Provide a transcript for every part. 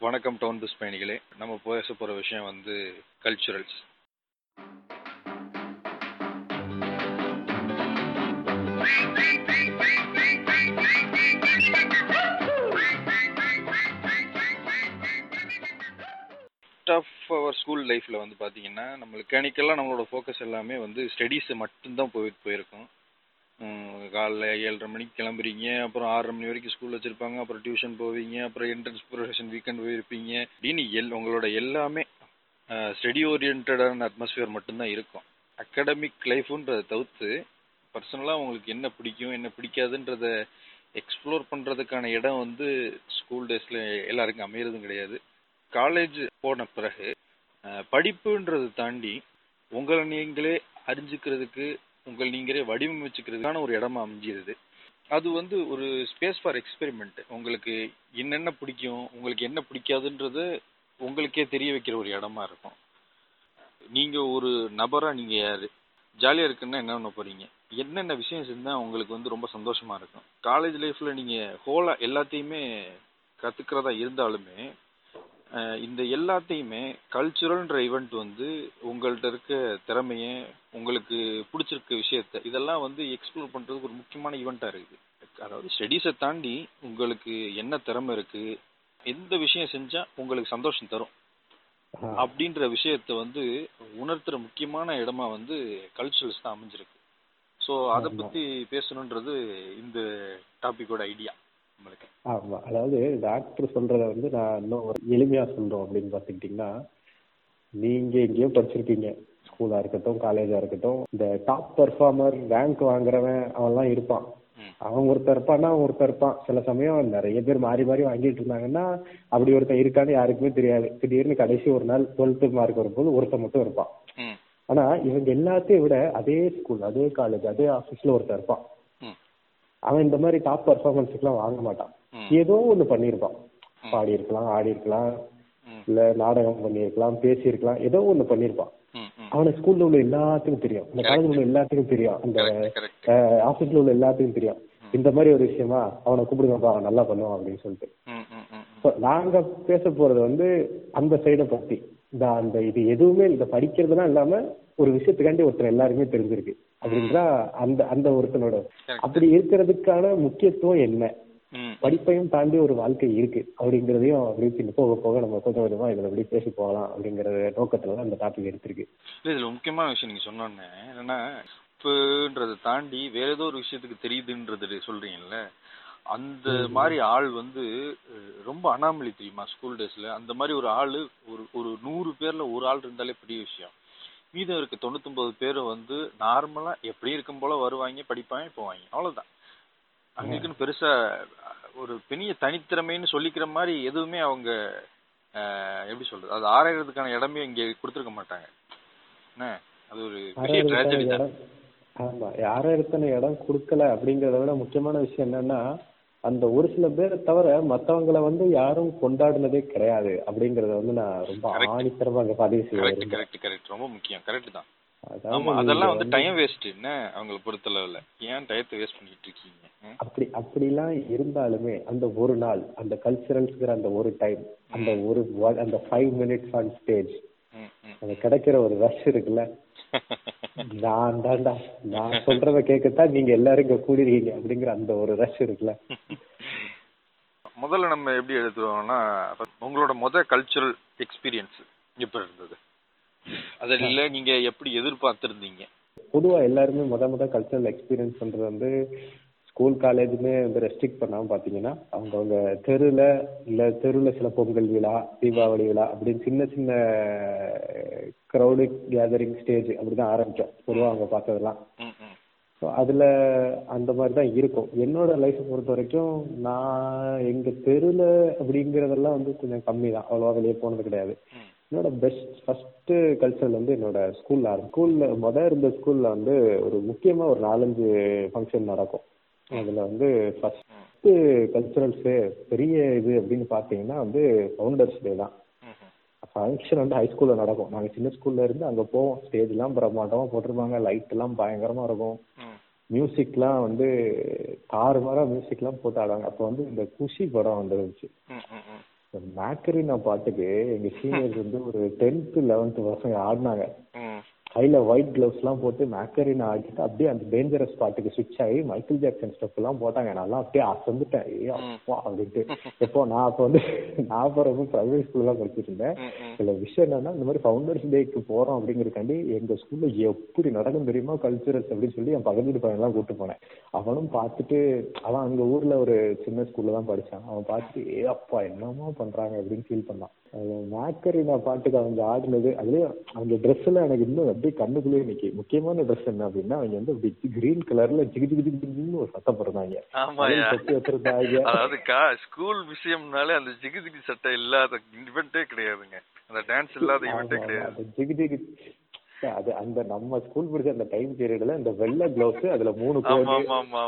வணக்கம் town bus பயணிகளே. நம்ம பேச போற விஷயம் வந்து கல்ச்சுரல்ஸ் ஆஃப் அவர் ஸ்கூல் லைஃப்ல வந்து பாத்தீங்கன்னா நம்ம கணிக்கெல்லாம் நம்மளோட ஃபோக்கஸ் எல்லாமே வந்து ஸ்டடீஸ் மட்டும்தான் போயிட்டு போயிருக்கும். காலைல ஏழரை மணிக்கு கிளம்புறீங்க அப்புறம் ஆறரை மணி வரைக்கும் ஸ்கூல் வச்சிருப்பாங்க அப்புறம் டியூஷன் போவீங்க அப்புறம் என்ட்ரன்ஸ் ப்ரிப்பரேஷன் வீக்கெண்ட் போயிருப்பீங்க. அப்படின்னு எல் உங்களோட எல்லாமே ஸ்டடி ஓரியன்டான அட்மாஸ்பியர் மட்டும்தான் இருக்கும். அகாடமிக் லைஃபுன்றதை தவிர்த்து பர்சனலாக உங்களுக்கு என்ன பிடிக்கும் என்ன பிடிக்காதுன்றத எக்ஸ்ப்ளோர் பண்ணுறதுக்கான இடம் வந்து ஸ்கூல் டேஸில் எல்லாருக்கும் அமையிறதும் கிடையாது. காலேஜ் போன பிறகு படிப்புன்றதை தாண்டி உங்களை நீங்களே அறிஞ்சிக்கிறதுக்கு உங்களை நீங்களே வடிவமைச்சுக்கிறதுக்கான ஒரு இடமா அமைஞ்சிருது. அது வந்து ஒரு ஸ்பேஸ் ஃபார் எக்ஸ்பெரிமெண்ட் உங்களுக்கு என்னென்ன பிடிக்கும் உங்களுக்கு என்ன பிடிக்காதுன்றது உங்களுக்கே தெரிய வைக்கிற ஒரு இடமா இருக்கும். நீங்கள் ஒரு நபராக நீங்கள் யார்? ஜாலியாக இருக்குன்னா என்ன பண்ண போகிறீங்க என்னென்ன விஷயம் செஞ்சால் உங்களுக்கு வந்து ரொம்ப சந்தோஷமாக இருக்கும்? காலேஜ் லைஃப்பில் நீங்கள் ஹோலாக எல்லாத்தையுமே கற்றுக்கிறதா இருந்தாலுமே இந்த எல்லாத்தையுமே கல்ச்சுரல்ன்ற ஈவெண்ட் வந்து உங்கள்ட்ட இருக்க திறமைய உங்களுக்கு பிடிச்சிருக்க விஷயத்த இதெல்லாம் வந்து எக்ஸ்ப்ளோர் பண்றதுக்கு ஒரு முக்கியமான ஈவெண்ட்டா இருக்குது. அதாவது ஸ்டடீஸை தாண்டி உங்களுக்கு என்ன திறமை இருக்கு எந்த விஷயம் செஞ்சா உங்களுக்கு சந்தோஷம் தரும். அப்படின்ற விஷயத்த வந்து உணர்த்துற முக்கியமான இடமா வந்து கல்ச்சுரல்ஸ் தான் அமைஞ்சிருக்கு. ஸோ அதை. பத்தி பேசணுன்றது இந்த டாபிக்கோட ஐடியா ஆமா. அதாவது டாக்டர் சொல்றத வந்து நான் இன்னும் ஒரு எளிமையா சொல்றோம் அப்படின்னு பாத்துக்கிட்டீங்கன்னா நீங்க எங்கேயோ படிச்சிருக்கீங்க. ஸ்கூலா இருக்கட்டும் காலேஜா இருக்கட்டும் இந்த டாப் பெர்ஃபார்மர் ரேங்க் வாங்குறவன் அவன்லாம் இருப்பான். அவன் ஒருத்தன் இருப்பான்னா அவன் ஒருத்தன் இருப்பான். சில சமயம் நிறைய பேர் மாறி மாறி வாங்கிட்டு இருந்தாங்கன்னா அப்படி ஒருத்தன் இருக்கான்னு யாருக்குமே தெரியாது. திடீர்னு கடைசி ஒரு நாள் டுவெல்த் மார்க் வரும்போது ஒருத்தன் மட்டும் இருப்பான். ஆனா இவங்க எல்லாத்தையும் விட அதே ஸ்கூல் அதே காலேஜ் அதே ஆபீஸ்ல ஒருத்தன் இருப்பான். அவன் இந்த மாதிரி டாப் பர்ஃபார்மன்ஸுக்குலாம் வாங்க மாட்டான். ஏதோ ஒண்ணு பண்ணியிருப்பான். பாடி இருக்கலாம் ஆடி இருக்கலாம். இல்ல நாடகம் பண்ணியிருக்கலாம் பேசியிருக்கலாம் ஏதோ ஒண்ணு பண்ணியிருப்பான். அவனை ஸ்கூல்ல உள்ள எல்லாத்துக்கும் தெரியும். அந்த காலேஜ்ல உள்ள எல்லாத்துக்கும் தெரியும். கரெக்ட் ஆபீஸ்ல உள்ள எல்லாத்துக்கும் தெரியும். இந்த மாதிரி ஒரு விஷயமா அவனை கூப்பிடுங்கப்பா அவன் நல்லா பண்ணுவான் அப்படின்னு சொல்லிட்டு. நாங்க பேச போறது வந்து அந்த சைடை பத்தி. இந்த அந்த இது எதுவுமே இந்த படிக்கிறதுலாம் இல்லாம ஒரு விஷயத்துக்காண்டி ஒருத்தர் எல்லாருமே தெரிஞ்சிருக்கு. அப்படின்றா அந்த அந்த ஒருத்தனோட. அப்படி இருக்கிறதுக்கான முக்கியத்துவம் என்ன? படிப்பையும் தாண்டி ஒரு வாழ்க்கை இருக்கு. அப்படிங்கறதையும் அப்படி பின்ன போக போக நம்ம கொஞ்சம் கொஞ்சமா இதுல அப்படி பேசி போகலாம் அப்படிங்கிற நோக்கத்துல தான் இந்த டாபிக் எடுத்திருக்கு. இல்ல இதுல முக்கியமான விஷயம் நீங்க சொன்னோன்னே என்னன்னா தாண்டி வேற ஏதோ ஒரு விஷயத்துக்கு தெரியுதுன்றது சொல்றீங்கல்ல அந்த மாதிரி ஆள் வந்து ரொம்ப அனாமலி தெரியுமா ஸ்கூல் டேஸ்ல அந்த மாதிரி ஒரு ஆளு ஒரு ஒரு நூறு பேர்ல ஒரு ஆள் இருந்தாலே பெரிய விஷயம். மீதம் இருக்க தொண்ணூத்தொன்பது பேர் வந்து நார்மலா எப்படி இருக்கும் போல வருவாங்க படிப்பாங்க போவாங்க. அவ்வளவுதான். அவங்களுக்குன்னு பெருசா ஒரு பெரிய தனித்திறமைன்னு சொல்லிக்கிற மாதிரி எதுவுமே அவங்க எப்படி சொல்றது? அது ஆராயறதுக்கான இடமே இங்க கொடுத்துருக்க மாட்டாங்க. என்ன? அது ஒரு பெரிய ட்ராஜடி தான். ஆமா. யாரும் இருக்கான இடம் கொடுக்கல அப்படிங்கறத விட முக்கியமான விஷயம் என்னன்னா அந்த ஒரு சில பேரை தவிர மத்தவங்கள வந்து யாரும் கொண்டாடுனதே கிடையாது அப்படிங்கறத வந்து நான் ரொம்ப Correct. ஆணித்தரமா அங்க பதிவு செய்ய கரெக்ட் கரெக்ட் ரொம்ப முக்கியம். கரெக்ட் தான். ஆமா அதெல்லாம் வந்து டைம் வேஸ்ட் என்ன? அவங்கள பொறுத்தளவுல ஏன் டயத்தை வேஸ்ட் பண்ணிட்டு இருக்கீங்க? அப்படி அப்படிலாம் இருந்தாலுமே அந்த ஒரு நாள் அந்த கல்ச்சரல்ஸ்ங்கிற அந்த ஒரு டைம் அந்த ஒரு அந்த ஃபைவ் மினிட்ஸ் ஆன் ஸ்டேஜ். அந்த கிடைக்கிற ஒரு ரஷ் இருக்குல்ல? நான் தான்டா. நான் சொல்றத கேட்கத்தான் நீங்க எல்லாரும் இங்க கூடிருக்கீங்க அப்படிங்கிற அந்த ஒரு ரஷ் இருக்குல்ல. முதல்ல நம்ம எப்படி எடுத்துருவோம்னா உங்களோட முத கல்ச்சுரல் எக்ஸ்பீரியன்ஸ் எப்படி இருந்தது? அதுல நீங்க எப்படி எதிர்பார்த்திருந்தீங்க? பொதுவா எல்லாருமே முத முத கல்ச்சரல் எக்ஸ்பீரியன்ஸ் பண்றது வந்து ஸ்கூல் காலேஜுமே வந்து ரெஸ்ட்ரிக்ட் பண்ணாம பாத்தீங்கன்னா அவங்கவங்க தெருல இல்ல தெருல சில பொங்கல் விழா தீபாவளி விழா அப்படின்னு சின்ன சின்ன க்ரௌடு கேதரிங் ஸ்டேஜ் அப்படிதான் ஆரம்பிச்சோம். பொதுவா அவங்க பார்த்ததெல்லாம். ஸோ அதில் அந்த மாதிரி தான் இருக்கும். என்னோட லைஃப்பை பொறுத்த வரைக்கும் நான் எங்கள் தெருவில் அப்படிங்கிறதெல்லாம் வந்து கொஞ்சம் கம்மி தான் அவ்வளோவா வெளியே போனது கிடையாது. என்னோட பெஸ்ட் ஃபஸ்ட்டு கல்ச்சரல் வந்து என்னோட ஸ்கூலில் ஸ்கூலில் மொதல் இருந்த ஸ்கூலில் வந்து ஒரு முக்கியமாக ஒரு நாலஞ்சு ஃபங்க்ஷன் நடக்கும். அதில் வந்து ஃபஸ்ட்டு கல்ச்சுரல்ஸு பெரிய இது அப்படின்னு பார்த்தீங்கன்னா வந்து ஃபவுண்டர்ஸ் டே தான். ஃபங்க்ஷன் வந்து ஹைஸ்கூலில் நடக்கும். நாங்கள் சின்ன ஸ்கூல்ல இருந்து அங்கே போவோம். ஸ்டேஜ்லாம் பிரம்மாண்டமாக போட்டிருப்பாங்க. லைட் எல்லாம் பயங்கரமாக இருக்கும். மியூசிக்லாம் வந்து தாறுமாறா மியூசிக்லாம் போட்டு ஆடுவாங்க. அப்போ வந்து இந்த குஷி படம் வந்துருந்துச்சு ம், ம், ம். இந்த மேக்கரினா பாட்டுக்கு எங்க சீனியர்ஸ் வந்து ஒரு டென்த் லெவன்த் பசங்க ஆடினாங்க. கையில ஒயிட் கிளவுஸ் எல்லாம் போட்டு மேக்கரினா ஆடிட்டு அப்படியே அந்த டேஞ்சரஸ் பாட்டுக்கு சுவிட்ச் ஆகி மைக்கேல் ஜாக்சன் ஸ்டெப் எல்லாம் போட்டாங்க. நல்லா அப்படியே அசந்துட்டேன். ஏ அப்பா அப்படின்ட்டு. எப்போ நான் அப்போ வந்து நான் அப்போ ரொம்ப பிரைவேட் ஸ்கூல்ல தான் படிச்சுட்டு இருந்தேன். ம், ம். இதுல விஷயம் என்னன்னா இந்த மாதிரி ஃபவுண்டர்ஸ் டேக்கு போறோம் அப்படிங்கறதுக்காண்டி எங்க ஸ்கூல்ல எப்படி நடக்கும் தெரியுமா கல்ச்சுரல்ஸ் அப்படின்னு சொல்லி என் பக்கத்து வீட்டு பையன் எல்லாம் கூட்டு போனேன். அவனும் பார்த்துட்டு அவன் அங்க ஊர்ல ஒரு சின்ன ஸ்கூல்ல தான் படிச்சான். அவன் பார்த்துட்டு ஏ அப்பா என்னமா பண்றாங்க? அப்படின்னு ஃபீல் பண்ணான். மேக்கரினா பாட்டுக்கு அவங்க ஆடினது அதுலயும் அவங்க ட்ரெஸ் எல்லாம் எனக்கு இன்னும் அப்படியே கண்ணுக்குள்ளேயே நிக்கி. முக்கியமான ட்ரெஸ் என்ன அப்படின்னா அவங்க வந்து அப்படி கிரீன் கலர்ல ஜிகு ஜிகு ஜிகு ஜிகுன்னு ஒரு சத்தம் போடுறாங்க வச்சிருந்தாங்க. கா ஸ்கூல் விஷயம்னாலே அந்த ஜிகு ஜிகு சட்டை இல்லாத இவெண்டே கிடையாதுங்க. அந்த டான்ஸ் இல்லாத இவெண்டே கிடையாது. ஜிகு ஜிகு அது அந்த நம்ம ஸ்கூல் படிச்ச அந்த டைம் பீரியட்ல இந்த வெள்ளை கிளவுஸ் அதுல மூணு கோடு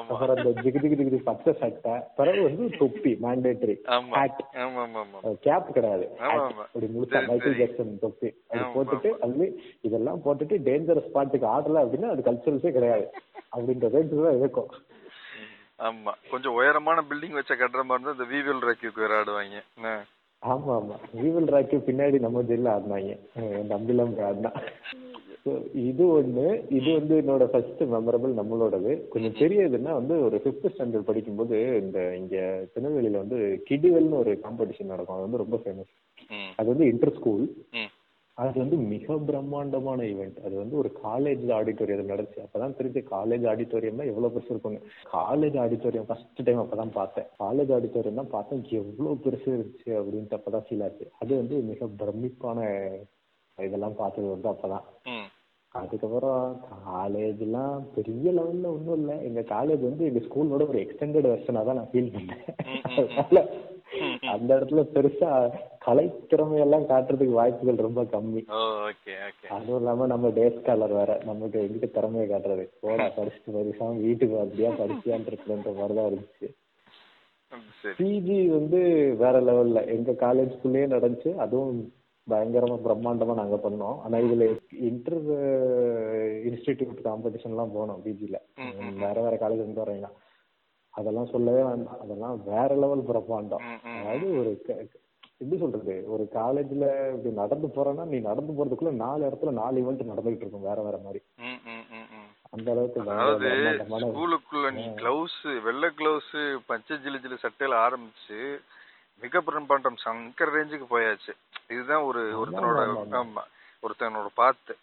அப்புறம் அந்த ஜிகு ஜிகு ஜிகு பச்சை சட்டை பிறகு வந்து தொப்பி மேண்டேட்டரி ஆமா. ஹேட் ஆமா ஆமா ஆமா. கேப் கிடையாது. ஆமா, hat. ஆமா. அப்படி முழுசா மைக்கேல். ஜாக்சன் தொப்பி. அது போட்டுட்டு அது இதெல்லாம் போட்டுட்டு டேஞ்சரஸ் பாட்டுக்கு ஆடல அப்படின்னா அது கல்ச்சரல்ஸே கிடையாது. அப்படின்ற ரேஞ்சுல தான் இருக்கும். ஆமா. கொஞ்சம் உயரமான பில்டிங் வச்ச கட்டுற மாதிரி இருந்தா இந்த வீவில் ரேக்கியூக்கு வேற ஆடுவாங்க. என்ன? ஆமா ஆமா. ஈவில் ராக்கு பின்னாடி நம்ம ஜெயில ஆடினாங்க. என் தம்பிலாம் ஆடினா. So, இது ஒண்ணு. இது வந்து என்னோட ஃபர்ஸ்ட் மெமரபிள் நம்மளோடது. கொஞ்சம் பெரியதுன்னா வந்து ஒரு ஃபிஃப்த் ஸ்டாண்டர்ட் படிக்கும்போது இந்த இங்க திருநெல்வேலியில வந்து கிடிவெல்னு ஒரு காம்படிஷன் நடக்கும். அது வந்து ரொம்ப ஃபேமஸ் அது வந்து இன்டர் ஸ்கூல் அது வந்து மிக பிரம்மாண்டமான ஈவெண்ட் அது வந்து ஒரு காலேஜ் ஆடிட்டோரியத்தில் நடந்துச்சு. அப்பதான் தெரிஞ்சு காலேஜ் ஆடிட்டோரியம்னா எவ்வளவு பெருசு இருக்கும்னு. காலேஜ் ஆடிட்டோரியம் ஃபர்ஸ்ட் டைம் அப்பதான் பார்த்தேன். காலேஜ் ஆடிட்டோரியம் தான் பார்த்தேன் எவ்வளவு பெருசு இருந்துச்சு அப்படின்ட்டு அப்பதான் ஃபீல் ஆச்சு. அது வந்து மிக பிரமிப்பான இதெல்லாம் பார்த்தது வந்து அப்பதான். அதுக்கப்புறம் காலேஜ்லாம் பெரிய லெவல்ல ஒன்றும் இல்லை. எங்க காலேஜ் வந்து எங்க ஸ்கூலோட ஒரு எக்ஸ்டெண்டட் வெர்ஷனா தான் நான் ஃபீல் பண்ணேன். அதனால அந்த இடத்துல பெருசா கலை திறமையெல்லாம் காட்டுறதுக்கு வாய்ப்புகள் ரொம்ப கம்மி. அதுவும் இல்லாம நம்ம டே ஸ்காலர் வேற. நமக்கு எங்கிட்ட திறமையை காட்டுறது? போடா படிச்சுட்டு படிச்சாம வீட்டுக்கு அப்படியா படிச்சியான் இருக்குன்ற மாதிரிதான் இருந்துச்சு. பிஜி வந்து வேற லெவல்ல எங்க காலேஜ்குள்ளேயே நடந்துச்சு. அதுவும் பயங்கரமா பிரம்மாண்டமா நாங்க பண்ணோம். ஆனா இதுல இன்டர் இன்ஸ்டிடியூட் காம்படிஷன் எல்லாம் போனோம் பிஜில வேற வேற காலேஜ் இருந்து வரீங்க அதெல்லாம் சொல்லவே வேண்டாம். அதெல்லாம் வேற லெவல் பிரம்மாண்டம். அதாவது ஒரு எப்படி சொல்றது? ஒரு காலேஜ்ல இப்படி நடந்து போறேன்னா நீ நடந்து போறதுக்குள்ள நாலு இடத்துல நாலு ஈவெண்ட் நடந்துகிட்டு இருக்கும் வேற வேற மாதிரி. அந்த அளவுக்கு அதாவது ஸ்கூலுக்குள்ள நீ கிளவுஸ் வெள்ளை கிளவுஸ் பச்சை ஜிலு ஜிலு சட்டையில ஆரம்பிச்சு மிக பிரம்மாண்டம் சங்கர் ரேஞ்சுக்கு போயாச்சு. இதுதான் ஒரு ஒருத்தனோட ஆமா, ஒருத்தனோட பாத்து.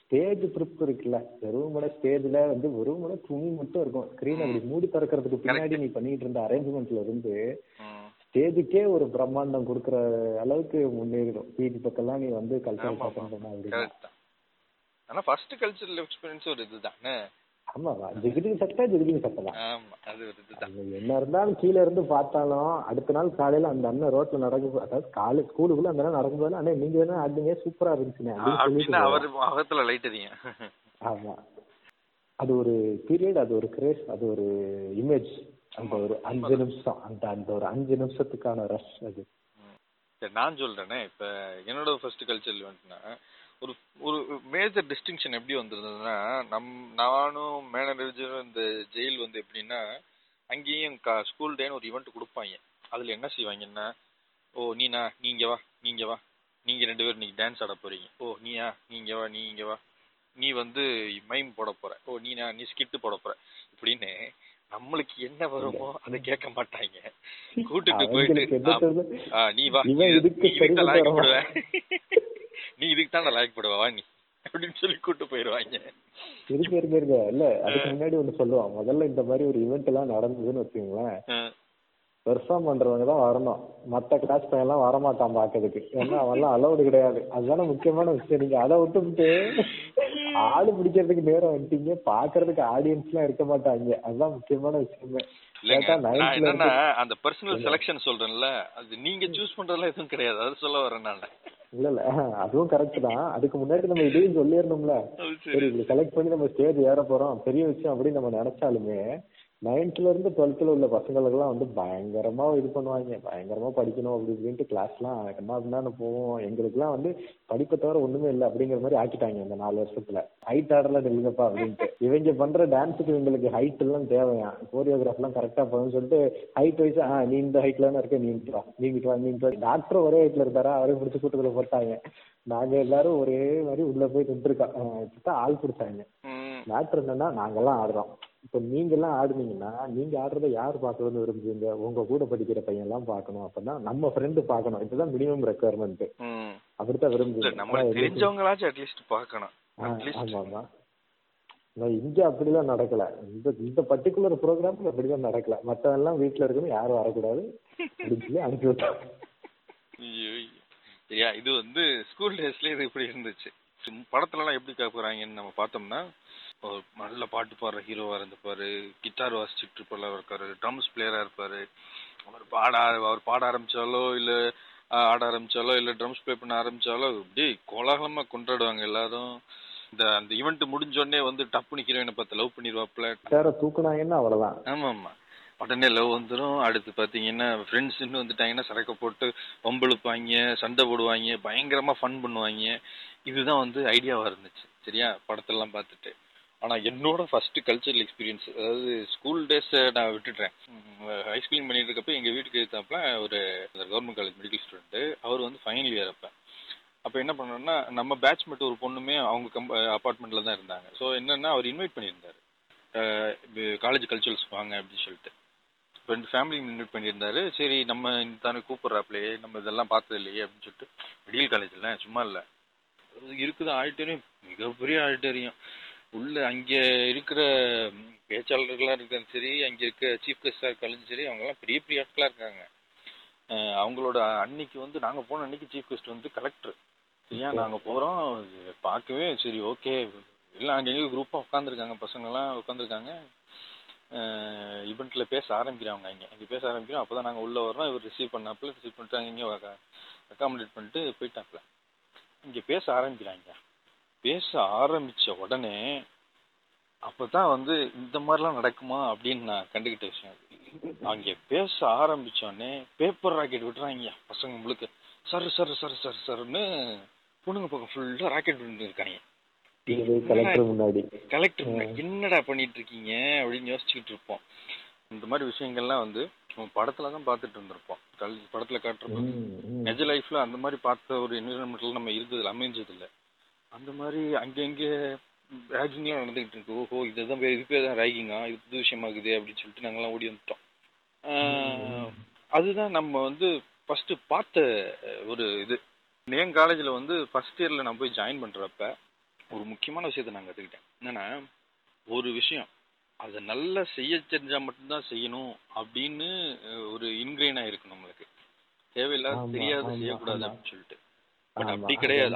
ஸ்டேஜ் ட்ரிப் இருக்குல்ல வெறும் கூட ஸ்டேஜ்ல வந்து வெறும் கூட துணி மட்டும் இருக்கும். ஸ்கிரீன் அப்படி மூடி திறக்கிறதுக்கு பின்னாடி நீ பண்ணிட்டு இருந்த அரேஞ்ச்மெண்ட்ல இருந்து. ஸ்டேஜுக்கே ஒரு பிரம்மாண்டம் கொடுக்குற அளவுக்கு முன்னேறிடும். பிஜி பக்கம்லாம் நீ வந்து கல்ச்சரல் பக்கம் ஆனா ஃபர்ஸ்ட் கல்ச்சரல் எக்ஸ்பீரியன்ஸ் ஒரு இதுதான். ஆமாவா ஜிகிடிங் சட்டை ஜிகிடிங் சட்டை தான் ஆமா என்ன இருந்தாலும் கீழ இருந்து பார்த்தாலும் அடுத்த நாள் காலையில அந்த அண்ணன் ரோட்ல நடக்கும் அதாவது காலேஜ் ஸ்கூலுக்குள்ள அந்த அண்ணன் நடக்கும்போது அண்ணே நீங்க வேணா ஆடுங்க சூப்பரா சொல்லிட்டு அவர் முகத்துல லைட் அதிகம் ஆமா. அது ஒரு பீரியட் அது ஒரு கிரேஸ் அது ஒரு இமேஜ் அந்த ஒரு அஞ்சு நிமிஷம். அந்த அந்த ஒரு அஞ்சு நிமிஷத்துக்கான ரஷ் அது. நான் சொல்றேனே இப்ப என்னோட ஃபர்ஸ்ட் கல்ச்சரல் இவெண்ட்னா ஒரு ஒரு மேஜர் டிஸ்டிங்ஷன் எப்படி வந்திருந்ததுன்னா நம் நானும் மேனேஜரும் இந்த ஜெயில் வந்து எப்படின்னா அங்கேயும் ஸ்கூல் டேன்னு ஒரு ஈவெண்ட் கொடுப்பாங்க. அதுல என்ன செய்வாங்கன்னா ஓ நீனா நீங்க வா நீங்க வா. நீங்க ரெண்டு பேரும் நீங்க டான்ஸ் ஆட போறீங்க. ஓ நீயா நீங்க வா நீ இங்க வா. நீ வந்து மைம் போட போற. ஓ நீனா நீ ஸ்கிட்டு போட போற. இப்படின்னு நம்மளுக்கு என்ன வருமோ அதை கேட்க மாட்டாங்க. கூட்டிட்டு போயிட்டு நீ வா நீ இதுக்கு நீ இதுக்கு தான் லாய்க்கு வரவா? போடுவ நீ. அப்படின்னு சொல்லி கூட்டு போயிடுவாங்க இருக்க இருக்க இருக்க இல்ல அதுக்கு முன்னாடி ஒண்ணு சொல்லுவான். முதல்ல இந்த மாதிரி ஒரு ஈவெண்ட் எல்லாம் நடந்ததுன்னு வச்சுக்கோங்களேன். ஆ, பெர்ஃபார்ம் பண்றவங்க தான் வரணும். மத்த கிளாஸ் பையன் எல்லாம் வரமாட்டான் பாக்குறதுக்கு ஏன்னா அவன்லாம் அலௌடு கிடையாது. அதுதானே முக்கியமான விஷயம். நீங்க அதை விட்டுவிட்டு ஆளு பிடிக்கிறதுக்கு நேரம் வந்துட்டீங்க. பாக்குறதுக்கு ஆடியன்ஸ் எல்லாம் இருக்க மாட்டாங்க. அதுதான் முக்கியமான விஷயமே. என்னன்னா அந்த பர்சனல் செலக்ஷன் சொல்றேன்ல. அது நீங்க சூஸ் பண்றதுலாம் எதுவும் கிடையாது. அது சொல்ல வரேன் நான். இல்ல இல்ல. அதுவும் கரெக்ட் தான். அதுக்கு முன்னாடி நம்ம இதையும் சொல்லிடணும்ல சரி. இப்படி செலக்ட் பண்ணி நம்ம ஸ்டேஜ் ஏற போறோம். பெரிய விஷயம் அப்படின்னு நம்ம நினைச்சாலுமே நைன்த்ல இருந்து டுவெல்த்ல உள்ள பசங்களுக்கெல்லாம் வந்து பயங்கரமா இது பண்ணுவாங்க. பயங்கரமா படிக்கணும் அப்படி இப்படின்ட்டு கிளாஸ்லாம் என்ன பண்ணான்னு போவோம். எங்களுக்குலாம் வந்து படிப்பை தவிர ஒண்ணுமே இல்லை அப்படிங்கிற மாதிரி ஆக்கிட்டாங்க இந்த நாலு வருஷத்துல. ஹைட் ஆர்டர்ல நில்லுங்கப்பா அப்படின்ட்டு. இவங்க பண்ற டான்ஸுக்கு இவங்களுக்கு ஹைட் எல்லாம் தேவையா? கோரியோகிராஃப் எல்லாம் கரெக்டா போகணும்னு சொல்லிட்டு ஹைட் வைஸ் ஆ நீ இந்த ஹைட்ல தானே இருக்க நீ இங்கிட்டு வா நீ இங்கிட்டு வா நீ இங்கிட்டு வா. டாக்டர் ஒரே ஹைட்ல இருந்தாரா அவரே பிடிச்சி கூட்டத்துல போட்டாங்க. நாங்க எல்லாரும் ஒரே மாதிரி உள்ள போய் நின்றுருக்கோம். ஆள் பிடிச்சாங்க. ம். மேட்ரு என்னன்னா நாங்கெல்லாம் ஆடுறோம். இப்போ நீங்க எல்லாம் ஆடுனீங்கன்னா நீங்க ஆடுறத யார் பார்க்கணும்னு விரும்புவீங்க? உங்க கூட படிக்கிற பையன் எல்லாம் பார்க்கணும் அப்பதான் நம்ம ஃப்ரெண்டு பார்க்கணும். இதுதான் மினிமம் ரெக்குவயர்மெண்ட் அப்படித்தான் விரும்புவீங்க. எங்களுக்கு- தெரிஞ்சவங்களாச்சும் அட்லீஸ்ட் பார்க்கணும். ஆமா ஆமா. இங்க அப்படிலாம் நடக்கல. இந்த இந்த பர்டிகுலர் ப்ரோக்ராம்ல அப்படிலாம் நடக்கல. மத்தவெல்லாம் வீட்டுல இருக்கணும் யாரும் வரக்கூடாது. அப்படின்னு சொல்லி அனுப்பி விட்டாங்க இது வந்து ஸ்கூல் டேஸ்ல இது இப்படி இருந்துச்சு. சும்- படத்துலலாம் எப்படி காப்புறாங்கன்னு நம்ம பார்த்தோம்னா நல்ல பாட்டு பாடுற ஹீரோவா இருந்திருப்பாரு. கிட்டார் வாசிச்சுட்டு இருப்பாரு இருக்காரு. ட்ரம்ஸ் பிளேயரா இருப்பாரு. அவர் பாட அவர் பாட ஆரம்பிச்சாலோ இல்ல ஆட ஆரம்பிச்சாலோ இல்ல ட்ரம்ஸ் ப்ளே பண்ண ஆரம்பிச்சாலோ அப்படியே கோலாகலமா கொண்டாடுவாங்க எல்லாரும். இந்த அந்த ஈவெண்ட் முடிஞ்ச உடனே வந்து டப்புனு ஹீரோயினை பார்த்து லவ் பண்ணிடுவாப்ல வேற தூக்குனாங்கன்னா அவ்வளவுதான். ஆமா ஆமா உடனே லவ் வந்துடும் அடுத்து பாத்தீங்கன்னா ஃப்ரெண்ட்ஸ்ன்னு வந்துட்டாங்கன்னா சரக்கு போட்டு வம்பிழுப்பாங்க சண்டை போடுவாங்க பயங்கரமா ஃபன் பண்ணுவாங்க. இதுதான் வந்து ஐடியாவா இருந்துச்சு. சரியா? படத்தெல்லாம் பார்த்துட்டு. ஆனால் என்னோட ஃபர்ஸ்ட் கல்ச்சரல் எக்ஸ்பீரியன்ஸ் அதாவது ஸ்கூல் டேஸ் நான் விட்டுட்டேன். ஹைஸ்கூலிங் பண்ணிட்டு இருக்கப்ப எங்கள் வீட்டுக்கு எடுத்தாப்புல ஒரு கவர்மெண்ட் காலேஜ் மெடிக்கல் ஸ்டூடெண்ட்டு அவர் வந்து ஃபைனல் இயர் அப்போ. அப்போ என்ன பண்ணோம்னா நம்ம பேட்ச்மெட் ஒரு பொண்ணுமே அவங்க கம் அப்பார்ட்மெண்ட்டில் தான் இருந்தாங்க. ஸோ என்னென்னா அவர் இன்வைட் பண்ணியிருந்தாரு. காலேஜ் கல்ச்சுரல்ஸ் வாங்க அப்படின்னு சொல்லிட்டு. ரெண்டு ஃபேமிலி இன்வைட் பண்ணியிருந்தாரு. சரி நம்ம இந்த தானே கூப்பிட்றாப்லையே நம்ம இதெல்லாம் பார்த்தது இல்லையே அப்படின்னு சொல்லிட்டு மெடிக்கல் காலேஜில் சும்மா இல்லை. இருக்குது ஆடிட்டோரியம் மிகப்பெரிய ஆடிட்டோரியம் உள்ள அங்கே இருக்கிற பேச்சாளர்களாக இருந்தாலும் சரி அங்கே இருக்க சீஃப் கெஸ்டாக இருக்காலும் சரி அவங்கெல்லாம் பெரிய பெரிய ஆட்களாக இருக்காங்க. அவங்களோட அன்னைக்கு வந்து நாங்கள் போன அன்னைக்கு சீஃப் கெஸ்ட் வந்து கலெக்டர் சரியா? நாங்கள் போகிறோம் பார்க்கவே சரி ஓகே எல்லாம் அங்கே எங்கே குரூப்பாக உட்காந்துருக்காங்க பசங்கள்லாம் உட்காந்துருக்காங்க ஈவெண்ட்டில் பேச ஆரம்பிக்கிறாங்க இங்கே இங்கே பேச ஆரம்பிக்கிறோம் அப்போ தான் நாங்கள் உள்ளே வரோம் இவர் ரிசீவ் பண்ணாப்புல ரிசீவ் பண்ணிட்டு அங்கே இங்கே அக்காமடேட் பண்ணிட்டு போயிட்டாப்புல. இங்கே பேச ஆரம்பிக்கிறாங்க. பேச ஆரம்பிச்ச உடனே அப்பதான் வந்து இந்த மாதிரிலாம் நடக்குமா அப்படின்னு நான் கண்டுகிட்ட விஷயம். அது. அங்கே பேச ஆரம்பிச்ச உடனே பேப்பர் ராக்கெட் விட்டுறாங்க பசங்க முழுக்க. சரு சரு சரு சரு சருன்னு பொண்ணுங்க பக்கம் ஃபுல்லா ராக்கெட் விட்டு இருக்காங்க கலெக்டர் முன்னாடி. கலெக்டர் என்னடா பண்ணிட்டு இருக்கீங்க அப்படின்னு யோசிச்சுக்கிட்டு இருப்போம். இந்த மாதிரி விஷயங்கள்லாம் வந்து நம்ம படத்துல தான் பார்த்துட்டு இருந்திருப்போம். கல் படத்துல காட்டுறப்ப. நிஜ லைஃப்ல அந்த மாதிரி பார்த்த ஒரு என்விரான்மெண்ட்ல நம்ம இருந்தது அமைஞ்சது இல்ல அந்த மாதிரி அங்கங்க ரேகிங்லாம் நடந்துகிட்டு இருக்கு. ஓஹோ இதுதான் பே- இது பேர் தான் ரேகிங்கா இது புது விஷயமாகுது அப்படின்னு சொல்லிட்டு நாங்கெல்லாம் ஓடி வந்துட்டோம். அதுதான் நம்ம வந்து ஃபர்ஸ்ட் பார்த்த ஒரு இது. என் காலேஜில் வந்து ஃபர்ஸ்ட் இயர்ல நான் போய் ஜாயின் பண்றப்ப ஒரு முக்கியமான விஷயத்தை நான் கற்றுக்கிட்டேன் என்னன்னா ஒரு விஷயம். அதை நல்லா செய்ய தெரிஞ்சா மட்டும்தான் செய்யணும் அப்படின்னு ஒரு இன்கிரெயின் ஆயிருக்கு நம்மளுக்கு. தேவையில்லாத தெரியாத செய்யக்கூடாது. அப்படின்னு சொல்லிட்டு. பட் அப்படி கிடையாது.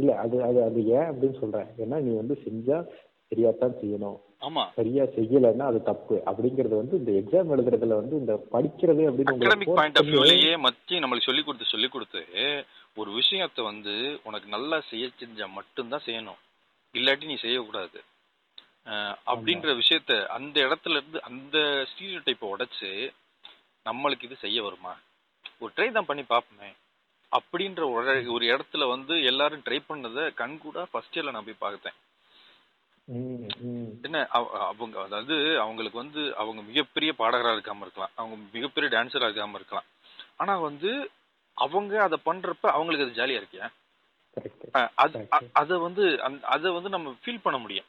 இல்ல- அது அது அது ஏன் அப்படின்னு சொல்றேன். ஏன்னா நீ வந்து செஞ்சா சரியாத்தான் செய்யணும். ஆமா. சரியா செய்யலைன்னா அது தப்பு. அப்படிங்கறது வந்து இந்த எக்ஸாம் எழுதுறதுல வந்து இந்த படிக்கிறது அப்படின்னு மச்சி நம்மளுக்கு சொல்லி கொடுத்து சொல்லி கொடுத்து ஒரு விஷயத்த வந்து உனக்கு நல்லா செய்ய தெரிஞ்சா மட்டும்தான் செய்யணும். இல்லாட்டி நீ செய்யக்கூடாது. அப்படின்ற விஷயத்த அந்த இடத்துல இருந்து அந்த ஸ்டீரியோ டைப்பை உடைச்சு நம்மளுக்கு இது செய்ய வருமா? ஒரு ட்ரை தான் பண்ணி பார்ப்போமே. அப்படின்ற ஒரு ஒரு இடத்துல வந்து எல்லாரும் ட்ரை பண்ணதை கண்கூடா ஃபர்ஸ்ட் இயர்ல நான் போய் பார்த்தேன். என்ன அவ- அவங்க அதாவது அவங்களுக்கு வந்து அவங்க மிகப்பெரிய பாடகரா இருக்காம இருக்கலாம். அவங்க மிகப்பெரிய டான்ஸரா இருக்காம இருக்கலாம். ஆனா வந்து அவங்க அதை பண்றப்ப அவங்களுக்கு அது ஜாலியா இருக்கியா? அது வந்து அத வந்து நம்ம ஃபீல் பண்ண முடியும்.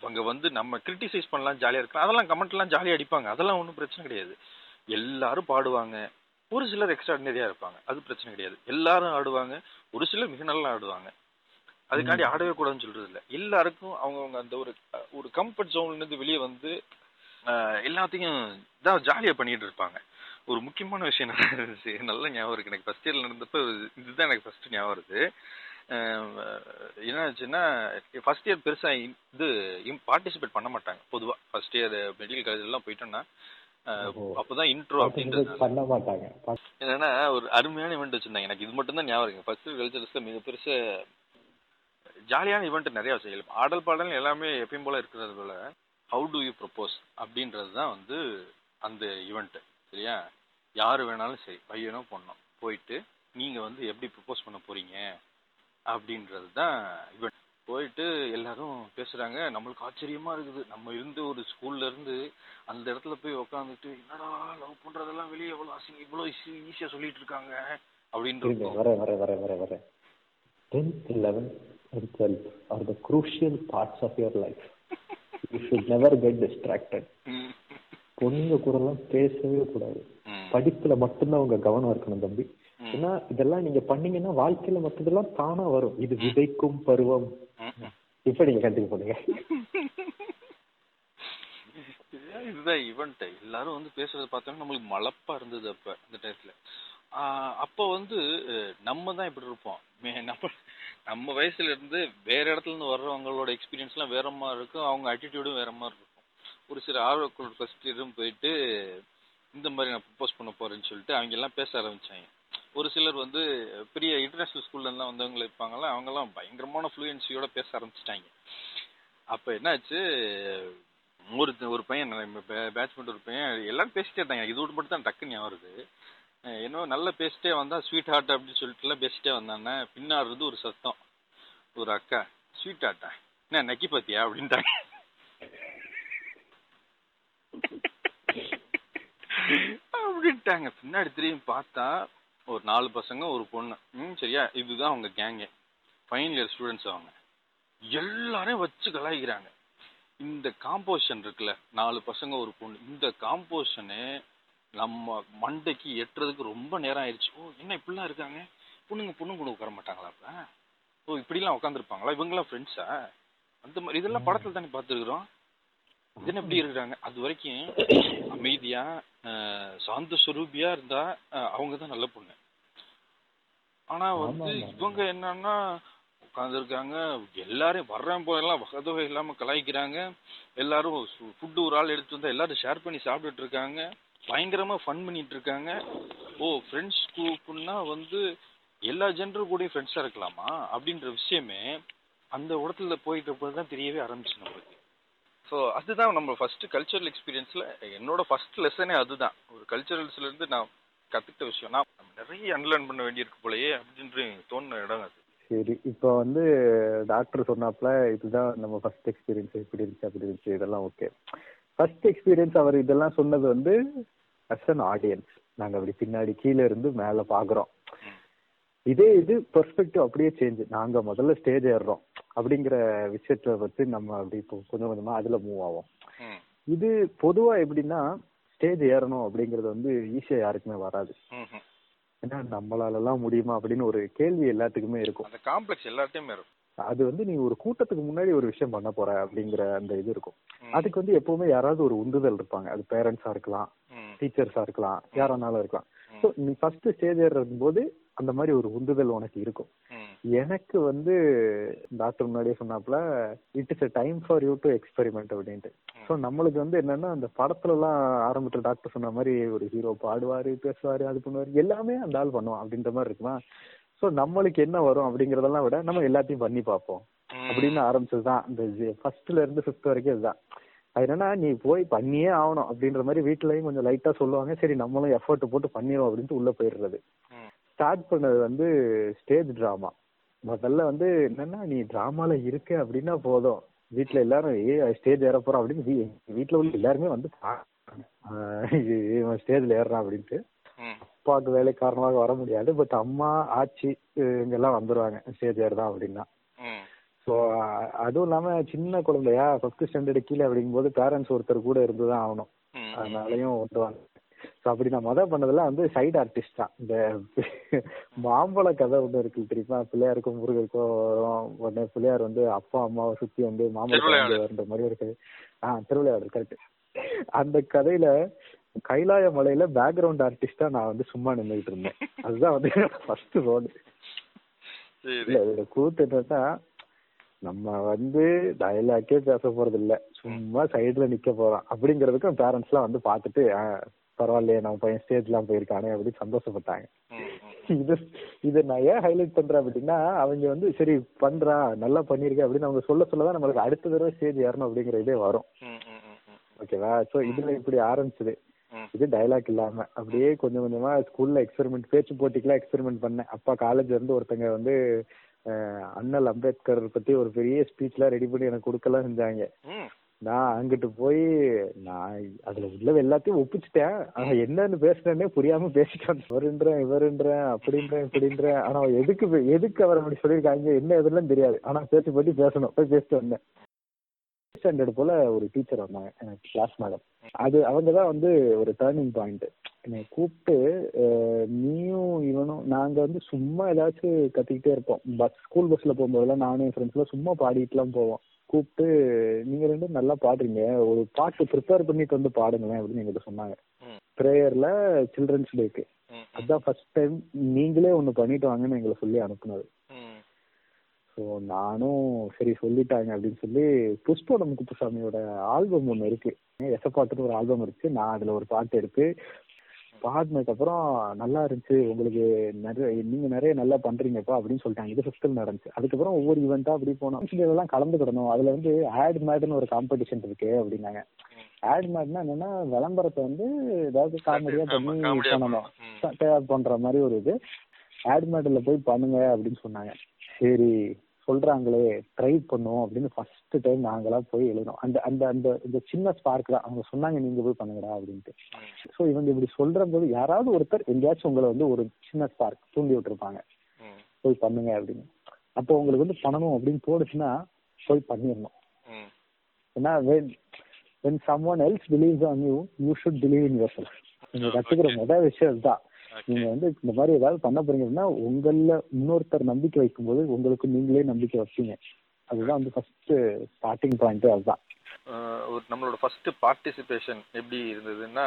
அவங்க வந்து நம்ம கிரிட்டிசைஸ் பண்ணலாம் ஜாலியா இருக்கலாம். அதெல்லாம் கமெண்ட் எல்லாம் ஜாலியா அடிப்பாங்க. அதெல்லாம் ஒன்றும் பிரச்சனை கிடையாது. எல்லாரும் பாடுவாங்க. ஒரு சிலர் எக்ஸ்ட்ராடினரியா இருப்பாங்க. அது பிரச்சனை கிடையாது. எல்லாரும் ஆடுவாங்க. ஒரு சிலர் மிக நல்லா ஆடுவாங்க. அதுக்காண்டி ஆடவே கூடாதுன்னு சொல்றது இல்ல. எல்லாருக்கும் அவங்கவங்க அந்த ஒரு ஒரு கம்ஃபர்ட் ஜோன்ல இருந்து வெளியே வந்து எல்லாத்தையும் தான் ஜாலியா பண்ணிட்டு இருப்பாங்க. ஒரு முக்கியமான விஷயம் இருந்துச்சு நல்ல ஞாபகம் இருக்கு. எனக்கு ஃபர்ஸ்ட் இயர்ல இருந்தப்ப இதுதான் எனக்கு ஃபர்ஸ்ட் ஞாபகம் வருது. என்ன ஆச்சுன்னா ஃபர்ஸ்ட் இயர் பெருசா இது பார்ட்டிசிபேட் பண்ண மாட்டாங்க. பொதுவா ஃபர்ஸ்ட் இயர் மெடிக்கல் காலேஜ் எல்லாம் போயிட்டோம்னா. அப்பதான் இன்ட்ரோ அப்படின்றது. பண்ண மாட்டாங்க. என்னன்னா ஒரு அருமையான ஈவெண்ட் வச்சிருந்தாங்க. எனக்கு இது மட்டும் தான் ஞாபகம் இருக்கு. ஃபர்ஸ்ட் கல்ச்சரல்ஸ்ல மிக பெருச ஜாலியான ஈவெண்ட் நிறைய செய்யலாம் ஆடல் பாடல் எல்லாமே எப்பயும் போல இருக்கிறது போல ஹவு டு யூ ப்ரப்போஸ் அப்படின்றது தான் வந்து அந்த ஈவெண்ட்டு சரியா? யார் வேணாலும் சரி பையனோ பொண்ணோ போயிட்டு நீங்கள் வந்து எப்படி ப்ரப்போஸ் பண்ண போறீங்க அப்படின்றது தான் ஈவெண்ட் போயிட்டு எல்லாரும் பேசுறாங்க. நம்மளுக்கு ஆச்சரியமா இருக்குது. நம்ம இருந்து ஒரு ஸ்கூல்ல இருந்து அந்த இடத்துல போய் உக்காந்துட்டு என்னடா லவ் பண்றதெல்லாம் வெளியே எவ்வளவு அசிங்க இவ்வளவு ஈஸியா சொல்லிட்டு இருக்காங்க. அப்படின்னு வர வர வர வர வர. Tenth eleventh and twelfth are the crucial parts of your life you should never get distracted. பொண்ணுங்க கூடலாம் பேசவே கூடாது. படிப்புல மட்டும்தான் உங்க கவனம் இருக்கணும் தம்பி. ஏன்னா இதெல்லாம் நீங்க பண்ணீங்கன்னா வாழ்க்கையில மற்றதெல்லாம் தானா வரும். இது விதைக்கும் பருவம். இப்ப நீங்க கண்டிப்பா பண்ணுங்க இதுதான் ஈவெண்ட் எல்லாரும் வந்து பேசுறத பார்த்தோம்னா நம்மளுக்கு மலப்பா இருந்தது அப்ப அந்த டயத்துல அப்ப வந்து நம்ம தான் இப்படி இருப்போம். நம்ம நம்ம வயசுல இருந்து வேற இடத்துல இருந்து வர்றவங்களோட எக்ஸ்பீரியன்ஸ் எல்லாம் வேற மாதிரி இருக்கும். அவங்க ஆட்டிடியூடும் வேற மாதிரி இருக்கும். ஒரு சில ஆர்வக்குள் ஃபர்ஸ்ட் இயரும் போயிட்டு இந்த மாதிரி நான் ப்ரப்போஸ் பண்ண போறேன்னு சொல்லிட்டு அவங்க எல்லாம் பேச ஆரம்பிச்சாங்க. ஒரு சிலர் வந்து பெரிய இன்டர்நேஷனல் ஸ்கூல்லலாம் எல்லாம் வந்தவங்க இருப்பாங்கல்ல பயங்கரமான ஃப்ளூயன்சியோட பேச ஆரம்பிச்சிட்டாங்க. அப்போ என்னாச்சு ஒரு ஒரு பையன் பேட்ச்மெண்ட் ஒரு பையன் எல்லாரும் பேசிட்டே இருந்தாங்க. இது விட்டு மட்டும் தான் டக்குன்னு ஞாபகம் வருது. அஹ் என்னவோ நல்லா பேசிட்டே வந்தா ஸ்வீட் ஹார்ட் அப்படின்னு சொல்லிட்டுலாம் பேசிட்டே வந்தானே பின்னாடுறது ஒரு சத்தம். ஒரு அக்கா ஸ்வீட் ஹார்ட்டா என்ன நக்கி பாத்தியா? அப்படின்ட்டாங்க. அப்படின்ட்டாங்க. பின்னாடி திரும்பி பார்த்தா ஒரு நாலு பசங்க ஒரு பொண்ணு. ம் சரியா? இதுதான் அவங்க கேங்கு ஃபைனல் இயர் ஸ்டூடெண்ட்ஸ் அவங்க. எல்லாரையும் வச்சு கலாய்க்கிறாங்க. இந்த காம்போசிஷன் இருக்குல்ல நாலு பசங்க ஒரு பொண்ணு. இந்த காம்போசிஷனு நம்ம மண்டைக்கு எட்டுறதுக்கு ரொம்ப நேரம் ஆயிடுச்சு ஓ என்ன இப்படிலாம் இருக்காங்க? பொண்ணுங்க பொண்ணுங்க கூட உட்கார மாட்டாங்களா அப்ப? ஓ இப்படிலாம் உட்காந்துருப்பாங்களா இவங்கெல்லாம் ஃப்ரெண்ட்ஸா அந்த மாதிரி இதெல்லாம் படத்துல தானே பார்த்துருக்குறோம். இது என்ன எப்படி இருக்கிறாங்க? அது வரைக்கும் அமைதியா சாந்த சுரூபியா இருந்தா அவங்க தான் நல்ல பொண்ணு. ஆனா வந்து. இவங்க என்னன்னா உட்காந்துருக்காங்க எல்லாரும் வர்றேன் போயெல்லாம் வகதொகை இல்லாம கலாய்க்கிறாங்க. எல்லாரும் ஃபுட்டு ஒரு ஆள் எடுத்து வந்தா எல்லாரும் ஷேர் பண்ணி சாப்பிட்டுட்டு இருக்காங்க. பயங்கரமா ஃபன் பண்ணிட்டு இருக்காங்க. ஓ ஃப்ரெண்ட்ஸ் குரூப்னா வந்து எல்லா ஜென்டர் கூடயும் ஃப்ரெண்ட்ஸா இருக்கலாமா? அப்படின்ற விஷயமே அந்த இடத்துல போயிட்டு தான் தெரியவே ஆரம்பிச்சு நம்மளுக்கு. ஸோ அதுதான் நம்ம ஃபர்ஸ்ட் கல்ச்சரல் எக்ஸ்பீரியன்ஸ்ல என்னோட ஃபர்ஸ்ட் லெசனே அதுதான். ஒரு கல்ச்சரல்ஸ்ல இருந்து நான் கத்துக்கிட்ட விஷயம். நான் நம்ம நிறைய அன்லேர்ன் பண்ண வேண்டியிருக்கு போலயே அப்படின்ற தோணுன இடம் அது. சரி இப்போ வந்து டாக்டர் சொன்னாப்ல இதுதான் நம்ம ஃபர்ஸ்ட் எக்ஸ்பீரியன்ஸ் இப்படி இருந்துச்சு அப்படி இருந்துச்சு இதெல்லாம் ஓகே ஃபர்ஸ்ட் எக்ஸ்பீரியன்ஸ் அவர் இதெல்லாம் சொன்னது வந்து அஸ் அன் ஆடியன்ஸ் நாங்க அப்படி பின்னாடி கீழே இருந்து மேல பாக்குறோம். இதே இது பெர்ஸ்பெக்டிவ் அப்படியே சேஞ்ச் நாங்க முதல்ல ஸ்டேஜ் ஏறுறோம் அப்படிங்கிற விஷயத்துல பத்தி நம்ம அப்படி கொஞ்சம் கொஞ்சமா அதுல மூவ் ஆவோம். ம். இது பொதுவா எப்படின்னா ஸ்டேஜ் ஏறணும் அப்படிங்கிறது வந்து ஈஸியா யாருக்குமே வராது. ஏன்னா நம்மளால எல்லாம் முடியுமா அப்படின்னு ஒரு கேள்வி எல்லாத்துக்குமே இருக்கும். அந்த காம்ப்ளெக்ஸ் எல்லாத்தையுமே இருக்கும். அது வந்து நீ ஒரு கூட்டத்துக்கு முன்னாடி ஒரு விஷயம் பண்ண போற அப்படிங்கிற அந்த இது இருக்கும். அதுக்கு வந்து எப்பவுமே யாராவது ஒரு உந்துதல் இருப்பாங்க. அது பேரண்ட்ஸா இருக்கலாம். டீச்சர்ஸா இருக்கலாம் யாரானாலும் இருக்கலாம். ஸோ நீ ஃபர்ஸ்ட் ஸ்டேஜ் ஏறும் போது அந்த மாதிரி ஒரு உந்துதல் உனக்கு இருக்கும். எனக்கு வந்து டாக்டர் முன்னாடியே சொன்னாப்ல it is a time for you to experiment அப்படின்ட்டு. ஸோ நம்மளுக்கு வந்து என்னன்னா அந்த படத்துல எல்லாம் ஆரம்பிச்ச டாக்டர் சொன்ன மாதிரி ஒரு ஹீரோ பாடுவாரு பேசுவாரு அது பண்ணுவாரு எல்லாமே அந்த ஆள் பண்ணுவான் அப்படின்ற மாதிரி இருக்குமா? ஸோ நம்மளுக்கு என்ன வரும் அப்படிங்கறதெல்லாம் விட நம்ம எல்லாத்தையும் பண்ணி பார்ப்போம். அப்படின்னு ஆரம்பிச்சதுதான். இந்த ஃபர்ஸ்ட்ல இருந்து ஃபிஃப்த் வரைக்கும் இதுதான். அது என்னன்னா நீ போய் பண்ணியே ஆகணும் அப்படின்ற மாதிரி வீட்லயும் கொஞ்சம் லைட்டா சொல்லுவாங்க. சரி நம்மளும் எஃபர்ட் போட்டு பண்ணிடுவோம் அப்படின்ட்டு உள்ள போயிடுறது. ஸ்டார்ட் பண்ணது வந்து ஸ்டேஜ் டிராமா முதல்ல வந்து என்னன்னா நீ டிராமால இருக்க அப்படின்னா போதும். வீட்ல எல்லாரும் ஏ ஸ்டேஜ் ஏற போறோம் அப்படின்னு வீ- வீட்ல உள்ள எல்லாருமே வந்து ஸ்டேஜ்ல ஏறுறான் அப்படின்ட்டு. அப்பாவுக்கு வேலை காரணமாக வர முடியாது. பட் அம்மா ஆச்சி இவங்க எல்லாம் வந்துருவாங்க. ஸ்டேஜ் ஏறுதான் அப்படின்னா. ஸோ அதுவும் இல்லாம சின்ன குழந்தையா ஃபர்ஸ்ட் ஸ்டாண்டர்டு கீழே அப்படிங்கும்போது பேரண்ட்ஸ் ஒருத்தர் கூட இருந்துதான் ஆகணும். அதனாலயும் வந்துருவாங்க ஸோ அப்படி நான் மொதல் பண்ணதெல்லாம் வந்து சைடு ஆர்டிஸ்ட் தான். இந்த மாம்பழ கதை ஒன்று இருக்கு தெரியுமா? பிள்ளையாருக்கும் முருகருக்கும் வரும். உடனே பிள்ளையார் வந்து அப்பா அம்மாவை சுத்தி வந்து மாம்பழம். வருன்ற மாதிரி இருக்கு ஆ திருவிளையாடல் கரெக்ட் அந்த கதையில கைலாய மலையில பேக்ரவுண்ட் ஆர்டிஸ்டா நான் வந்து சும்மா நின்றுகிட்டு இருந்தேன். அதுதான் வந்து ஃபர்ஸ்ட் ரோடு இல்ல கூத்து என்னன்னா நம்ம வந்து டயலாக்கே பேச போறது இல்ல சும்மா சைடுல நிக்க போறோம். அப்படிங்கறதுக்கும் பேரண்ட்ஸ் எல்லாம் வந்து பாத்துட்டு "ஆ, பரவாயில்லையே நம்ம பையன் ஸ்டேஜ் எல்லாம் போயிருக்கானே அப்படின்னு சந்தோஷப்பட்டாங்க. இது இதை நான் ஏன் ஹைலைட் பண்றேன் அப்படின்னா அவங்க வந்து சரி பண்றா நல்லா பண்ணிருக்க அப்படின்னு அவங்க சொல்ல சொல்லதான் நம்மளுக்கு அடுத்த தடவை ஸ்டேஜ் ஏறணும் அப்படிங்கிற இதே வரும். ஓகேவா சோ இதுல இப்படி ஆரம்பிச்சது. இது டைலாக் இல்லாம அப்படியே கொஞ்சம் கொஞ்சமா ஸ்கூல்ல எக்ஸ்பெரிமெண்ட் பேச்சு போட்டிக்கெல்லாம் எக்ஸ்பெரிமெண்ட் பண்ணேன். அப்பா காலேஜ்ல இருந்து ஒருத்தங்க வந்து அண்ணல் அம்பேத்கர் பத்தி ஒரு பெரிய ஸ்பீச்லாம் ரெடி பண்ணி எனக்கு கொடுக்கலாம் செஞ்சாங்க. நான் அங்கிட்டு போய் நான் அதுல உள்ள எல்லாத்தையும் ஒப்பிச்சிட்டேன். ஆனா என்னன்னு பேசுறேன்னே புரியாம பேசிட்டான். இவருன்றேன் இவருன்றேன் அப்படின்றேன் இப்படின்றேன். ஆனா எதுக்கு எதுக்கு அவர் அப்படி சொல்லியிருக்காங்க? என்ன எதுலாம் தெரியாது. ஆனா பேச்சு பற்றி பேசணும். போய் பேசிட்டு வந்தேன். ஸ்டாண்டர்ட் போல ஒரு டீச்சர் வந்தாங்க எனக்கு கிளாஸ் மேடம் அது அவங்க தான் வந்து ஒரு டேர்னிங் பாயிண்ட் என்னை கூப்பிட்டு நீயும் இவனும் நாங்க வந்து சும்மா ஏதாச்சும் கத்திக்கிட்டே இருப்போம். பஸ் ஸ்கூல் பஸ்ல போகும்போதெல்லாம் நானும் என் ஃப்ரெண்ட்ஸ்லாம் சும்மா பாடிட்டுலாம் போவோம். கூப்பிட்டு நீங்க ரெண்டும் நல்லா பாடுறீங்க. ஒரு பாட்டு ப்ரிப்பேர் பண்ணிட்டு வந்து பாடுங்களேன் அப்படின்னு எங்கிட்ட சொன்னாங்க. ப்ரேயர்ல சில்ட்ரன்ஸ் டேக்கு அதான் ஃபர்ஸ்ட் டைம் நீங்களே ஒண்ணு பண்ணிட்டு வாங்கன்னு எங்களை சொல்லி அனுப்புனது. ஸோ நானும் சரி சொல்லிட்டாங்க அப்படின்னு சொல்லி புஷ்போடம் குப்புசாமியோட ஆல்பம் ஒன்று இருக்கு. எசப்பாட்டுன்னு ஒரு ஆல்பம் இருக்கு. நான் அதுல ஒரு பாட்டு இருக்கு. பாடினதுக்கு அப்புறம் நல்லா இருந்துச்சு. உங்களுக்கு நிறைய நீங்க நிறைய நல்லா பண்றீங்கப்பா அப்படின்னு சொல்லிட்டாங்க. இது ஃபிஃப்த்தில் நடந்துச்சு. அதுக்கப்புறம் ஒவ்வொரு ஈவெண்ட்டா அப்படி போனோம். இதெல்லாம் கலந்துக்கிடணும் அதுல வந்து ஆட் மேட்னு ஒரு காம்படிஷன் இருக்கு அப்படின்னாங்க. ஆட் மேட்னா என்னன்னா விளம்பரத்தை வந்து ஏதாவது காமெடியா பண்ணி பண்ணணும். பண்ற மாதிரி ஒரு இது. ஆட் மேட்ல போய் பண்ணுங்க அப்படின்னு சொன்னாங்க. சரி. சொல்றாங்களே ட்ரை பண்ணுவோம் அப்படின்னு ஃபர்ஸ்ட் டைம் நாங்களா போய் எழுதணும் அந்த அந்த அந்த இந்த சின்ன ஸ்பார்க் தான். அவங்க சொன்னாங்க நீங்க போய் பண்ணுங்கடா அப்படின்ட்டு. ஸோ இவங்க இப்படி சொல்ற போது யாராவது ஒருத்தர் எங்கேயாச்சும் உங்களை வந்து ஒரு சின்ன ஸ்பார்க் தூண்டி விட்டுருப்பாங்க. போய் பண்ணுங்க அப்படின்னு. அப்போ உங்களுக்கு வந்து பண்ணணும் அப்படின்னு தோணுச்சுன்னா போய் பண்ணிடணும். ஏன்னா when when someone else believes on you you should believe in yourself. நீங்க கத்துக்கிற முதல் விஷயம் Okay. நீங்க வந்து இந்த மாதிரி ஏதாவது பண்ண போறீங்க அப்படின்னா உங்கள இன்னொருத்தர் நம்பிக்கை வைக்கும்போது உங்களுக்கு நீங்களே நம்பிக்கை வைப்பீங்க. அதுதான் வந்து ஃபர்ஸ்ட் ஸ்டார்டிங் பாயிண்ட் அதுதான். ஒரு நம்மளோட ஃபர்ஸ்ட் பார்ட்டிசிபேஷன் எப்படி இருந்ததுன்னா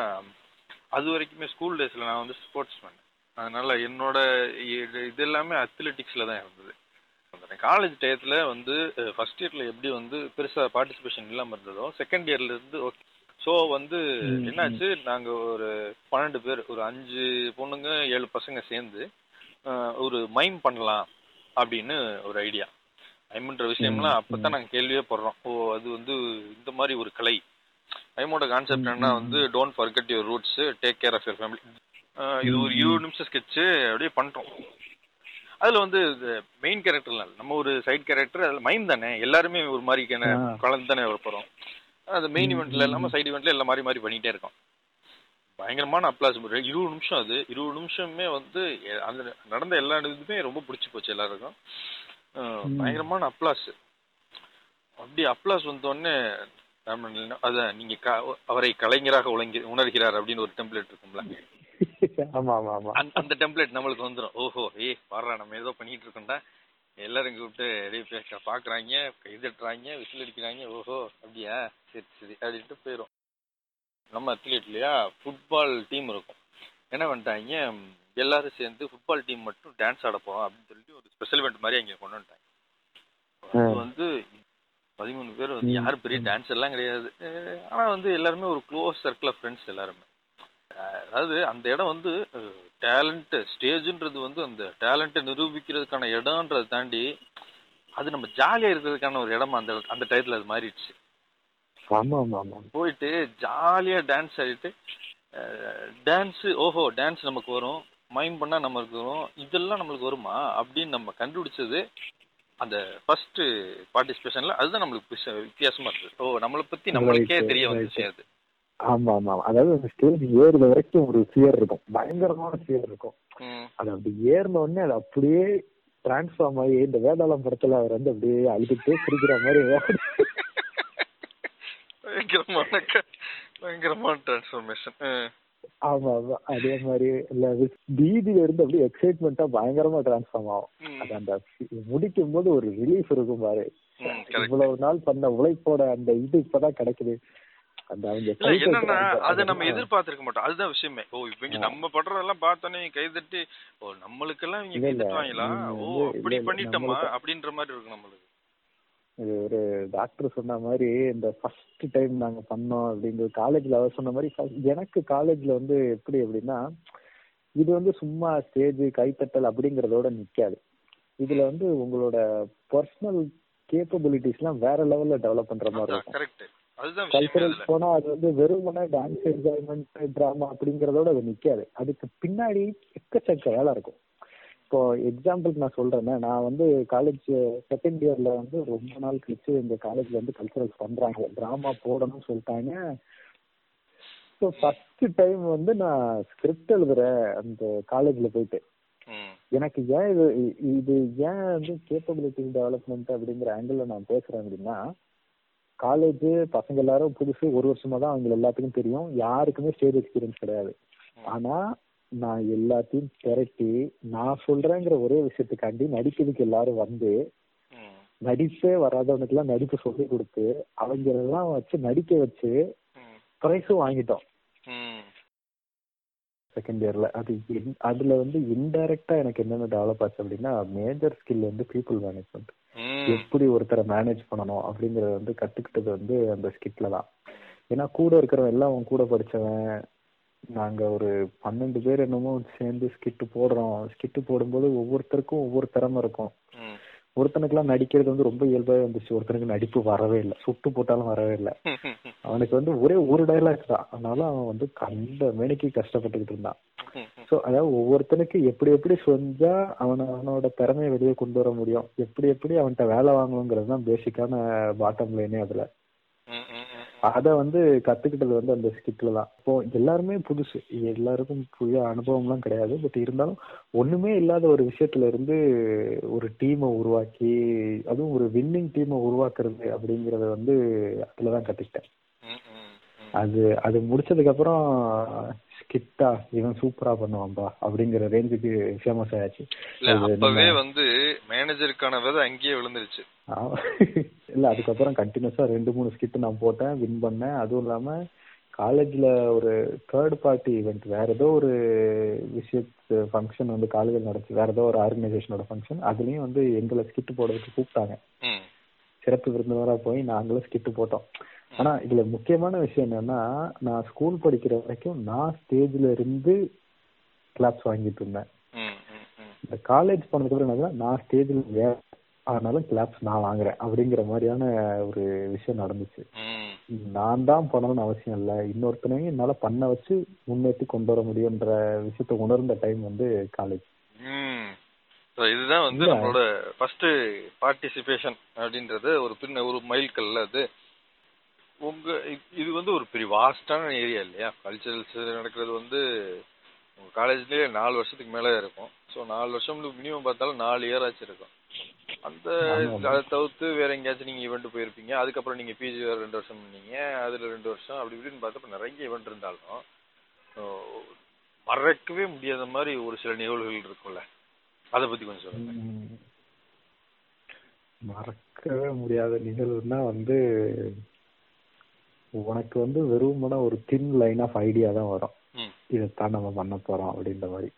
அது வரைக்குமே ஸ்கூல் டேஸ்ல நான் வந்து ஸ்போர்ட்ஸ் மேன் அதனால என்னோட இது இது எல்லாமே அத்லெட்டிக்ஸ்ல தான் இருந்தது. காலேஜ் டயத்துல வந்து ஃபர்ஸ்ட் இயர்ல எப்படி வந்து பெருசா பார்ட்டிசிபேஷன் இல்லாம இருந்ததோ செகண்ட் இயர்ல இருந்து ஓகே ஸோ வந்து என்னாச்சு? நாங்க ஒரு பன்னெண்டு பேர் ஒரு அஞ்சு பொண்ணுங்க ஏழு பசங்க சேர்ந்து ஒரு மைம் பண்ணலாம் அப்படின்னு ஒரு ஐடியா. மைம்ன்ற விஷயம்லாம் ம், அப்பதான் நாங்க கேள்வியே படுறோம். ஓ அது வந்து இந்த மாதிரி ஒரு கலை. மைமோட கான்செப்ட் என்ன வந்து don't forget your roots take care of your family இது ஒரு இருபது. நிமிஷம் ஸ்கெட்ச் அப்படியே பண்ணிட்டோம் அதுல வந்து மெயின் கேரக்டர்லாம் நம்ம ஒரு சைட் கேரக்டர் அதுல மைம் தானே? எல்லாருமே ஒரு மாதிரி ஆ. கலந்து தானே வர அந்த மெயின் இவெண்ட்ல ம், இல்லாம ம். சைடு இவெண்ட்ல எல்லாம் மாறி மாறி பண்ணிட்டே இருக்கோம். பயங்கரமான அப்ளாஸ் இருபது நிமிஷம் அது. இருபது நிமிஷமே வந்து அந்த நடந்த எல்லா இதுவுமே ரொம்ப பிடிச்சி போச்சு எல்லாருக்கும். பயங்கரமான அப்ளாஸ் அப்படி அப்ளாஸ் வந்தோடனே அதான் நீங்க அவரை கலைஞராக உலங்கி உணர்கிறார் அப்படின்னு ஒரு டெம்ப்ளேட் இருக்கும்ல. ஆமா ஆமா ஆமா. அந்த- டெம்ப்ளேட் நம்மளுக்கு வந்துடும் ஓஹோ ஏய் பாடுறா நம்ம ஏதோ பண்ணிட்டு இருக்கோம்டா. எல்லாரும் கூப்பிட்டு ரெடி பேச பாக்குறாங்க கைதட்டுறாங்க விசில் அடிக்கிறாங்க ஓஹோ அப்படியா? சரி சரி அப்படின்ட்டு போயிடும் நம்ம அத்லீட் இல்லையா? ஃபுட்பால் டீம் இருக்கும். என்ன பண்ணிட்டாங்க? எல்லாரும் சேர்ந்து ஃபுட்பால் டீம் மட்டும் டான்ஸ் ஆட போறோம் அப்படின்னு சொல்லிட்டு ஒரு ஸ்பெஷல் இவெண்ட் மாதிரி அங்கே கொண்டு வந்துட்டாங்க. அது. வந்து பதிமூணு பேர் வந்து யாரும் பெரிய. டான்ஸ் எல்லாம் கிடையாது. அஹ் ஆனா வந்து எல்லாருமே ஒரு க்ளோஸ் சர்க்கிள் ஆஃப் ஃப்ரெண்ட்ஸ் எல்லாருமே. அதாவது அந்த இடம் வந்து டேலண்ட் ஸ்டேஜ்ன்றது வந்து அந்த டேலண்ட்டை நிரூபிக்கிறதுக்கான இடம்ன்றதை தாண்டி அது நம்ம ஜாலியா இருக்கிறதுக்கான ஒரு இடமா அந்த அந்த டயத்துல அது மாறிடுச்சு. ஆமா ஆமா ஆமா போயிட்டு ஜாலியா டான்ஸ் ஆடிட்டு டான்ஸ் ஓஹோ டான்ஸ் நமக்கு வரும். மைம் பண்ணா நமக்கு வரும். இதெல்லாம் நம்மளுக்கு வருமா? அப்படின்னு நம்ம கண்டுபிடிச்சது அந்த ஃபர்ஸ்ட் பார்ட்டிசிபேஷன்ல அதுதான் நம்மளுக்கு வித்தியாசமா இருந்தது. ஓ நம்மளை பத்தி நம்மளுக்கே தெரிய. வந்துச்சு அது. ஆமா ஆமா. அதாவது அந்த ஸ்டேஜ் ஏறுற வரைக்கும் ஒரு ஃபியர் இருக்கும். பயங்கரமான ஃபியர் இருக்கும். அது அப்படி ஏறின உடனே அது அப்படியே டிரான்ஸ்ஃபார்ம் ஆகி இந்த வேதாளம் படத்துல அவர் வந்து அப்படியே அழுதுட்டு சிரிக்கிற மாதிரி பயங்கரமான டிரான்ஸ்ஃபர்மேஷன் ஆமா ஆமா. அதே மாதிரி இல்ல பீதியில இருந்து அப்படியே எக்ஸைட்மெண்டா பயங்கரமா டிரான்ஸ்ஃபார்ம் ஆகும். அது அந்த முடிக்கும் போது ஒரு ரிலீஃப் இருக்கும் பாரு. இவ்வளவு நாள் பண்ண உழைப்போட அந்த இது இப்பதான் கிடைக்குது. என்னன்னா. அதை நம்ம எதிர்பார்த்திருக்க மாட்டோம். அதுதான் விஷயமே. ஓ இவங்க. நம்ம படுறதெல்லாம் பார்த்தோன்னே கை தட்டி ஓ நம்மளுக்கெல்லாம் இவங்க இல்ல, கை இல்ல. தட்டுவாங்களா? நீங்க ஓ இல்ல, பண்ணிட்டோமா? அப்படின்ற மாதிரி இருக்கும் நம்மளுக்கு. இது ஒரு டாக்டர் சொன்ன மாதிரி இந்த ஃபர்ஸ்ட் டைம் நாங்க பண்ணோம் அப்படிங்கிற காலேஜ்ல அவர் சொன்ன மாதிரி எனக்கு காலேஜ்ல வந்து எப்படி அப்படின்னா இது வந்து சும்மா ஸ்டேஜ் கைத்தட்டல் அப்படிங்கறதோட நிக்காது. இதுல வந்து உங்களோட பர்சனல் கேப்பபிலிட்டிஸ் எல்லாம் வேற லெவல்ல டெவலப் பண்ற மாதிரி இருக்கும். அதுதான் அதுல. போனா அது வந்து வெறுமனே டான்ஸ் என்ஜாய்மெண்ட் ட்ராமா அப்படிங்கறதோட அது நிக்காது. அதுக்கு பின்னாடி எக்கச்சக்க வேலை இருக்கும். இப்போ எக்ஸாம்பிளுக்கு நான் சொல்றேன்னா நான் வந்து காலேஜ் செகண்ட் இயர்ல வந்து ரொம்ப நாள் கழிச்சு எங்க காலேஜ்ல வந்து கல்ச்சுரல்ஸ் பண்றாங்க. டிராமா போடணும்னு சொல்லிட்டாங்க. ஸோ ஃபர்ஸ்ட் டைம் வந்து நான் ஸ்கிரிப்ட் எழுதுறேன் அந்த காலேஜ்ல போயிட்டு. எனக்கு ஏன் இது இது ஏன் வந்து கேப்பபிலிட்டி டெவலப்மெண்ட் அப்படிங்கிற ஆங்கிள் நான் பேசுறேன் அப்படின்னா காலேஜ் பசங்க எல்லாரும் புதுசு ஒரு வருஷமா தான் அவங்க எல்லாத்துக்கும் தெரியும். யாருக்குமே ஸ்டேஜ் எக்ஸ்பீரியன்ஸ் கிடையாது. ஆனா நான் எல்லாத்தையும் திரட்டி நான் சொல்றேங்கிற ஒரே விஷயத்துக்காண்டி நடிக்கிறதுக்கு எல்லாரும் வந்து நடிப்பே வராதவனுக்கு எல்லாம் நடிப்பு சொல்லி கொடுத்து அவங்க எல்லாம் வச்சு நடிக்க வச்சு பிரைஸும் ப்ரைஸும் வாங்கிட்டோம் செகண்ட் இயர்ல அது அதுல வந்து இன்டைரக்டா எனக்கு என்னென்ன டெவலப் ஆச்சு அப்படின்னா மேஜர் ஸ்கில் வந்து பீப்புள் மேனேஜ்மெண்ட் எப்படி ஒருத்தரை மேனேஜ் பண்ணணும் அப்படிங்கறத வந்து கத்துக்கிட்டது வந்து அந்த ஸ்கிட்ல தான். ஏன்னா கூட இருக்கிறவன் எல்லாம் அவன் கூட படிச்சவன். நாங்க ஒரு பன்னெண்டு பேர் என்னமோ சேர்ந்து ஸ்கிட்டு போடுறோம். ஸ்கிட்டு போடும்போது ஒவ்வொருத்தருக்கும் ஒவ்வொரு திறமை இருக்கும். ஒருத்தனுக்குலாம் நடிக்கிறது வந்து ரொம்ப இயல்பாவே வந்துச்சு. ஒருத்தனுக்கு நடிப்பு வரவே இல்லை. சுட்டு போட்டாலும் வரவே இல்லை. அவனுக்கு வந்து ஒரே ஒரு டைலாக் தான். அதனால அவன் வந்து கண்ட மேனிக்கு கஷ்டப்பட்டுக்கிட்டு இருந்தான். ஸோ அதாவது ஒவ்வொருத்தனுக்கு எப்படி எப்படி செஞ்சா அவன அவனோட திறமையை வெளியே கொண்டு வர முடியும். எப்படி எப்படி அவன்கிட்ட வேலை வாங்கணுங்கிறது தான் பேசிக்கான பாட்டம் லைனே அதுல. அத வந்து கத்துக்கிட்டது வந்து அந்த ஸ்கிட்ல தான். இப்போ எல்லாருமே புதுசு. எல்லாருக்கும் புதிய அனுபவம்லாம் கிடையாது. பட் இருந்தாலும் ஒண்ணுமே இல்லாத ஒரு விஷயத்துல இருந்து ஒரு டீமை உருவாக்கி அதுவும் ஒரு வின்னிங் டீமை உருவாக்குறது அப்படிங்கறத வந்து அதுலதான் கத்துக்கிட்டேன். அது அது முடிச்சதுக்கு அப்புறம் ஸ்கிட்டா இவன் சூப்பரா பண்ணுவான்பா அப்படிங்கிற ரேஞ்சுக்கு ஃபேமஸ் ஆயாச்சு. அப்பவே வந்து மேனேஜருக்கான விதை அங்கேயே விழுந்துருச்சு. இல்ல அதுக்கப்புறம் கண்டினியூஸா ரெண்டு மூணு ஸ்கிட் நான் போட்டேன் வின் பண்ணேன். அதுவும் இல்லாம காலேஜ்ல ஒரு தேர்ட் பார்ட்டி ஈவெண்ட் வேற ஏதோ ஒரு விஷயத்து ஃபங்க்ஷன் வந்து காலேஜில் நடந்துச்சு. வேற ஏதோ ஒரு ஆர்கனைசேஷனோட ஃபங்க்ஷன் அதுலயும் வந்து எங்களை ஸ்கிட் போடுறதுக்கு கூப்பிட்டாங்க. சிறப்பு விருந்தினரா போய் நாங்களும் ஸ்கிட் போட்டோம். ஆனா இதுல முக்கியமான விஷயம் என்னன்னா நான் ஸ்கூல் படிக்கிற வரைக்கும் நான் ஸ்டேஜ்ல இருந்து கிளாப்ஸ் வாங்கிட்டு இருந்தேன். இந்த காலேஜ் போனதுக்கு அப்புறம் நான் ஸ்டேஜ்ல வேற ஆனாலும் கிளாப்ஸ் நான் வாங்குறேன் அப்படிங்கிற மாதிரியான ஒரு விஷயம் நடந்துச்சு. நான் தான் பண்ணணும்னு அவசியம் இல்லை. இன்னொருத்தனையும் என்னால பண்ண வச்சு முன்னேற்றி கொண்டு வர முடியுன்ற விஷயத்த உணர்ந்த டைம் வந்து காலேஜ் இதுதான் வந்து. நம்மளோட ஃபர்ஸ்ட் பார்ட்டிசிபேஷன் அப்படின்றது ஒரு பின்ன ஒரு மைல்கல்ல அது. உங்க இது வந்து ஒரு பெரிய வாஸ்டான ஏரியா இல்லையா? கல்ச்சரல்ஸ் நடக்கிறது வந்து உங்க காலேஜ்லயே நாலு வருஷத்துக்கு மேல இருக்கும். ஸோ நாலு வருஷம் மினிமம் பார்த்தாலும் நாலு இயர் ஆச்சு இருக்கும். அந்த. அதை தவிர்த்து வேற எங்கேயாச்சும் நீங்க ஈவெண்ட் போயிருப்பீங்க அதுக்கப்புறம் நீங்க பிஜி வேற ரெண்டு வருஷம் பண்ணீங்க அதுல ரெண்டு வருஷம் அப்படி இப்படின்னு பார்த்தப்ப நிறைய ஈவெண்ட் இருந்தாலும் மறக்கவே முடியாத மாதிரி ஒரு சில நிகழ்வுகள் இருக்கும்ல அதை பத்தி கொஞ்சம் சொல்லுங்க. மறக்கவே முடியாத நிகழ்வுன்னா வந்து உனக்கு வந்து வெறுமன ஒரு தின் லைன் ஆஃப் ஐடியா தான் வரும் இதைத்தான் நம்ம பண்ண போறோம் அப்படின்ற மாதிரி.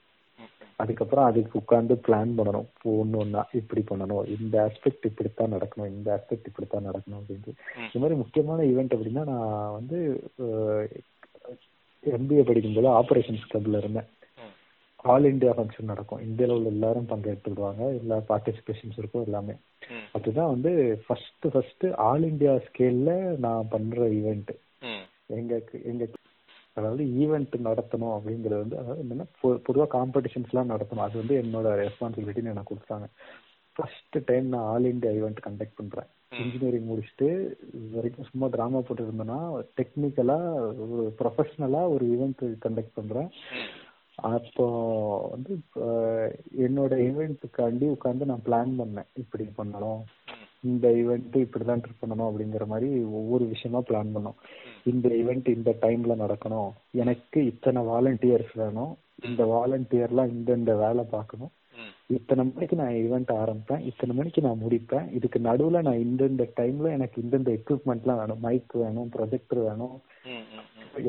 அதுக்கப்புறம் அதுக்கு உட்கார்ந்து பிளான் பண்ணணும். ஒன்று ஒன்றா இப்படி பண்ணணும். இந்த ஆஸ்பெக்ட் இப்படித்தான் நடக்கணும். இந்த ஆஸ்பெக்ட் இப்படித்தான் நடக்கணும் அப்படின்ட்டு. ம். இந்த மாதிரி முக்கியமான ஈவெண்ட் அப்படின்னா நான் வந்து எம்பிஏ படிக்கும்போது ஆபரேஷன்ஸ் கிளப்ல இருந்தேன். ஆல் இந்தியா ஃபங்க்ஷன் நடக்கும். இந்தியாவில் உள்ள எல்லாரும் பங்கெடுத்துக்கிடுவாங்க எல்லா பார்ட்டிசிபேஷன்ஸ் இருக்கும் எல்லாமே. அதுதான் வந்து ஃபர்ஸ்ட் ஃபர்ஸ்ட் ஆல் இந்தியா ஸ்கேல்ல நான் பண்ற ஈவெண்ட். எங்க எங்க அதாவது ஈவெண்ட் நடத்தணும் அப்படிங்கிறது வந்து அதாவது என்னன்னா பொ- பொதுவா காம்படிஷன்ஸ்லாம் நடத்தணும் அது வந்து என்னோட ரெஸ்பான்சிபிலிட்டின்னு எனக்கு கொடுத்தாங்க ஃபர்ஸ்ட் டைம் நான் ஆல் இந்தியா ஈவெண்ட் கண்டக்ட் பண்றேன் ம். இன்ஜினியரிங் முடிச்சுட்டு இது வரைக்கும் சும்மா டிராமா போட்டு இருந்தேன்னா டெக்னிக்கலா ஒரு ப்ரொஃபஷனலா ஒரு ஈவெண்ட் கண்டக்ட் பண்றேன் ம். அப்போ வந்து என்னோட ஈவெண்ட்டுக்காண்டி உட்காந்து நான் பிளான் பண்ணேன் இப்படி பண்ணணும். இந்த ஈவெண்ட் இப்படிதான் ட்ரிப் பண்ணணும் அப்படிங்கிற மாதிரி ஒவ்வொரு விஷயமா பிளான் பண்ணோம். இந்த ஈவெண்ட் இந்த டைம்ல நடக்கணும். எனக்கு இத்தனை வாலண்டியர்ஸ் வேணும். இந்த வாலண்டியர்லாம் இந்த இந்த வேலை பார்க்கணும். இத்தனை மணிக்கு நான் ஈவெண்ட் ஆரம்பிப்பேன். இத்தனை மணிக்கு நான் முடிப்பேன். இதுக்கு நடுவுல நான் இந்த இந்த டைம்ல எனக்கு இந்தந்த எக்யூப்மெண்ட்லாம் வேணும். மைக் வேணும் ப்ரொஜெக்டர் வேணும்.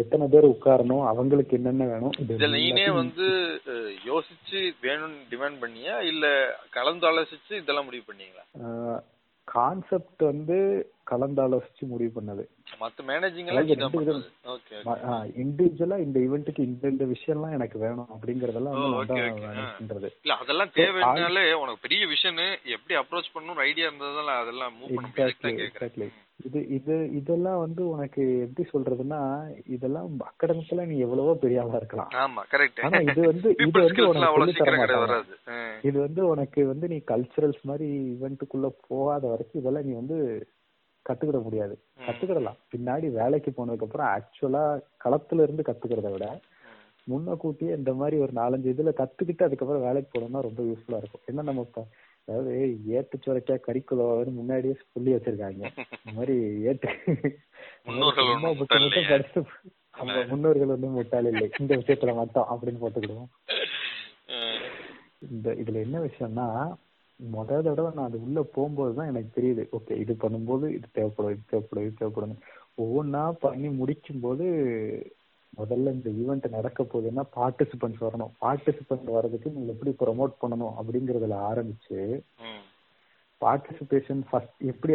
எத்தனை பேர் உட்காரணும் அவங்களுக்கு என்னென்ன வேணும் இது இதுல நீனே வந்து யோசிச்சு வேணும்னு டிமாண்ட் பண்ணியா? இல்ல கலந்து ஆலோசிச்சு இதெல்லாம் முடிவு பண்ணீங்களா? கான்செப்ட் வந்து கலந்தாலோசிச்சு முடிவு பண்ணது. மத்த மேனேஜிங் இண்டிவிஜுவலா இந்த ஈவெண்ட்டுக்கு இந்த இந்த விஷயம்லாம் எனக்கு வேணும் அப்படிங்கறதெல்லாம். பண்றது. இல்ல அதெல்லாம் தேவைன்னாலே உனக்கு பெரிய விஷன் எப்படி அப்ரோச் பண்ணணும் ஐடியா இருந்ததெல்லாம் அதெல்லாம் மூவ் பண்ண இது இது இதெல்லாம் வந்து உனக்கு எப்படி சொல்றதுன்னா இதெல்லாம் அக்கடமிக்கலா நீ எவ்வளவோ பெரிய ஆளா இருக்கலாம். ஆமா கரெக்ட் ஆனா இது வந்து இது வந்து உனக்கு தர மாட்டாங்க. இது வந்து உனக்கு வந்து நீ கல்ச்சுரல்ஸ் மாதிரி ஈவெண்ட்டுக்குள்ள போகாத வரைக்கும் இதெல்லாம் நீ வந்து கத்துக்கிட முடியாது. கத்துக்கிடலாம். பின்னாடி வேலைக்கு போனதுக்கு அப்புறம் ஆக்சுவலா களத்துல இருந்து கத்துக்கிறத விட முன்ன கூட்டியே இந்த மாதிரி ஒரு நாலஞ்சு இதுல கத்துக்கிட்டு அதுக்கப்புறம் வேலைக்கு போனோம்னா ரொம்ப யூஸ்ஃபுல்லா இருக்கும். ஏன்னா நம்ம அதாவது ஏட்டு சுரைக்கா கறிக்குலவான்னு முன்னாடியே சொல்லி வச்சிருக்காங்க. இந்த மாதிரி ஏட்டு முன்னோர்கள் புக்கு முட்டாள் மட்டும் இல்லையா? படிச்சு அவங்க முன்னோர்கள் ஒன்றும் முட்டாள் இல்லை. இந்த விஷயத்துல மட்டும் அப்படின்னு போட்டுக்கிடுவோம். இந்த இதுல என்ன விஷயம்னா முத தடவை நான் அது உள்ள போகும்போது தான் எனக்கு தெரியுது. ஓகே இது பண்ணும்போது இது தேவைப்படும் இது தேவைப்படும் இது தேவைப்படும். ஒவ்வொன்றா பண்ணி முடிக்கும் போது முதல்ல இந்த ஈவெண்ட் நடக்க போகுதுன்னா பார்ட்டிசிபென்ட்ஸ் வரணும் பார்ட்டிசிபென்ட் வர்றதுக்கு நீங்க எப்படி ப்ரொமோட் பண்ணணும் அப்படிங்கறதுல ஆரம்பிச்சு. பார்ட்டிசிபேஷன் ஃபர்ஸ்ட் எப்படி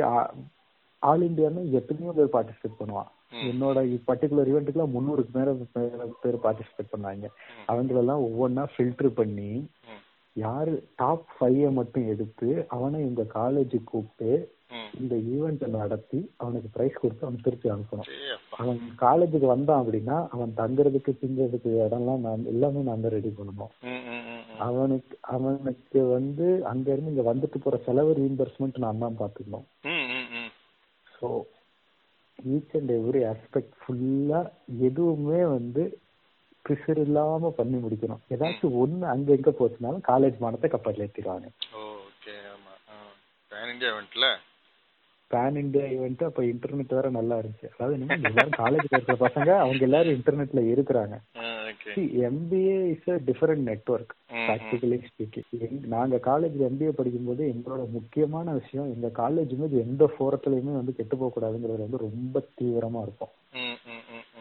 ஆல் இந்தியான்னு எத்தனையோ பேர் பார்ட்டிசிபேட் பண்ணுவான். என்னோட பர்டிகுலர் ஈவெண்ட்டுக்குலாம் முந்நூறுக்கு மேல பேர் பார்ட்டிசிபேட் பண்ணாங்க அவங்களெல்லாம் ஒவ்வொன்றா ஃபில்டர் பண்ணி. யாரு டாப் ஃபைவ மட்டும் எடுத்து அவனை எங்க காலேஜுக்கு கூப்பிட்டு. இந்த ஈவெண்ட்டை நடத்தி அவனுக்கு பிரைஸ் கொடுத்து அவன் திருப்பி அனுப்பணும். அவன் காலேஜுக்கு வந்தான் அப்படின்னா அவன் தங்குறதுக்கு திங்கிறதுக்கு இடம்லாம் நான் எல்லாமே நான் ரெடி பண்ணணும். அவனுக்கு அவனுக்கு வந்து அங்க இருந்து இங்க வந்துட்டு போற செலவு ரீஇம்பர்ஸ்மெண்ட் நான் தான் பாத்துக்கணும். So each and every aspect ஃபுல்லா எதுவுமே வந்து பிசுறு இல்லாம பண்ணி முடிக்கணும். ஏதாச்சும் ஒண்ணு அங்க எங்க போச்சுனாலும் காலேஜ் மானத்தை கப்பல் ஏத்திடுவாங்க. ஓ ஓகே ஆமா. பேன் இந்தியா இவெண்ட்ல பேன் இந்தியா ஈவெண்ட் அப்ப இன்டர்நெட் வேற நல்லா இருந்துச்சு. அதாவது என்னன்னா எல்லாரும் காலேஜ்ல இருக்கிற பசங்க அவங்க எல்லாரும் இன்டர்நெட்ல இருக்கிறாங்க. MBA is a different network. Practically speaking நாங்க காலேஜ்ல எம்பிஏ படிக்கும்போது எங்களோட முக்கியமான விஷயம் எங்க காலேஜ் இமேஜ் எந்த ஃபோரத்துலயுமே வந்து கெட்டு போக கூடாதுங்கிறது வந்து ரொம்ப தீவிரமா இருக்கும்.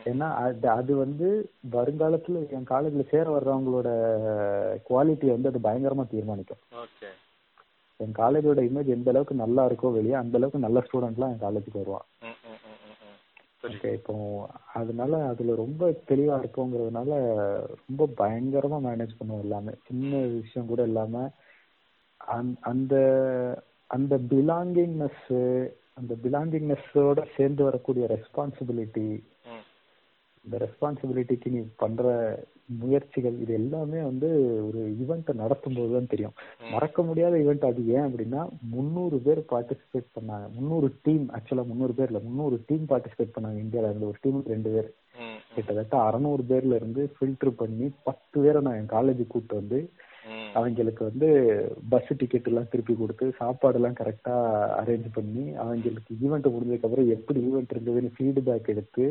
ஏன்னா அது அது வந்து வருங்காலத்துல என் காலேஜ்ல சேர வர்றவங்களோட குவாலிட்டியை வந்து அது பயங்கரமா தீர்மானிக்கும். ஓகே. என் காலேஜோட இமேஜ் எந்த அளவுக்கு நல்லா இருக்கோ வெளியே அந்த அளவுக்கு நல்ல ஸ்டூடெண்ட்லாம் என் காலேஜுக்கு வருவான். ஓகே இப்போ அதனால அதுல ரொம்ப தெளிவா இருக்கோங்கிறதுனால ரொம்ப பயங்கரமா மேனேஜ் பண்ணுவோம் எல்லாமே. சின்ன விஷயம் கூட இல்லாம அந்த- அந்த பிலாங்கிங்னஸ் அந்த பிலாங்கிங்னஸோட சேர்ந்து வரக்கூடிய ரெஸ்பான்சிபிலிட்டி இந்த ரெஸ்பான்சிபிலிட்டிக்கு நீ பண்ற முயற்சிகள் இது எல்லாமே வந்து ஒரு ஈவெண்ட்டை நடத்தும் போது தான் தெரியும். மறக்க முடியாத ஈவெண்ட் அது ஏன் அப்படின்னா முந்நூறு பேர் பார்ட்டிசிபேட் பண்ணாங்க. முந்நூறு டீம் ஆக்சுவலா முந்நூறு பேர் இல்ல முந்நூறு டீம் பார்ட்டிசிபேட் பண்ணாங்க இந்தியால. இருந்து ஒரு டீமுக்கு ரெண்டு பேர். கிட்டத்தட்ட அறநூறு பேர்ல இருந்து ஃபில்டர் பண்ணி பத்து பேரை நான் என் காலேஜுக்கு கூப்பிட்டு வந்து. அவங்களுக்கு வந்து பஸ் டிக்கெட் எல்லாம் திருப்பி கொடுத்து சாப்பாடு எல்லாம் கரெக்டா அரேஞ்ச் பண்ணி அவங்களுக்கு ஈவெண்ட் முடிஞ்சதுக்கு அப்புறம் எப்படி ஈவெண்ட் இருந்ததுன்னு ஃபீட்பேக் எடுத்து.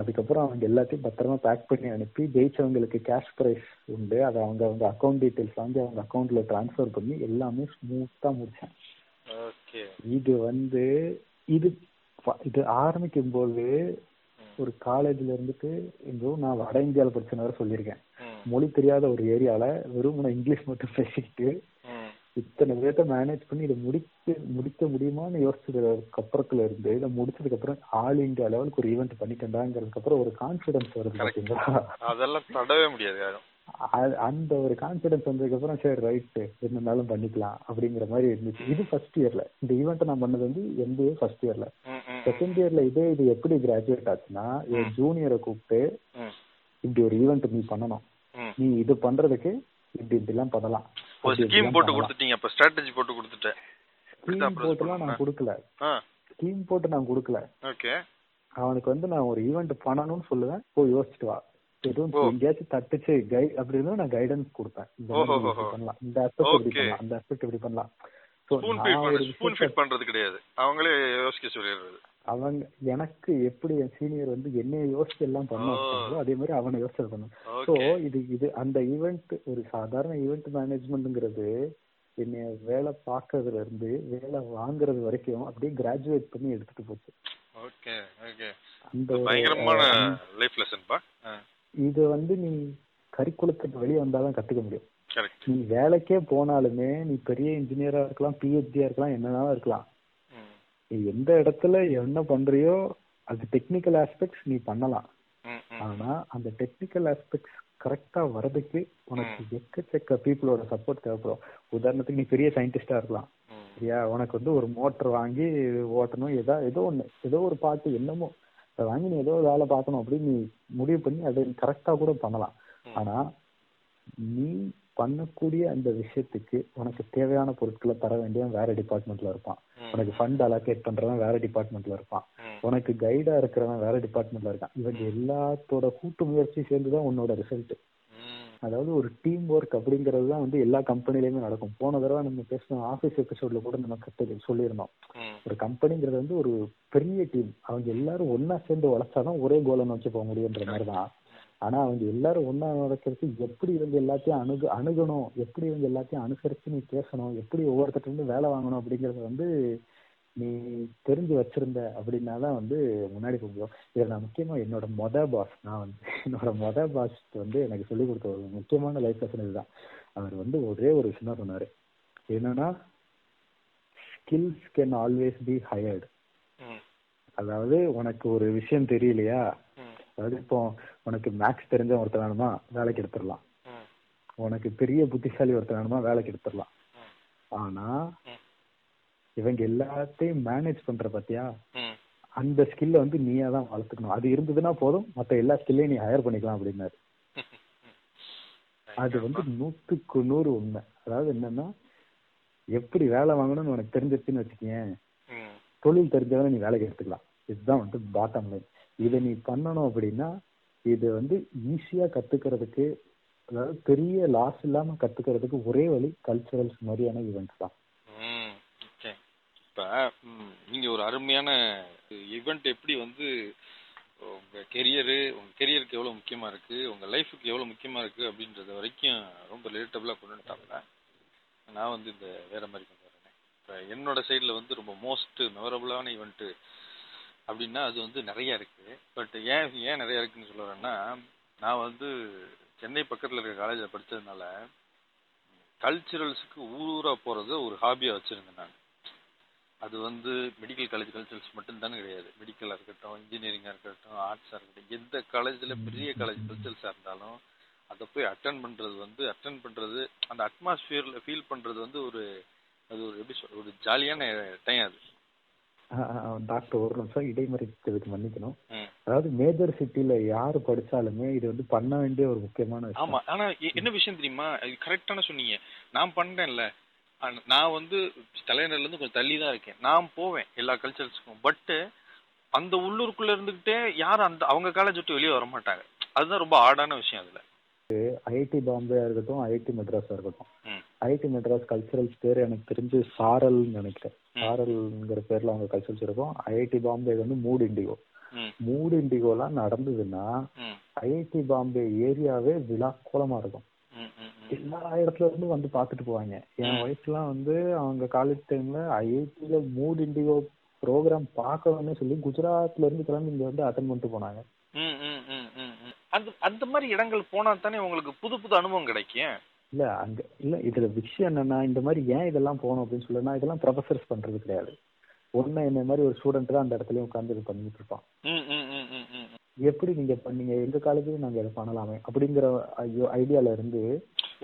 அதுக்கப்புறம் அவங்க எல்லாத்தையும் பத்திரமா பேக் பண்ணி அனுப்பி ஜெயிச்சவங்களுக்கு கேஷ் ப்ரைஸ் உண்டு. அதை அவங்க அவங்க அக்கௌண்ட் டீட்டெயில்ஸ் வாங்கி அவங்க அக்கௌண்ட்ல ட்ரான்ஸ்ஃபர் பண்ணி எல்லாமே ஸ்மூத்தா முடிச்சேன் இது வந்து இது இது ஆரம்பிக்கும் போது ஒரு காலேஜ்ல இருந்துட்டு எங்கோ நான் வட இந்தியால படிச்ச வேற சொல்லியிருக்கேன். மொழி தெரியாத ஒரு ஏரியால வெறும் இங்கிலீஷ் மட்டும் பேசிக்கிட்டு. இத்தனை பேர்த்த மேனேஜ் பண்ணி இதை முடிக்க முடிக்க முடியுமான்னு யோசிச்சதுக்கு அப்புறத்துல இருந்து இதை முடிச்சதுக்கு அப்புறம் ஆல் இந்தியா லெவலுக்கு ஒரு ஈவெண்ட் பண்ணிட்டேன்டாங்கிறதுக்கு அப்புறம் ஒரு கான்ஃபிடன்ஸ் வருது. பாத்தீங்களா அதெல்லாம் தடவே முடியாது யாரும். அந்த ஒரு கான்ஃபிடன்ஸ் வந்ததுக்கு அப்புறம் சரி ரைட் என்னன்னாலும் பண்ணிக்கலாம் அப்படிங்கிற மாதிரி இருந்துச்சு. இது ஃபர்ஸ்ட் இயர்ல இந்த ஈவெண்ட் நான் பண்ணது வந்து எம்பிஏ ஃபர்ஸ்ட் இயர்ல. செகண்ட் இயர்ல இதே இது எப்படி கிராஜுவேட் ஆச்சுன்னா என் ஜூனியரை கூப்பிட்டு இப்படி ஒரு ஈவெண்ட் நீ பண்ணணும். நீ இது பண்றதுக்கு இப்படி இப்படிலாம் பண்ணலாம். ஒரு அப்படி ஸ்கீம் போட்டு பண்ணலாம். கொடுத்துட்டீங்க. அப்ப ஸ்ட்ராட்டஜி போட்டு கொடுத்துட்டேன். ஸ்கீம் போட்டுலாம் நான். கொடுக்கல. ஸ்கீம் போட்டு நான் கொடுக்கல. ஓகே. அவனுக்கு வந்து நான் ஒரு ஈவெண்ட் பண்ணணும்னு சொல்லுவேன். போய் யோசிச்சுட்டு வா. எதுவும். எங்கேயாச்சும் தட்டுச்சு கைட் அப்படி இருந்தா நான் கைடன்ஸ் கொடுப்பேன். இப்படி. பண்ணலாம். இந்த ஆஸ்பெக்ட் இப்படி. பண்ணலாம். அந்த ஆஸ்பெக்ட் இப்படி பண்ணலாம். ஸ்பூன் ஃபீட் பண்றது கிடையாது. அவங்களே யோசிக்க சொல்லிடுறது. அவங்க எனக்கு எப்படி என் சீனியர் வந்து என்னைய யோசிச்சு எல்லாம் பண்ண ஓ. வச்சாங்களோ அதே மாதிரி அவனை யோசிச்சு பண்ணும் ஸோ இது இது அந்த ஈவெண்ட் ஒரு சாதாரண ஈவெண்ட் மேனேஜ்மெண்ட்ங்கிறது என்னைய வேலை பார்க்கறதுல இருந்து வேலை வாங்குறது வரைக்கும் அப்படியே கிராஜுவேட் பண்ணி எடுத்துட்டு போச்சு. ஓகே ஓகே அந்த பயங்கரமான இது வந்து நீ கரிக்குலத்துக்கு வெளியே வந்தாதான் கத்துக்க முடியும். நீ வேலைக்கே போனாலுமே நீ பெரிய இன்ஜினியரா இருக்கலாம் பிஹெச்டியா இருக்கலாம் என்னன்னாலும் இருக்கலாம். நீ எந்த இடத்துல என்ன பண்றியோ அது டெக்னிக்கல் ஆஸ்பெக்ட்ஸ் நீ பண்ணலாம். ஆனா அந்த டெக்னிக்கல் ஆஸ்பெக்ட்ஸ் கரெக்டா வர்றதுக்கு உனக்கு எக்கச்சக்க பீப்புளோட சப்போர்ட் தேவைப்படும். உதாரணத்துக்கு நீ பெரிய சயின்டிஸ்டா இருக்கலாம். சரியா? உனக்கு வந்து ஒரு மோட்டர் வாங்கி ஓட்டணும். ஏதோ ஏதோ ஒண்ணு ஏதோ ஒரு பாட்டு என்னமோ. அதை வாங்கி நீ ஏதோ ஒரு வேலை பார்க்கணும் அப்படின்னு நீ முடிவு பண்ணி அதை கரெக்டா கூட பண்ணலாம். ஆனா நீ பண்ணக்கூடிய அந்த விஷயத்துக்கு உனக்கு தேவையான பொருட்களை தர வேண்டியவன் வேற டிபார்ட்மெண்ட்ல இருப்பான். உனக்கு ஃபண்ட் அலோகேட் பண்றவன் வேற டிபார்ட்மெண்ட்ல இருப்பான். உனக்கு கைடா இருக்கிறவன் வேற டிபார்ட்மெண்ட்ல இருக்கான். இவங்க எல்லாத்தோட கூட்டு முயற்சி சேர்ந்துதான் உன்னோட ரிசல்ட் அதாவது ஒரு டீம் ஒர்க் அப்படிங்கிறது தான் வந்து எல்லா கம்பெனிலயுமே நடக்கும். போன தடவை நம்ம பேசின ஆஃபீஸ் எபிசோட்ல கூட நம்ம கத்து சொல்லியிருந்தோம். ஒரு கம்பெனிங்கிறது வந்து ஒரு பெரிய டீம் அவங்க எல்லாரும் ஒன்னா சேர்ந்து உழைச்சாதான் ஒரே கோலை நோக்கி போக முடியுன்ற மாதிரி தான் ஆனா அவங்க எல்லாரும் ஒன்னா நடக்கிறது எப்படி இவங்க எல்லாத்தையும் அணுகு அணுகணும்? எப்படி இவங்க எல்லாத்தையும் அனுசரிச்சு நீ பேசணும்? எப்படி ஒவ்வொருத்தர்ட்ட இருந்து வேலை வாங்கணும்? அப்படிங்கறத வந்து நீ தெரிஞ்சு வச்சிருந்த அப்படின்னா தான் வந்து முன்னாடி போக முடியும் இதில் நான் முக்கியமா என்னோட மொத பாஸ் நான் வந்து என்னோட மொத பாஸ் வந்து எனக்கு சொல்லி கொடுத்த ஒரு முக்கியமான லைஃப் லெசன் இதுதான். அவர் வந்து ஒரே ஒரு விஷயம் தான் சொன்னாரு. என்னன்னா skills can always be hired அதாவது உனக்கு ஒரு விஷயம் தெரியலையா? அதாவது இப்போ உனக்கு மேக்ஸ் தெரிஞ்ச ஒருத்தர் வேணுமா வேலைக்கு எடுத்துடலாம். உனக்கு பெரிய புத்திசாலி ஒருத்தர் வேணுமா வேலைக்கு எடுத்துடலாம். ஆனா இவங்க எல்லாத்தையும் மேனேஜ் பண்ற பாத்தியா? அந்த ஸ்கில்ல வந்து நீயா தான் வளர்த்துக்கணும். அது இருந்ததுன்னா போதும். மத்த எல்லா ஸ்கில்லையும் நீ ஹையர் பண்ணிக்கலாம் அப்படின்னாரு. அது வந்து நூத்துக்கு நூறு உண்மை. அதாவது என்னன்னா எப்படி வேலை வாங்கணும்னு உனக்கு தெரிஞ்சிருச்சுன்னு வச்சுக்கேன் தொழில் தெரிஞ்சவன நீ வேலைக்கு எடுத்துக்கலாம். இதுதான் வந்து பாட்டம் லைன் இதை நீ பண்ணணும் அப்படின்னா இது வந்து ஈஸியா கத்துக்கிறதுக்கு அதாவது பெரிய லாஸ் இல்லாம கத்துக்கிறதுக்கு ஒரே வழி கல்ச்சுரல்ஸ் மாதிரியான ஈவெண்ட்ஸ் தான். இப்ப நீங்க ஒரு அருமையான ஈவெண்ட் எப்படி வந்து உங்க கெரியரு உங்க கெரியருக்கு எவ்வளவு முக்கியமா இருக்கு உங்க லைஃபுக்கு எவ்வளவு முக்கியமா இருக்கு அப்படின்றது வரைக்கும் ரொம்ப ரிலேட்டபிளா கொண்டு வந்துட்டாங்க நான் வந்து இந்த வேற மாதிரி கொண்டு வரேன். இப்ப என்னோட சைடுல வந்து ரொம்ப மோஸ்ட் மெமரபுளான ஈவெண்ட் அப்படின்னா அது வந்து நிறைய இருக்கு. பட் ஏன் ஏன் நிறைய இருக்குன்னு சொல்ல வரேன்னா நான் வந்து சென்னை பக்கத்தில் இருக்க காலேஜில் படித்ததுனால கல்ச்சுரல்ஸுக்கு ஊராக போகிறது ஒரு ஹாபியாக வச்சுருந்தேன் நான். அது வந்து மெடிக்கல் காலேஜ் கல்ச்சுரல்ஸ் மட்டும்தானே கிடையாது. மெடிக்கலாக இருக்கட்டும் இன்ஜினியரிங்காக இருக்கட்டும் ஆர்ட்ஸாக இருக்கட்டும் எந்த காலேஜில் பெரிய காலேஜ் கல்ச்சுரல்ஸாக இருந்தாலும் அதை போய் அட்டன் பண்ணுறது வந்து அட்டன் பண்ணுறது அந்த அட்மாஸ்ஃபியரில் ஃபீல் பண்ணுறது வந்து ஒரு அது ஒரு எப்படி சொல் ஒரு ஜாலியான டைம் அது. டாக்டர் ஒரு நிமிஷம் இடைமறிக்கிறதுக்கு மன்னிக்கணும். அதாவது மேஜர் சிட்டில யாரு படிச்சாலுமே இது வந்து பண்ண வேண்டிய ஒரு முக்கியமான விஷயம். ஆமா. ஆனா என்ன விஷயம் தெரியுமா? இது கரெக்டான சொன்னீங்க. நான் பண்றேன்ல நான் வந்து தலைநகர்ல இருந்து கொஞ்சம் தள்ளி தான் இருக்கேன். நான் போவேன் எல்லா கல்ச்சர்ஸ்க்கும் பட்டு அந்த உள்ளூருக்குள்ள இருந்துகிட்டே யாரும் அந்த அவங்க காலேஜ் விட்டு வெளியே வர மாட்டாங்க அதுதான் ரொம்ப ஆடான விஷயம் அதுல. ஐஐடி பாம்பே இருக்கட்டும் ஐஐடி மெட்ராஸா இருக்கட்டும். ஐஐடி மெட்ராஸ் கல்ச்சரல்ஸ் பேர் எனக்கு தெரிஞ்சு சாரல் நினைக்கிறேன். சாரல்ங்கிற பேர்ல அவங்க கல்ச்சரல்ஸ் இருக்கும் ஐஐடி பாம்பே வந்து மூட் இண்டிகோ. மூட் இண்டிகோலாம் நடந்ததுன்னா ஐஐடி பாம்பே ஏரியாவே விழா கோலமா இருக்கும். எல்லா இடத்துல இருந்து வந்து பாத்துட்டு போவாங்க. என் வயசுலாம் வந்து அவங்க காலேஜ் டைம்ல ஐஐடில மூட் இண்டிகோ ப்ரோக்ராம் பார்க்கணும்னு சொல்லி குஜராத்ல இருந்து கிளம்பி இங்க வந்து அட்டன் பண்ணிட்டு போனாங்க. அந்த அந்த மாதிரி இடங்கள் போனா தானே உங்களுக்கு புது புது அனுபவம் கிடைக்கும்? இல்ல அங்க இல்ல இதுல விஷயம் என்னன்னா இந்த மாதிரி ஏன் இதெல்லாம் போகணும் அப்படின்னு சொல்லனா இதெல்லாம் ப்ரொஃபசர்ஸ் பண்றது கிடையாது. ஒண்ணு என்ன மாதிரி ஒரு ஸ்டூடெண்ட் தான் அந்த இடத்துல உட்காந்து இது பண்ணிட்டு இருப்பான். எப்படி நீங்க பண்ணீங்க? எங்க காலேஜ்லயும் நாங்க இதை பண்ணலாமே? அப்படிங்கிற ஐடியால இருந்து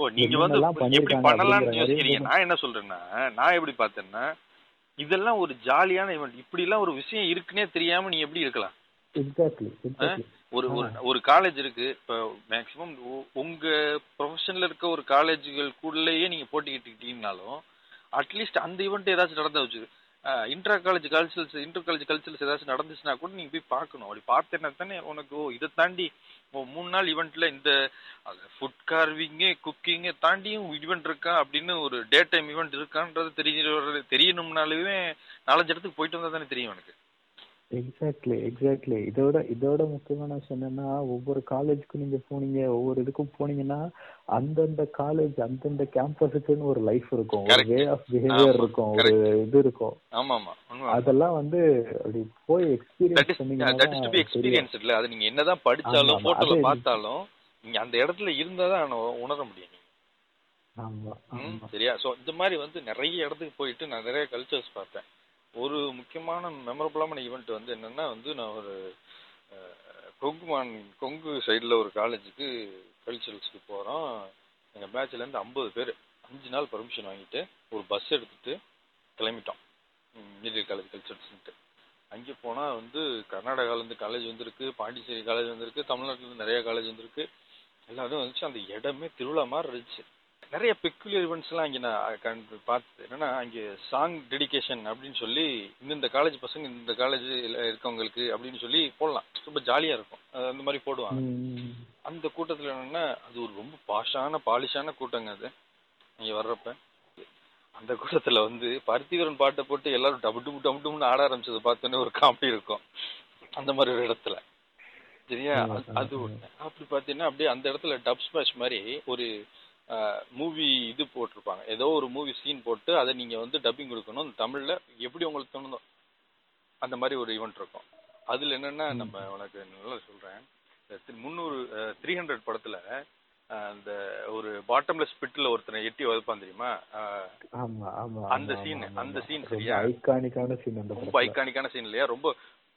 ஓ நீங்க வந்து எப்படி பண்ணலாம்னு யோசிக்கிறீங்க? நான் என்ன சொல்றேன்னா நான் எப்படி பார்த்தேன்னா இதெல்லாம் ஒரு ஜாலியான ஈவெண்ட் இப்படி எல்லாம் ஒரு விஷயம் இருக்குன்னே தெரியாம நீ எப்படி இருக்கலாம்? எக்ஸாக்ட்லி ஒரு ஒரு காலேஜ் இருக்கு. இப்போ மேக்சிமம் உங்க ப்ரொஃபஷன்ல இருக்க ஒரு காலேஜுகள் கூடயே நீங்க போட்டிக்கிட்டீங்கனாலும் அட்லீஸ்ட் அந்த ஈவெண்ட் ஏதாச்சும் நடந்த வச்சு inter college culturals inter college culturals ஏதாச்சும் நடந்துச்சுன்னா கூட நீங்க போய் பார்க்கணும். அப்படி பார்த்தேன்னா தானே உனக்கு ஓ இதை தாண்டி ஓ மூணு நாள் ஈவெண்ட்ல இந்த ஃபுட் கார்விங்கு குக்கிங்கு தாண்டியும் ஈவெண்ட் இருக்கா அப்படின்னு ஒரு டே டைம் ஈவெண்ட் இருக்கான்றது தெரிய தெரியணும்னாலுமே நாலஞ்சு இடத்துக்கு போயிட்டு வந்தா தானே தெரியும் எனக்கு எக்ஸாக்ட்லி எக்ஸாக்ட்லி இதோட இதோட முக்கியமான விஷயம் என்னன்னா ஒவ்வொரு காலேஜுக்கும் நீங்க போனீங்க ஒவ்வொரு இதுக்கும் போனீங்கன்னா அந்தந்த காலேஜ் அந்தந்த கேம்பஸுக்குன்னு ஒரு லைஃப் இருக்கும். ஒரு வே ஆஃப் பிஹேவியர் இருக்கும் ஒரு இது இருக்கும். அதெல்லாம் வந்து அப்படி போய் எக்ஸ்பீரியன்ஸ் பண்ணீங்கன்னா எக்ஸ்பீரியன்ஸ் இல்ல. அது நீங்க என்னதான் படிச்சாலும் போட்டோல பார்த்தாலும் நீங்க அந்த இடத்துல இருந்தா தான் உணர முடியும் சரியா? சோ இந்த மாதிரி வந்து நிறைய இடத்துக்கு போயிட்டு நான் நிறைய கல்ச்சர்ஸ் பார்த்தேன். ஒரு முக்கியமான மெமரபுளான ஈவெண்ட் வந்து என்னென்னா வந்து நான் ஒரு கொங்குமான் கொங்கு சைடில் ஒரு காலேஜுக்கு கல்ச்சரல்ஸ்க்கு போகிறோம் எங்கள் பேட்ச்லேருந்து ஐம்பது பேர். அஞ்சு நாள் பர்மிஷன் வாங்கிட்டு ஒரு பஸ் எடுத்துட்டு கிளம்பிட்டோம். மீடியல் காலேஜ் கல்ச்சர்ஸ்ன்ட்டு அங்கே போனால் வந்து கர்நாடகாலேருந்து காலேஜ் வந்திருக்கு பாண்டிச்சேரி காலேஜ் வந்திருக்கு தமிழ்நாட்டிலேருந்து நிறைய காலேஜ் வந்திருக்கு. எல்லாரும் வந்துச்சு. அந்த இடமே திருவிழா மாதிரி இருந்துச்சு. நிறைய பெக்குலியர் ஈவெண்ட்ஸ்லாம் இங்கே நான் கண்டு பார்த்தது. என்னன்னா அங்கே சாங் டெடிகேஷன் அப்படின்னு சொல்லி இந்தந்த காலேஜ் பசங்க இந்த காலேஜ் இருக்கவங்களுக்கு அப்படின்னு சொல்லி போடலாம். ரொம்ப ஜாலியாக இருக்கும். அந்த மாதிரி போடுவாங்க. அந்த கூட்டத்தில் என்னன்னா அது ஒரு ரொம்ப பாஷான பாலிஷான கூட்டங்க அது. நீங்க வர்றப்ப. அந்த கூட்டத்துல வந்து பருத்திவரன் பாட்டை போட்டு எல்லாரும் டபு டுபு டபு டுபுன்னு ஆட ஆரம்பிச்சதை பார்த்தோன்னே ஒரு காமெடி இருக்கும். அந்த மாதிரி ஒரு இடத்துல. சரியா? அது-. ஒண்ணு அப்படி பார்த்தீங்கன்னா அப்படியே அந்த இடத்துல டப் ஸ்மாஷ் மாதிரி ஒரு மூவி இது போட்டிருப்பாங்க. ஏதோ ஒரு மூவி சீன் போட்டு அதை நீங்க வந்து டப்பிங் கொடுக்கணும். தமிழ்ல எப்படி உங்களுக்கு தோணுதோ அந்த மாதிரி ஒரு ஈவெண்ட் இருக்கும். அதுல என்னன்னா. நம்ம உனக்கு நல்லா இந்த முந்நூறு த்ரீ ஹண்ட்ரட் படத்துல அந்த ஒரு பாட்டம்லெஸ் பிட்ல ஒருத்தனை எட்டி வதப்பான் தெரியுமா? அந்த ஆமா, அந்த ரொம்ப சரியா? ஐகானிக்கான சீன் ரொம்ப. ஐகானிக்கான சீன் இல்லையா? ரொம்ப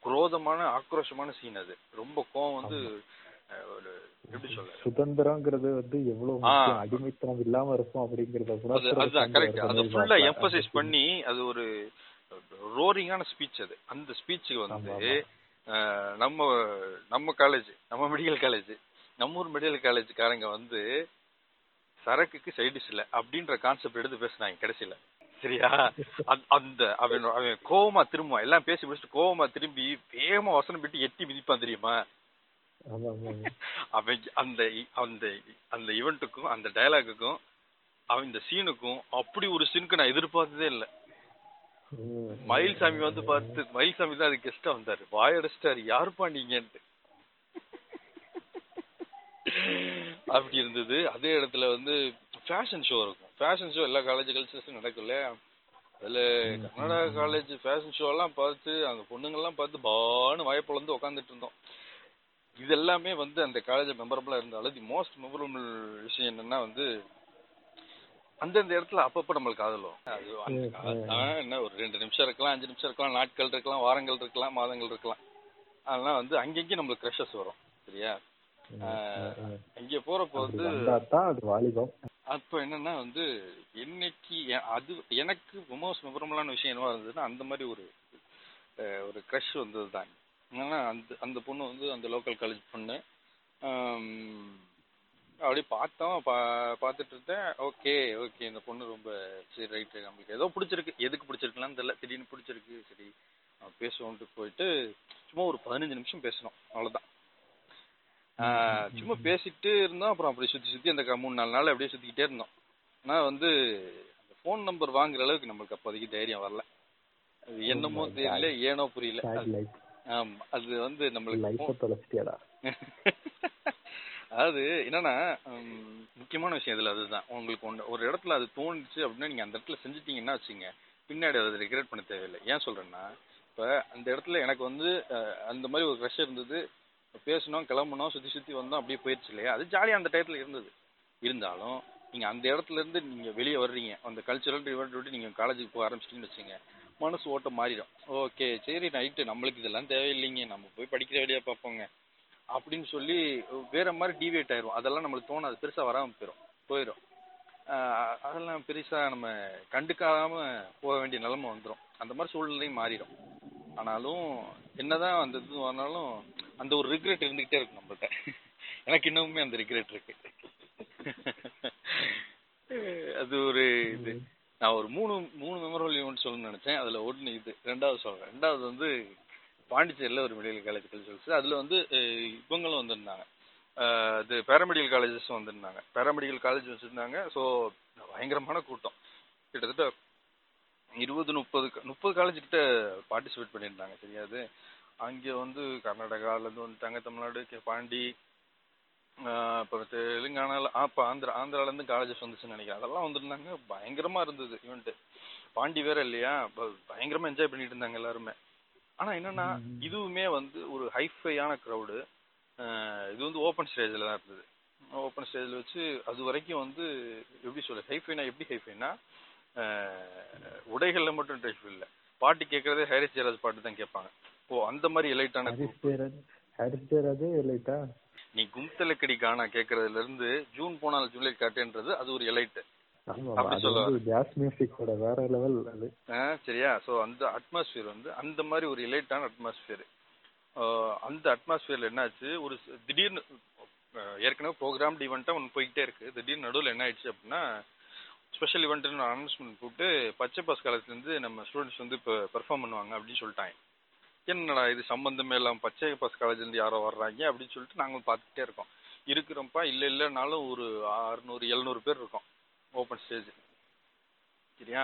குரோதமான ஆக்ரோஷமான சீன் அது. ரொம்ப கோவம் வந்து ஒரு எப்படி சொல்ல சுதந்திரங்கிறது வந்து எவ்வளவு அடிமைத்தனம் இல்லாம இருக்கும் அப்படிங்கறத அதுதான் கரெக்ட் ஒரு அதை ஃபுல்லா. எம்பசைஸ் பண்ணி அது ஒரு ரோரிங்கான ஸ்பீச் அது. அந்த ஸ்பீச்சுக்கு வந்து நம்ம நம்ம காலேஜ் நம்ம மெடிக்கல் காலேஜ் நம்ம ஊர் மெடிக்கல் காலேஜ்காரங்க வந்து சரக்குக்கு சைடிஸ் இல்ல அப்படின்ற கான்செப்ட் எடுத்து பேசுனாங்க கடைசியில. சரியா? அந்த- அவன் அவன் கோவமா திரும்புவான். எல்லாம் பேசி முடிச்சுட்டு கோவமா திரும்பி வேகமா வசனம் விட்டு எட்டி மிதிப்பான் தெரியுமா. அவன் அந்த அந்த அந்த ஈவெண்ட்டுக்கும் அந்த டயலாக்குக்கும் அவன் இந்த சீனுக்கும் அப்படி ஒரு சீனுக்கு நான் எதிர்பார்த்ததே இல்லை. மயில்சாமி வந்து பார்த்து மயில்சாமி தான் அது கெஸ்டா வந்தாரு. வாயடைச்சிட்டாரு யாருப்பா நீங்கன்ட்டு. அப்படி இருந்தது. அதே இடத்துல வந்து ஃபேஷன் ஷோ இருக்கும். ஃபேஷன் ஷோ எல்லா காலேஜ் கல்ச்சர்ஸும் நடக்கும்ல அதுல கர்நாடகா காலேஜ் ஃபேஷன் ஷோ எல்லாம் பார்த்து அந்த பொண்ணுங்கெல்லாம் பார்த்து பான்னு வாய்ப்புல உட்காந்துட்டு இருந்தோம். இது எல்லாமே வந்து அந்த காலேஜ் மெமரபிளா இருந்தாலும் தி மோஸ்ட் மெமரபிள் விஷயம் என்னன்னா வந்து அந்தந்த இடத்துல அப்பப்ப நம்மளுக்கு காதலும் அது என்ன ஒரு ரெண்டு நிமிஷம் இருக்கலாம் அஞ்சு நிமிஷம் இருக்கலாம் நாட்கள் இருக்கலாம் வாரங்கள் இருக்கலாம் மாதங்கள் இருக்கலாம். அதெல்லாம் வந்து அங்கங்கே நம்மளுக்கு க்ரஷஸ் வரும் சரியா. அங்கே போறப்போ வந்து அப்போ என்னன்னா வந்து இன்னைக்கு எ- அது எனக்கு மோஸ்ட் மெமரபிளான விஷயம் என்னவா இருந்ததுன்னா அந்த மாதிரி ஒரு ஒரு க்ரஷ் வந்தது தான் என்னன்னா அந்த அந்த பொண்ணு வந்து அந்த லோக்கல் காலேஜ் பொண்ணு. அப்படியே பார்த்தோம் பா பார்த்துட்டு இருந்தேன் ஓகே ஓகே இந்த பொண்ணு ரொம்ப சரி ரைட்டு நம்மளுக்கு ஏதோ பிடிச்சிருக்கு. எதுக்கு பிடிச்சிருக்கலாம்னு தெரியல. திடீர்னு பிடிச்சிருக்கு சரி பேசுவோன்ட்டு போயிட்டு சும்மா ஒரு பதினஞ்சு நிமிஷம் பேசணும் அவ்வளோதான் சும்மா பேசிட்டு இருந்தோம் அப்புறம் அப்படி சுத்தி சுத்தி அந்த க- மூணு நாலு நாள் அப்படியே சுத்திக்கிட்டே இருந்தோம். ஆனா வந்து அந்த ஃபோன் நம்பர் வாங்குற அளவுக்கு நம்மளுக்கு அப்போதைக்கு தைரியம் வரல. அது என்னமோ God. தெரியல ஏனோ புரியல. ஆமா அது வந்து நம்மளுக்கு அதாவது என்னன்னா முக்கியமான விஷயம் இதுல அதுதான். உங்களுக்கு ஒண்ணு ஒரு இடத்துல அது தோணுச்சு அப்படின்னா நீங்க அந்த இடத்துல செஞ்சுட்டீங்கன்னா வச்சுங்க பின்னாடி அதை ரெக்ரெட் பண்ண தேவையில்லை. ஏன் சொல்றேன்னா இப்ப அந்த இடத்துல எனக்கு வந்து அந்த மாதிரி ஒரு க்ரஷ் இருந்தது. பேசணும் கிளம்பணும் சுத்தி சுத்தி வந்தோம் அப்படியே போயிடுச்சு இல்லையா? அது ஜாலியா அந்த டயத்துல இருந்தது. இருந்தாலும் நீங்க அந்த இடத்துல இருந்து நீங்க வெளியே வர்றீங்க. அந்த கல்ச்சுரல் ஈவெண்ட் விட்டு நீங்க காலேஜுக்கு போக ஆரம்பிச்சிட்டீங்கன்னு வச்சுங்க மனசு ஓட்டம் மாறிடும். ஓகே சரி நைட்டு நம்மளுக்கு இதெல்லாம் தேவையில்லைங்க. நம்ம போய் படிக்கிற வேலையா பார்ப்போங்க. அப்படின்னு சொல்லி வேற மாதிரி டிவியேட் ஆயிரும். அதெல்லாம் நம்மளுக்கு தோணாது. பெருசாக வராமல் போயிடும் போயிடும் அதெல்லாம் பெருசாக நம்ம கண்டுக்காம போக வேண்டிய நிலைமை வந்துடும் அந்த மாதிரி சூழ்நிலையும் மாறிடும். ஆனாலும் என்னதான் அந்த இது ஆனாலும் அந்த ஒரு ரிக்ரெட் இருந்துகிட்டே இருக்கும் நம்மள்கிட்ட எனக்கு இன்னமுமே அந்த ரிக்ரெட் இருக்கு. அது ஒரு இது. நான் ஒரு மூணு மூணு மெமரபிள் ஈவெண்ட் சொல்லணும்னு நினைச்சேன். அதுல ஒன்று இது. ரெண்டாவது சொல்றேன். ரெண்டாவது வந்து பாண்டிச்சேரியில் ஒரு மெடிக்கல் காலேஜ் கல்ச்சரல்ஸ் அதுல வந்து இவங்களும் வந்திருந்தாங்க. இது பேராமெடிக்கல் காலேஜஸ் வந்திருந்தாங்க. பேராமெடிக்கல் காலேஜ் வச்சிருந்தாங்க. ஸோ பயங்கரமான கூட்டம். கிட்டத்தட்ட இருபது முப்பது முப்பது காலேஜ் கிட்ட பார்ட்டிசிபேட் பண்ணியிருந்தாங்க. தெரியாது? அங்கே வந்து கர்நாடகாலேருந்து வந்துட்டாங்க தமிழ்நாடு கே- பாண்டி அப்புறம் தெலுங்கானால ஆ இப்போ ஆந்திரா ஆந்திரால இருந்து காலேஜஸ் வந்துச்சுன்னு நினைக்கிறேன். அதெல்லாம் வந்திருந்தாங்க. பயங்கரமா இருந்தது ஈவெண்ட் பாண்டி வேற இல்லையா? பயங்கரமா என்ஜாய் பண்ணிட்டு இருந்தாங்க எல்லாருமே. ஆனா என்னன்னா இதுவுமே வந்து ஒரு ஹைஃபையான க்ரௌடு இது வந்து ஓப்பன் ஸ்டேஜில் தான் இருந்தது. ஓப்பன் ஸ்டேஜில் வச்சு அது வரைக்கும் வந்து எப்படி சொல்ல ஹைஃபைனா எப்படி ஹைஃபைனா உடைகள்ல மட்டும் டைப் இல்லை பாட்டு கேட்கறதே ஹாரிஸ் ஜெயராஜ் பாட்டு தான் கேட்பாங்க. ஓ அந்த மாதிரி எலைட்டான ஹாரிஸ் ஜெயராஜ் ஹாரிஸ் ஜெயராஜே லைட்டா நீ கும்தலக்கடி கானா கேட்கறதுல இருந்து ஜூன் போனால் ஜூலை காட்டுன்றது அது ஒரு எலைட் வேற லெவல் அது. சரியா? ஸோ அந்த அட்மாஸ்பியர் வந்து அந்த மாதிரி ஒரு இலைட்டான அட்மாஸ்பியர் அந்த அட்மாஸ்பியர்ல என்னாச்சு? ஒரு சி- திடீர்னு ஏற்கனவே ப்ரோக்ராம் ஈவெண்ட்டாக ஒன்று போய்கிட்டே இருக்கு. திடீர்னு நடுவில் என்ன ஆயிடுச்சு அப்படின்னா ஸ்பெஷல் ஈவெண்ட்னு அனௌன்ஸ்மெண்ட் போட்டு பச்சை பாஸ் காலேஜ்லேருந்து நம்ம ஸ்டூடெண்ட்ஸ் வந்து இப்போ பெர்ஃபார்ம் பண்ணுவாங்க அப்படின்னு சொல்லிட்டாங்க. என்னடா இது சம்பந்தமே இல்லாமல் பச்சை பாஸ் காலேஜ்லேருந்து யாரோ வர்றாங்க அப்படின்னு சொல்லிட்டு நாங்கள் பார்த்துட்டே இருக்கோம். இருக்கிறோம்ப்பா இல்லை இல்லைனாலும் ஒரு அறுநூறு எழுநூறு பேர் இருக்கோம். ஓப்பன் ஸ்டேஜ் சரியா.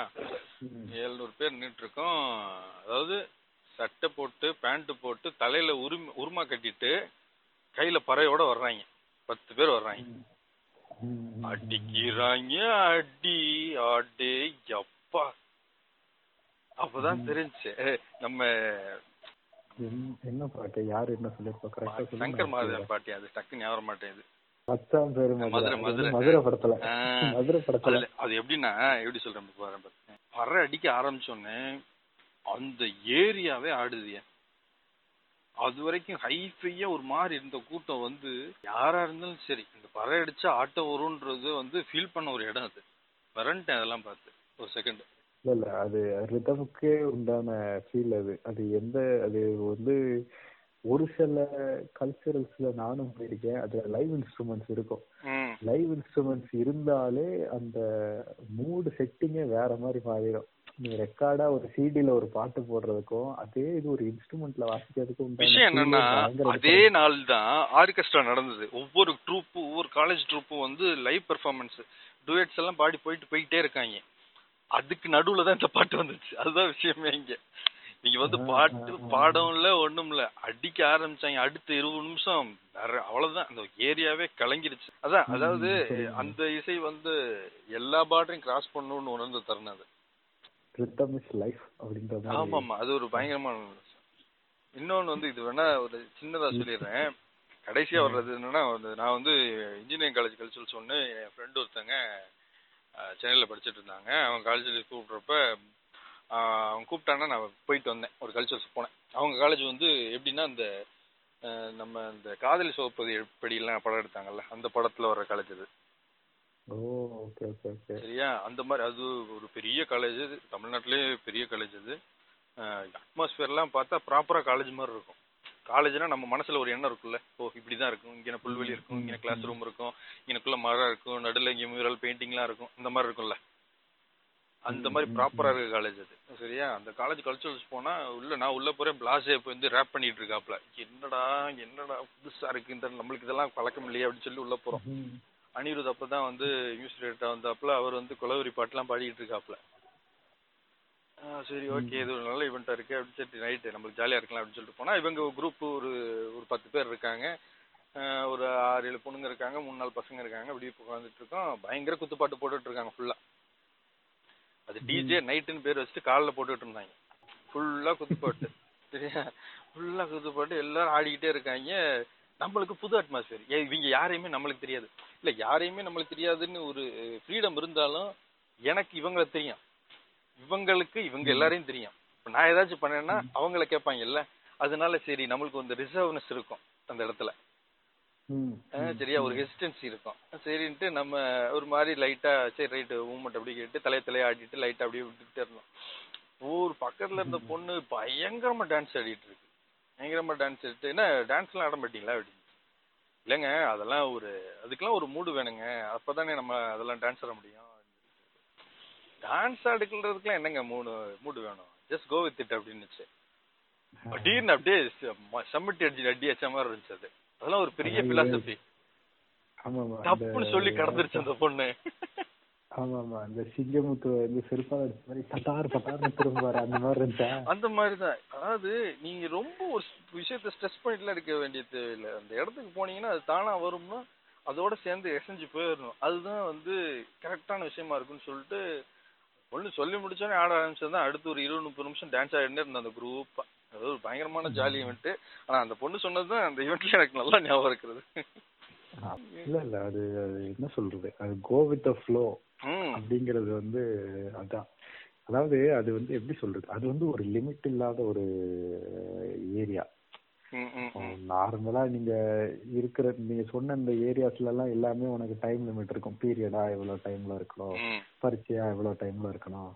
எழுநூறு பேர் நின்றுட்டு இருக்கோம். அதாவது சட்டை போட்டு பேண்ட் போட்டு தலையில உரும உருமா கட்டிட்டு கையில பறையோட வர்றாங்க. பத்து பேர் வர்றாங்க. அடிக்கிறாங்க அடி ஆடே எப்பா அப்பதான் தெரிஞ்சுச்சு நம்ம என்ன- பாட்டு? யாரு என்ன சொல்லிருப்பா கரெக்டா சங்கர் மாதவன் பாட்டி. அது டக்குன்னு ஞாபகம் மாட்டேங்குது. மச்சான் பேரு மதுரை, மதுரை. படத்துல. மதுரை படத்துல. அது எப்படின்னா எப்படி சொல்றேன் பாருங்க. பறை அடிக்க ஆரம்பிச்சோடனே அந்த ஏரியாவே ஆடுதுய. அது வரைக்கும் ஹைஃபையா ஒரு மாதிரி இருந்த கூட்டம் வந்து யாரா இருந்தாலும் சரி இந்த பறை அடிச்சா ஆட்டம் வரும்ன்றது வந்து ஃபீல் பண்ண ஒரு இடம் அது. வரன்ட்டேன் அதெல்லாம் பார்த்து. ஒரு செகண்ட் இல்ல இல்ல. அது ரிதமுக்கே உண்டான ஃபீல் அது. அது எந்த அது வந்து ஒரு சில கல்ச்சரல்ஸ்ல நானும் போயிருக்கேன். அதுல லைவ் இன்ஸ்ட்ருமெண்ட்ஸ் இருக்கும். லைவ் இன்ஸ்ட்ருமெண்ட்ஸ் இருந்தாலே அந்த மூடு செட்டிங்கே வேற மாதிரி மாறிடும். நீ ரெக்கார்டா ஒரு சிடில ஒரு பாட்டு போடுறதுக்கும் அதே இது ஒரு இன்ஸ்ட்ருமெண்ட்ல வாசிக்கிறதுக்கும் விஷயம் என்னன்னா அதே நாள் தான் ஆர்கெஸ்ட்ரா நடந்தது. ஒவ்வொரு ட்ரூப்பும் ஒவ்வொரு காலேஜ் ட்ரூப்பும் வந்து லைவ் பெர்ஃபார்மன்ஸ் டூயட்ஸ் எல்லாம் பாடி போயிட்டு போயிட்டே இருக்காங்க. அதுக்கு நடுவுல தான் இந்த பாட்டு வந்துச்சு. அதுதான் விஷயமே இங்க. நீங்க வந்து பாட்டு. பாடம் இல்ல ஒண்ணும் இல்ல. அடிக்க ஆரம்பிச்சாங்க. அடுத்த இருபது நிமிஷம் அவ்வளவுதான். அந்த ஏரியாவே கலங்கிருச்சு. அதான் அதாவது. அந்த இசை வந்து எல்லா பார்டரையும் கிராஸ் பண்ணணும்னு உணர்ந்த தருணம் அது. ரிதம் இஸ் லைஃப் அப்படின்ற மாதிரி. ஆமா ஆமா அது ஒரு பயங்கரமான. இன்னொன்னு வந்து இது வேணா ஒரு சின்னதா சொல்லிடுறேன். கடைசியா வர்றது என்னன்னா நான் வந்து இன்ஜினியரிங் காலேஜ் கல்ச்சரல் சொன்னு என் ஃப்ரெண்டு ஒருத்தங்க சென்னையில படிச்சுட்டு இருந்தாங்க அவன் காலேஜில் கூப்பிட்றப்ப அவன் கூப்பிட்டான்னா நான் போயிட்டு வந்தேன். ஒரு கல்ச்சரல்ஸ் போனேன். அவங்க காலேஜ் வந்து எப்படின்னா இந்த நம்ம இந்த காதலி சோப்பது எப்படிலாம் படம் எடுத்தாங்கல்ல அந்த படத்துல வர்ற காலேஜ் அது. சரியா? அந்த மாதிரி அது ஒரு பெரிய காலேஜ் தமிழ்நாட்டிலே பெரிய காலேஜ் அது. அட்மாஸ்பியர்லாம் பார்த்தா ப்ராப்பரா காலேஜ் மாதிரி இருக்கும். காலேஜ்னா நம்ம மனசுல ஒரு எண்ணம் இருக்குல்ல ஓ இப்படிதான் இருக்கும். இங்கே புல்வெளி இருக்கும். இங்கே கிளாஸ் ரூம் இருக்கும். இங்கனக்குள்ள மரம் இருக்கும். நடுவில் இங்கே மியூரல் பெயிண்டிங்லாம் இருக்கும். இந்த மாதிரி இருக்கும்ல. அந்த மாதிரி ப்ராப்பரா இருக்க காலேஜ் அது. சரியா? அந்த காலேஜ் கல்ச்சரல்ஸ் போனா உள்ள நான் உள்ள போறேன் பிளாஸே இப்போ வந்து ரேப் பண்ணிட்டு இருக்காப்ல. என்னடா என்னடா புதுசா இருக்கு. இந்த நம்மளுக்கு இதெல்லாம் பழக்கம் இல்லையே அப்படின்னு சொல்லி உள்ள போறோம். அனிருத் அப்பதான் வந்து மியூசிக் டைரக்டர் வந்தாப்புல அவர் வந்து குலவரி பாட்டுலாம் பாடிட்டு இருக்காப்புல ஆ, சரி ஓகே. இது ஒரு நல்ல ஈவெண்ட்டா இருக்கு. அப்படின்னு சொல்லிட்டு நைட்டு நம்மளுக்கு ஜாலியா இருக்கலாம் அப்படின்னு சொல்லிட்டு போனா இவங்க குரூப் ஒரு ஒரு பத்து பேர் இருக்காங்க. ஒரு ஆறு ஏழு பொண்ணுங்க இருக்காங்க. மூணு நாலு பசங்க இருக்காங்க. அப்படி உட்காந்துட்டு இருக்கோம். பயங்கர குத்துப்பாட்டு போட்டுட்டு இருக்காங்க ஃபுல்லா அது டிஜே நைட்டுன்னு பேர் வச்சுட்டு காலில் போட்டுட்டு இருந்தாங்க. ஃபுல்லா குத்துப்பாட்டு. சரியா? ஃபுல்லா குத்துப்பாட்டு. எல்லாரும் ஆடிக்கிட்டே இருக்காங்க. நம்மளுக்கு புது அட்மாஸ்பியர் இவங்க யாரையுமே நம்மளுக்கு தெரியாது. இல்ல யாரையுமே நம்மளுக்கு தெரியாதுன்னு ஒரு ஃப்ரீடம் இருந்தாலும் எனக்கு இவங்கள தெரியும். இவங்களுக்கு இவங்க எல்லாரையும் தெரியும். இப்ப நான் ஏதாச்சும் பண்ணேன்னா அவங்கள கேட்பாங்கல்ல அதனால சரி நம்மளுக்கு வந்து ரிசர்வ்னஸ் இருக்கும் அந்த இடத்துல. சரியா ஒரு ஹெசிடன்சி இருக்கும். சரின்ட்டு நம்ம ஒரு மாதிரி லைட்டா சரி ரைட்டு மூமெண்ட் அப்படி கேட்டு தலைய தலைய ஆடிட்டு லைட்டா அப்படியே விட்டுக்கிட்டே இருந்தோம். ஒரு பக்கத்துல இருந்த பொண்ணு பயங்கரமா டான்ஸ் ஆடிட்டு இருக்கு. பயங்கரமா டான்ஸ் ஆடிட்டு என்ன டான்ஸ்லாம் ஆட மாட்டீங்களா அப்படின்னு இல்லைங்க அதெல்லாம் ஒரு அதுக்கெல்லாம் ஒரு மூடு வேணுங்க. அப்பதானே நம்ம அதெல்லாம் டான்ஸ் ஆட முடியும். டான்ஸ் ஆடுக்கிறதுக்குலாம் என்னங்க மூடு மூடு வேணும்? ஜஸ்ட் கோ வித் இட் அப்படின்னுச்சு. திடீர்னு அப்படியே சம்மட்டி அடிச்சு அடி அடிச்ச மாதிரி இருந்துச்சு அது. அதெல்லாம் ஒரு பெரிய. பிலாசபி தப்புன்னு சொல்லி கடந்துருச்சு அந்த பொண்ணு. ஆமா ஆமா அந்த சிங்கமுத்து அடிச்ச மாதிரி பட்டார் பட்டார்னு திரும்புவாரு அந்த மாதிரி அந்த அதாவது நீங்க ரொம்ப ஒரு விஷயத்த ஸ்ட்ரெஸ் பண்ணிட்டுலாம் இருக்க வேண்டிய தேவையில்லை. அந்த இடத்துக்கு போனீங்கன்னா அது தானா வரும்னா அதோட சேர்ந்து எசைஞ்சு போயிடணும். அதுதான் வந்து கரெக்டான விஷயமா இருக்குன்னு சொல்லிட்டு ஒண்ணு சொல்லி முடிச்சோன்னே ஆட ஆரம்பிச்சதுதான் அடுத்து ஒரு இருபது முப்பது நிமிஷம் டான்ஸ் ஆடிட்டே இருந்த அந்த குரூப் அது ஒரு பயங்கரமான ஜாலி ஈவெண்ட் ஆனா அந்த பொண்ணு சொன்னதுதான் அந்த ஈவெண்ட்ல எனக்கு நல்லா ஞாபகம் இருக்கிறது. இல்ல இல்ல. அது என்ன சொல்றது? அது கோ வித் த ஃப்ளோ அப்படிங்கிறது வந்து அதான். அதாவது அது வந்து எப்படி சொல்றது? அது வந்து ஒரு லிமிட் இல்லாத ஒரு ஏரியா. நார்மலா நீங்க இருக்கிற நீங்க சொன்ன இந்த ஏரியாஸ்ல எல்லாம் எல்லாமே உனக்கு டைம் லிமிட் இருக்கும். பீரியடா இவ்வளவு டைம்ல இருக்கணும்? பரீட்சையா இவ்வளவு டைம்ல இருக்கணும்.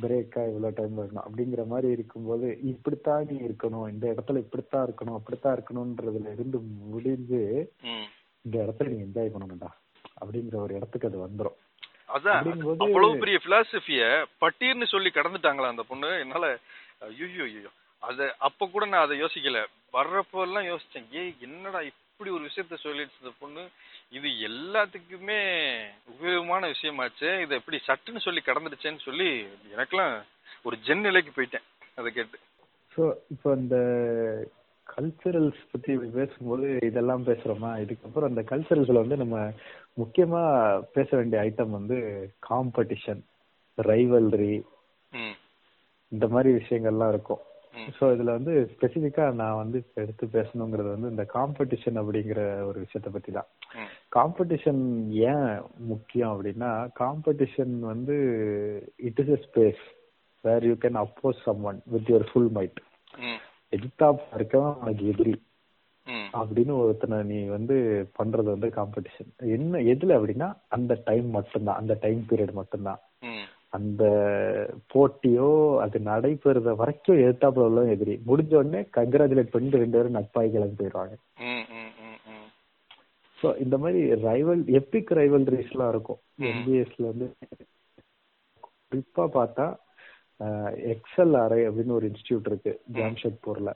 பிரேக்கா இவ்வளவு டைம்ல இருக்கணும்? அப்படிங்கிற மாதிரி இருக்கும்போது இப்படித்தான் நீ இருக்கணும். இந்த இடத்துல இப்படித்தான் இருக்கணும் அப்படித்தான் இருக்கணும்ன்றதுல இருந்து முடிஞ்சு. இந்த இடத்துல நீ என்ஜாய் பண்ணணும்டா. அப்படிங்கிற ஒரு இடத்துக்கு அது வந்துரும். அதான் அவ்வளவு பெரிய பிலாசபிய பட்டீர்னு சொல்லி கடந்துட்டாங்களா அந்த பொண்ணு? என்னால ஐயோ ஐயோ. அத அப்ப கூட நான் அதை யோசிக்கல. வர்றப்போ எல்லாம் யோசிச்சேன் ஏய் என்னடா இப்படி ஒரு விஷயத்த சொல்லிடுச்சு இந்த பொண்ணு? இது எல்லாத்துக்குமே உபயோகமான விஷயமாச்சு இதை எப்படி சட்டுன்னு சொல்லி கடந்துடுச்சேன்னு சொல்லி எனக்கெல்லாம் ஒரு ஜென் நிலைக்கு போயிட்டேன் அதை கேட்டு. ஸோ இப்போ இந்த கல்ச்சரல்ஸ் பத்தி பேசும்போது இதெல்லாம் பேசுறோமா? இதுக்கப்புறம் அந்த கல்ச்சரல்ஸ்ல வந்து நம்ம முக்கியமா பேச வேண்டிய ஐட்டம் வந்து காம்படிஷன் ரைவல்ரி இந்த மாதிரி விஷயங்கள்லாம் இருக்கும். ஸோ இதுல வந்து ஸ்பெசிஃபிக்கா நான் வந்து எடுத்து பேசணுங்கிறது வந்து இந்த காம்படிஷன் அப்படிங்கிற ஒரு விஷயத்த பத்தி தான். காம்படிஷன் ஏன் முக்கியம் அப்படின்னா காம்படிஷன் வந்து it is a space where you can oppose someone with your full might எதிர்த்தாப் இருக்கவன் உனக்கு எதிரி. அப்படின்னு ஒருத்தனை நீ வந்து பண்றது வந்து காம்படிஷன் என்ன எதுல அப்படின்னா அந்த டைம் மட்டும்தான் அந்த டைம் பீரியட் மட்டும்தான். அந்த போட்டியோ அது நடைபெறுற வரைக்கும் எதிர்த்தாப்புல உள்ள எதிரி. முடிஞ்ச உடனே கங்க்ராச்சுலேட் பண்ணிட்டு ரெண்டு பேரும் நட்பாய் கிளம்பி போயிடுவாங்க ஸோ இந்த மாதிரி ரைவல் எபிக் ரைவல்ரிஸ்லாம் இருக்கும். ம். எம்பிஎஸ்ல வந்து குறிப்பா பார்த்தா எக்ஸல் அரை அப்படின்னு ஒரு இன்ஸ்டியூட் இருக்கு ஜாம்ஷெட்பூர்ல.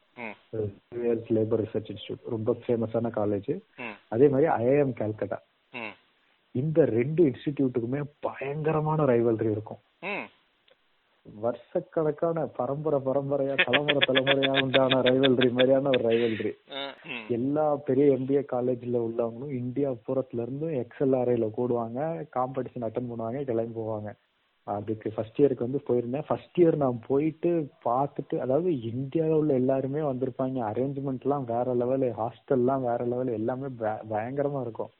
லேபர் ரிசர்ச் இன்ஸ்டியூட் ரொம்ப ஃபேமஸான காலேஜ் அதே மாதிரி ஐஐஎம் கல்கட்டா இந்த ரெண்டு இன்ஸ்டிடியூட்டுக்குமே பயங்கரமான ரைவல்ரி இருக்கும். வருஷக்கணக்கான பரம்பரை பரம்பரையா தலைமுறை தலைமுறையா உண்டான ரைவல்ரி மாதிரியான ஒரு ரைவல்ரி எல்லா பெரிய எம்பிஏ காலேஜ்ல உள்ளவங்களும் இந்தியா பூரத்துல இருந்து எக்ஸ்எல்ஆர்ஐல கூடுவாங்க காம்படிஷன் அட்டன் பண்ணுவாங்க கிளம்பி போவாங்க. அதுக்கு ஃபர்ஸ்ட் இயருக்கு வந்து போயிருந்தேன். ஃபர்ஸ்ட் இயர் நான் போயிட்டு பார்த்துட்டு அதாவது இந்தியாவில் உள்ள எல்லாருமே வந்திருப்பாங்க. அரேஞ்ச்மெண்ட்லாம் வேற லெவலு ஹாஸ்டல்லாம் வேற லெவல் எல்லாமே பய- பயங்கரமா இருக்கும்.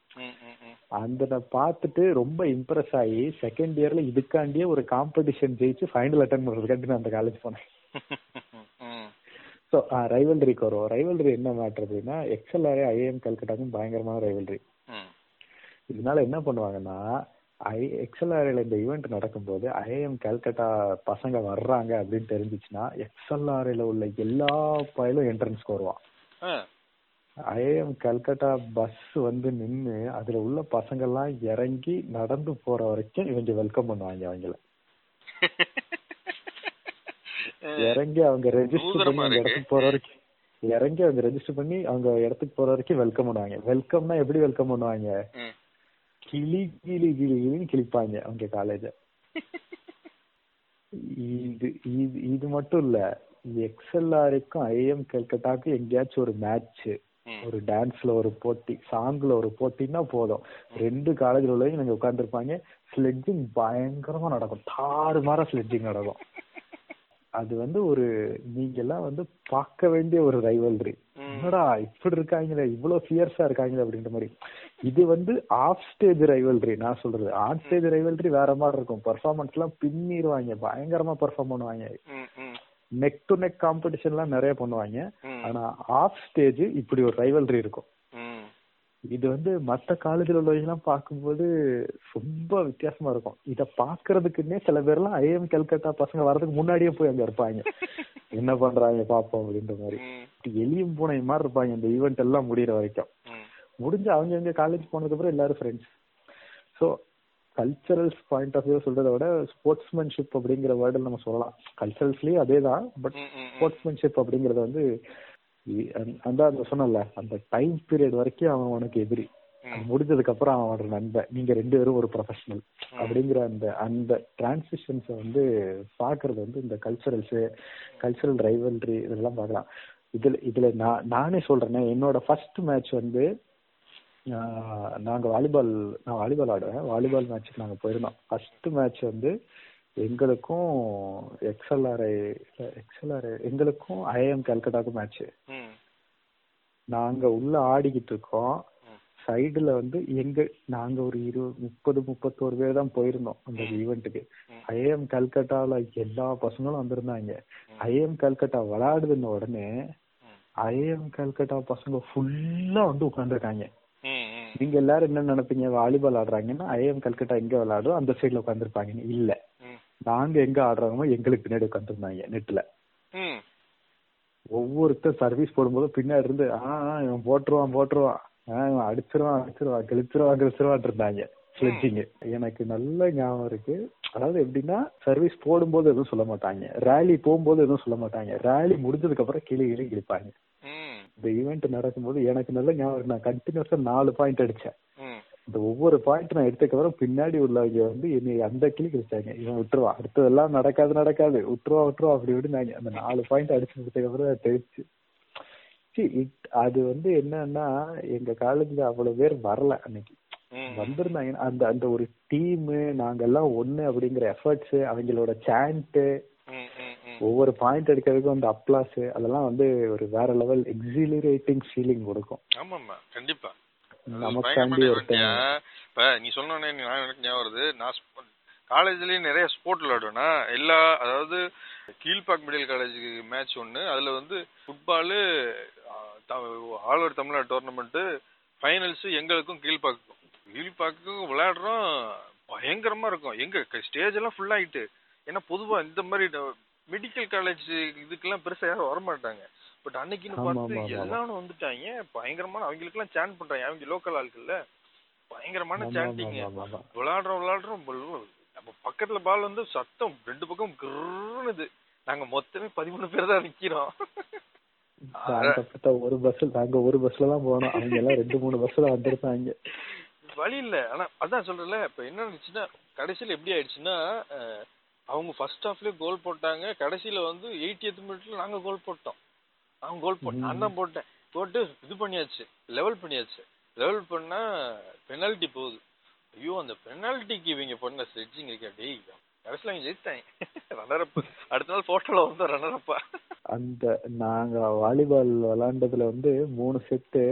அந்த நான் பார்த்துட்டு ரொம்ப இம்ப்ரெஸ் ஆகி செகண்ட் இயர்ல இதுக்காண்டியே ஒரு காம்படிஷன் ஜெயிச்சு ஃபைனல் அட்டன் பண்றதுக்காண்டி நான் அந்த காலேஜ் போனேன். ஸோ ரைவல்ரிக்கு வரும் ரைவல்ரி என்ன மேட்ரு அப்படின்னா எக்ஸ்எல்ஆரே ஐஏஎம் கல்கட்டாக்கும் பயங்கரமான ரைவல்ரி இதனால என்ன பண்ணுவாங்கன்னா ஐ எக்ஸ்எல்ஆர்ல இந்த ஈவெண்ட் நடக்கும்போது ஐஏஎம் கல்கட்டா பசங்க வர்றாங்க அப்படின்னு தெரிஞ்சிச்சுன்னா எக்ஸ்எல்ஆர்ல உள்ள எல்லா பயிலும் என்ட்ரன்ஸ்க்கு வருவான். ஐஏஎம் கல்கட்டா பஸ் வந்து நின்னு அதுல உள்ள பசங்க எல்லாம் இறங்கி நடந்து போற வரைக்கும் இவங்க வெல்கம் பண்ணுவாங்க அவங்கள. இறங்கி அவங்க ரெஜிஸ்டர் பண்ணி. இடத்துக்கு போற வரைக்கும் இறங்கி அவங்க ரெஜிஸ்டர் பண்ணி அவங்க இடத்துக்கு போற வரைக்கும் வெல்கம் பண்ணுவாங்க. வெல்கம்னா எப்படி வெல்கம் பண்ணுவாங்க? கிளி கிளி கிளி கிளின்னு கிழிப்பாங்க அவங்க காலேஜ இது இது இது மட்டும் இல்ல எக்ஸ்எல்ஆருக்கும் ஐஎம் கல்கட்டாக்கும் எங்கேயாச்சும் ஒரு மேட்ச் ஒரு டான்ஸ்ல ஒரு போட்டி சாங்ல ஒரு போட்டின்னா போதும். ரெண்டு காலேஜ்ல உள்ளவங்க நீங்க உட்காந்துருப்பாங்க ஸ்லெட்ஜிங் பயங்கரமா நடக்கும். தாறு மாற ஸ்லெட்ஜிங் நடக்கும். அது வந்து ஒரு நீங்க எல்லாம் வந்து பார்க்க வேண்டிய ஒரு ரைவல்ரி. என்னடா இப்படி இருக்காங்களே இவ்வளவு ஃபியர்ஸா இருக்காங்களே அப்படின்ற மாதிரி. இது வந்து ஆஃப் ஸ்டேஜ் ரைவல்ரி நான் சொல்றது. ஆன் ஸ்டேஜ் ரைவல்ரி வேற மாதிரி இருக்கும். பெர்ஃபார்மன்ஸ் எல்லாம் பின்னிடுவாங்க. பயங்கரமா பெர்ஃபார்ம் பண்ணுவாங்க. நெக் டு நெக் காம்படிஷன் எல்லாம் நிறைய பண்ணுவாங்க. ஆனா ஆஃப் ஸ்டேஜ் இப்படி ஒரு ரைவல்ரி இருக்கும். இது வந்து மத்த காலேஜ்ல உள்ளவங்க எல்லாம் பார்க்கும்போது ரொம்ப வித்தியாசமா இருக்கும். இத பாக்குறதுக்குன்னே சில பேர்லாம் ஐஎம் கல்கத்தா பசங்க வர்றதுக்கு முன்னாடியே போய் அங்க இருப்பாங்க. என்ன பண்றாங்க பாப்போம் அப்படின்ற மாதிரி. ம். எலியும் பூனை மாதிரி இருப்பாங்க இந்த ஈவெண்ட் எல்லாம் முடியிற வரைக்கும். முடிஞ்சு அவங்க எங்க காலேஜ் போனதுக்கு அப்புறம் எல்லாரும் friends so culturals point of view சொல்றதை விட ஸ்போர்ட்ஸ்மேன்ஷிப் அப்படிங்கிற வேர்டில் நம்ம சொல்லலாம். கல்ச்சரல்ஸ்லயும் அதே தான் பட். ஸ்போர்ட்ஸ்மேன்ஷிப் அப்படிங்கறது வந்து அந்த- அந்த சொன்னல அந்த டைம் பீரியட் வரைக்கும் அவன் உனக்கு எதிரி. முடிஞ்சதுக்கு அப்புறம் அவன் ஒரு நண்பன் நீங்க ரெண்டு பேரும் ஒரு ப்ரொஃபஷனல் அப்படிங்கிற அந்த அந்த டிரான்சிஷன்ஸ் வந்து பாக்குறது வந்து இந்த கல்ச்சரல்ஸ் கல்ச்சரல் ரைவல்ரி இதெல்லாம் பார்க்கலாம். இதுல இதுல நான் நானே சொல்றேனே என்னோட ஃபர்ஸ்ட் மேட்ச் வந்து ஆஹ், நாங்க வாலிபால் நான் வாலிபால் ஆடுவேன். வாலிபால் மேட்ச்சுக்கு நாங்க போயிருந்தோம். ஃபர்ஸ்ட் மேட்ச் வந்து எங்களுக்கும் எக்ஸ்எல்ஆர்ஐ எக்ஸ்எல்ஆர்ஐ எங்களுக்கும் ஐஎம் கல்கட்டாக்கும் மேட்ச் ம். நாங்க உள்ள ஆடிக்கிட்டு இருக்கோம். சைடுல வந்து எங்க நாங்க ஒரு இரு முப்பது முப்பத்தோரு பேர் தான் போயிருந்தோம் அந்த ஈவெண்ட்டுக்கு ம். ஐஎம் கல்கட்டால எல்லா பசங்களும் வந்திருந்தாங்க. ஐஎம் கல்கட்டா விளையாடுதுன்ன உடனே ம். ஐஎம் கல்கட்டா பசங்க ஃபுல்லா வந்து உட்காந்துருக்காங்க நீங்க எல்லாரும் என்ன நினைப்பீங்க? வாலிபால் ஆடுறாங்கன்னா ஐஎம் கல்கட்டா எங்க விளையாடும் அந்த சைடுல உட்காந்துருப்பாங்கன்னு இல்ல. நாங்க எங்க ஆடுறோமோ எங்களுக்கு பின்னாடி உட்காந்துருந்தாங்க நெட்ல ஒவ்வொருத்தர் சர்வீஸ் போடும்போது பின்னாடி இருந்து ஆ ஆ, இவன் போட்டுருவான் போட்டுருவான். அடிச்சிருவான் அடிச்சிருவான் கிழிச்சிருவான் கிழிச்சிருவான் இருந்தாங்க. ஸ்லெட்ஜிங் எனக்கு நல்ல ஞாபகம் இருக்கு. அதாவது எப்படின்னா சர்வீஸ் போடும்போது எதுவும் சொல்ல மாட்டாங்க. ரேலி போகும்போது எதுவும் சொல்ல மாட்டாங்க. ரேலி முடிஞ்சதுக்கு அப்புறம் கிளி கிளி கிழிப்பாங்க. இந்த ஈவெண்ட் நடக்கும்போது எனக்கு நல்ல ஞாபகம். நான் கண்டினியூஸா நாலு பாயிண்ட் அடிச்சேன். இந்த ஒவ்வொரு பாயிண்ட் நான் எடுத்ததுக்கு அப்புறம் பின்னாடி உள்ளவங்க வந்து என்னை அந்த கிளி கிழிச்சாங்க இவன் விட்டுருவான் அடுத்ததெல்லாம் நடக்காது நடக்காது. விட்டுருவா விட்டுருவா அப்படி விடுனாங்க அந்த நாலு பாயிண்ட் அடிச்சு முடிச்சதுக்கு அப்புறம் தெரிச்சு See, it- அது வந்து என்னன்னா எங்க காலேஜ்ல அவ்வளவு பேர் வரல அன்னைக்கு. வந்திருந்தாங்க. அந்த அந்த ஒரு டீம் நாங்க எல்லாம் ஒண்ணு அப்படிங்கிற எஃபர்ட்ஸ் அவங்களோட சாண்ட் ம் ம் ம் ஒவ்வொரு பாயிண்ட் எடுக்கிறதுக்கும் அந்த அப்ளாஸ் அதெல்லாம் வந்து ஒரு வேற லெவல் எக்ஸிலரேட்டிங் ஃபீலிங் கொடுக்கும். ஆமாம்மா கண்டிப்பா. நமக்காண்டி ஒருத்தன் இப்ப நீ சொன்னோடனே நான் எனக்கு ஞாபகம் வருது நான் காலேஜ்லயும் நிறைய ஸ்போர்ட் விளையாடுவேன்னா எல்லா அதாவது கீழ்பாக் மிடில் காலேஜ் மேட்ச் ஒன்று அதுல வந்து football all over Tamil Nadu tournament finals எங்களுக்கும் கீழ்பாக்கும் கீழ்பாக்கும் விளையாடுறோம் பயங்கரமா இருக்கும். எங்க ஸ்டேஜ் எல்லாம் ஃபுல் ஆயிட்டு. ஏன்னா பொதுவா இந்த மாதிரி மெடிக்கல் காலேஜ் இதுக்கெல்லாம் பெருசா யாரும் வரமாட்டாங்க. பட் அன்னைக்குன்னு பார்த்து. எல்லாரும் வந்துட்டாங்க. பயங்கரமான அவங்களுக்கு எல்லாம் சேன் பண்றாங்க. அவங்க லோக்கல் ஆட்கள்ல. பயங்கரமான சாண்டிங் விளையாடுறோம் ball- நம்ம பக்கத்துல பால் வந்து சத்தம் ரெண்டு பக்கம் கிருன்னுது நாங்க மொத்தமே பதிமூணு பேர் தான் நிக்கிறோம். ஒரு பஸ் நாங்க ஒரு பஸ்ல தான் போனோம். அவங்க எல்லாம் ரெண்டு மூணு பஸ்ல வந்திருந்தாங்க வழி இல்ல. ஆனா அதான் சொல்றேன்ல இப்ப என்ன இருந்துச்சுன்னா கடைசியில எப்படி ஆயிடுச்சுன்னா அவங்க ஃபர்ஸ்ட் ஹாஃப்லயே கோல் போட்டாங்க. கடைசியில வந்து 80th மினிட்ல நாங்க கோல் போட்டோம். அவங்க கோல் போட்டு நான் தான் போட்டேன். போட்டு இது பண்ணியாச்சு. லெவல் பண்ணியாச்சு. லெவல் பண்ணா பெனால்டி போகுது. ஐயோ அந்த பெனால்டிக்கு இவங்க பண்ண ஸ்ட்ரெச்சிங் இருக்கா? டேய் கடைசியில அவங்க ஜெயித்தாங்க ரன்னரப் அடுத்த நாள் போட்டோல வந்து ரன்னரப்பா அந்த நாங்க வாலிபால் விளையாண்டதுல வந்து மூணு செட்டு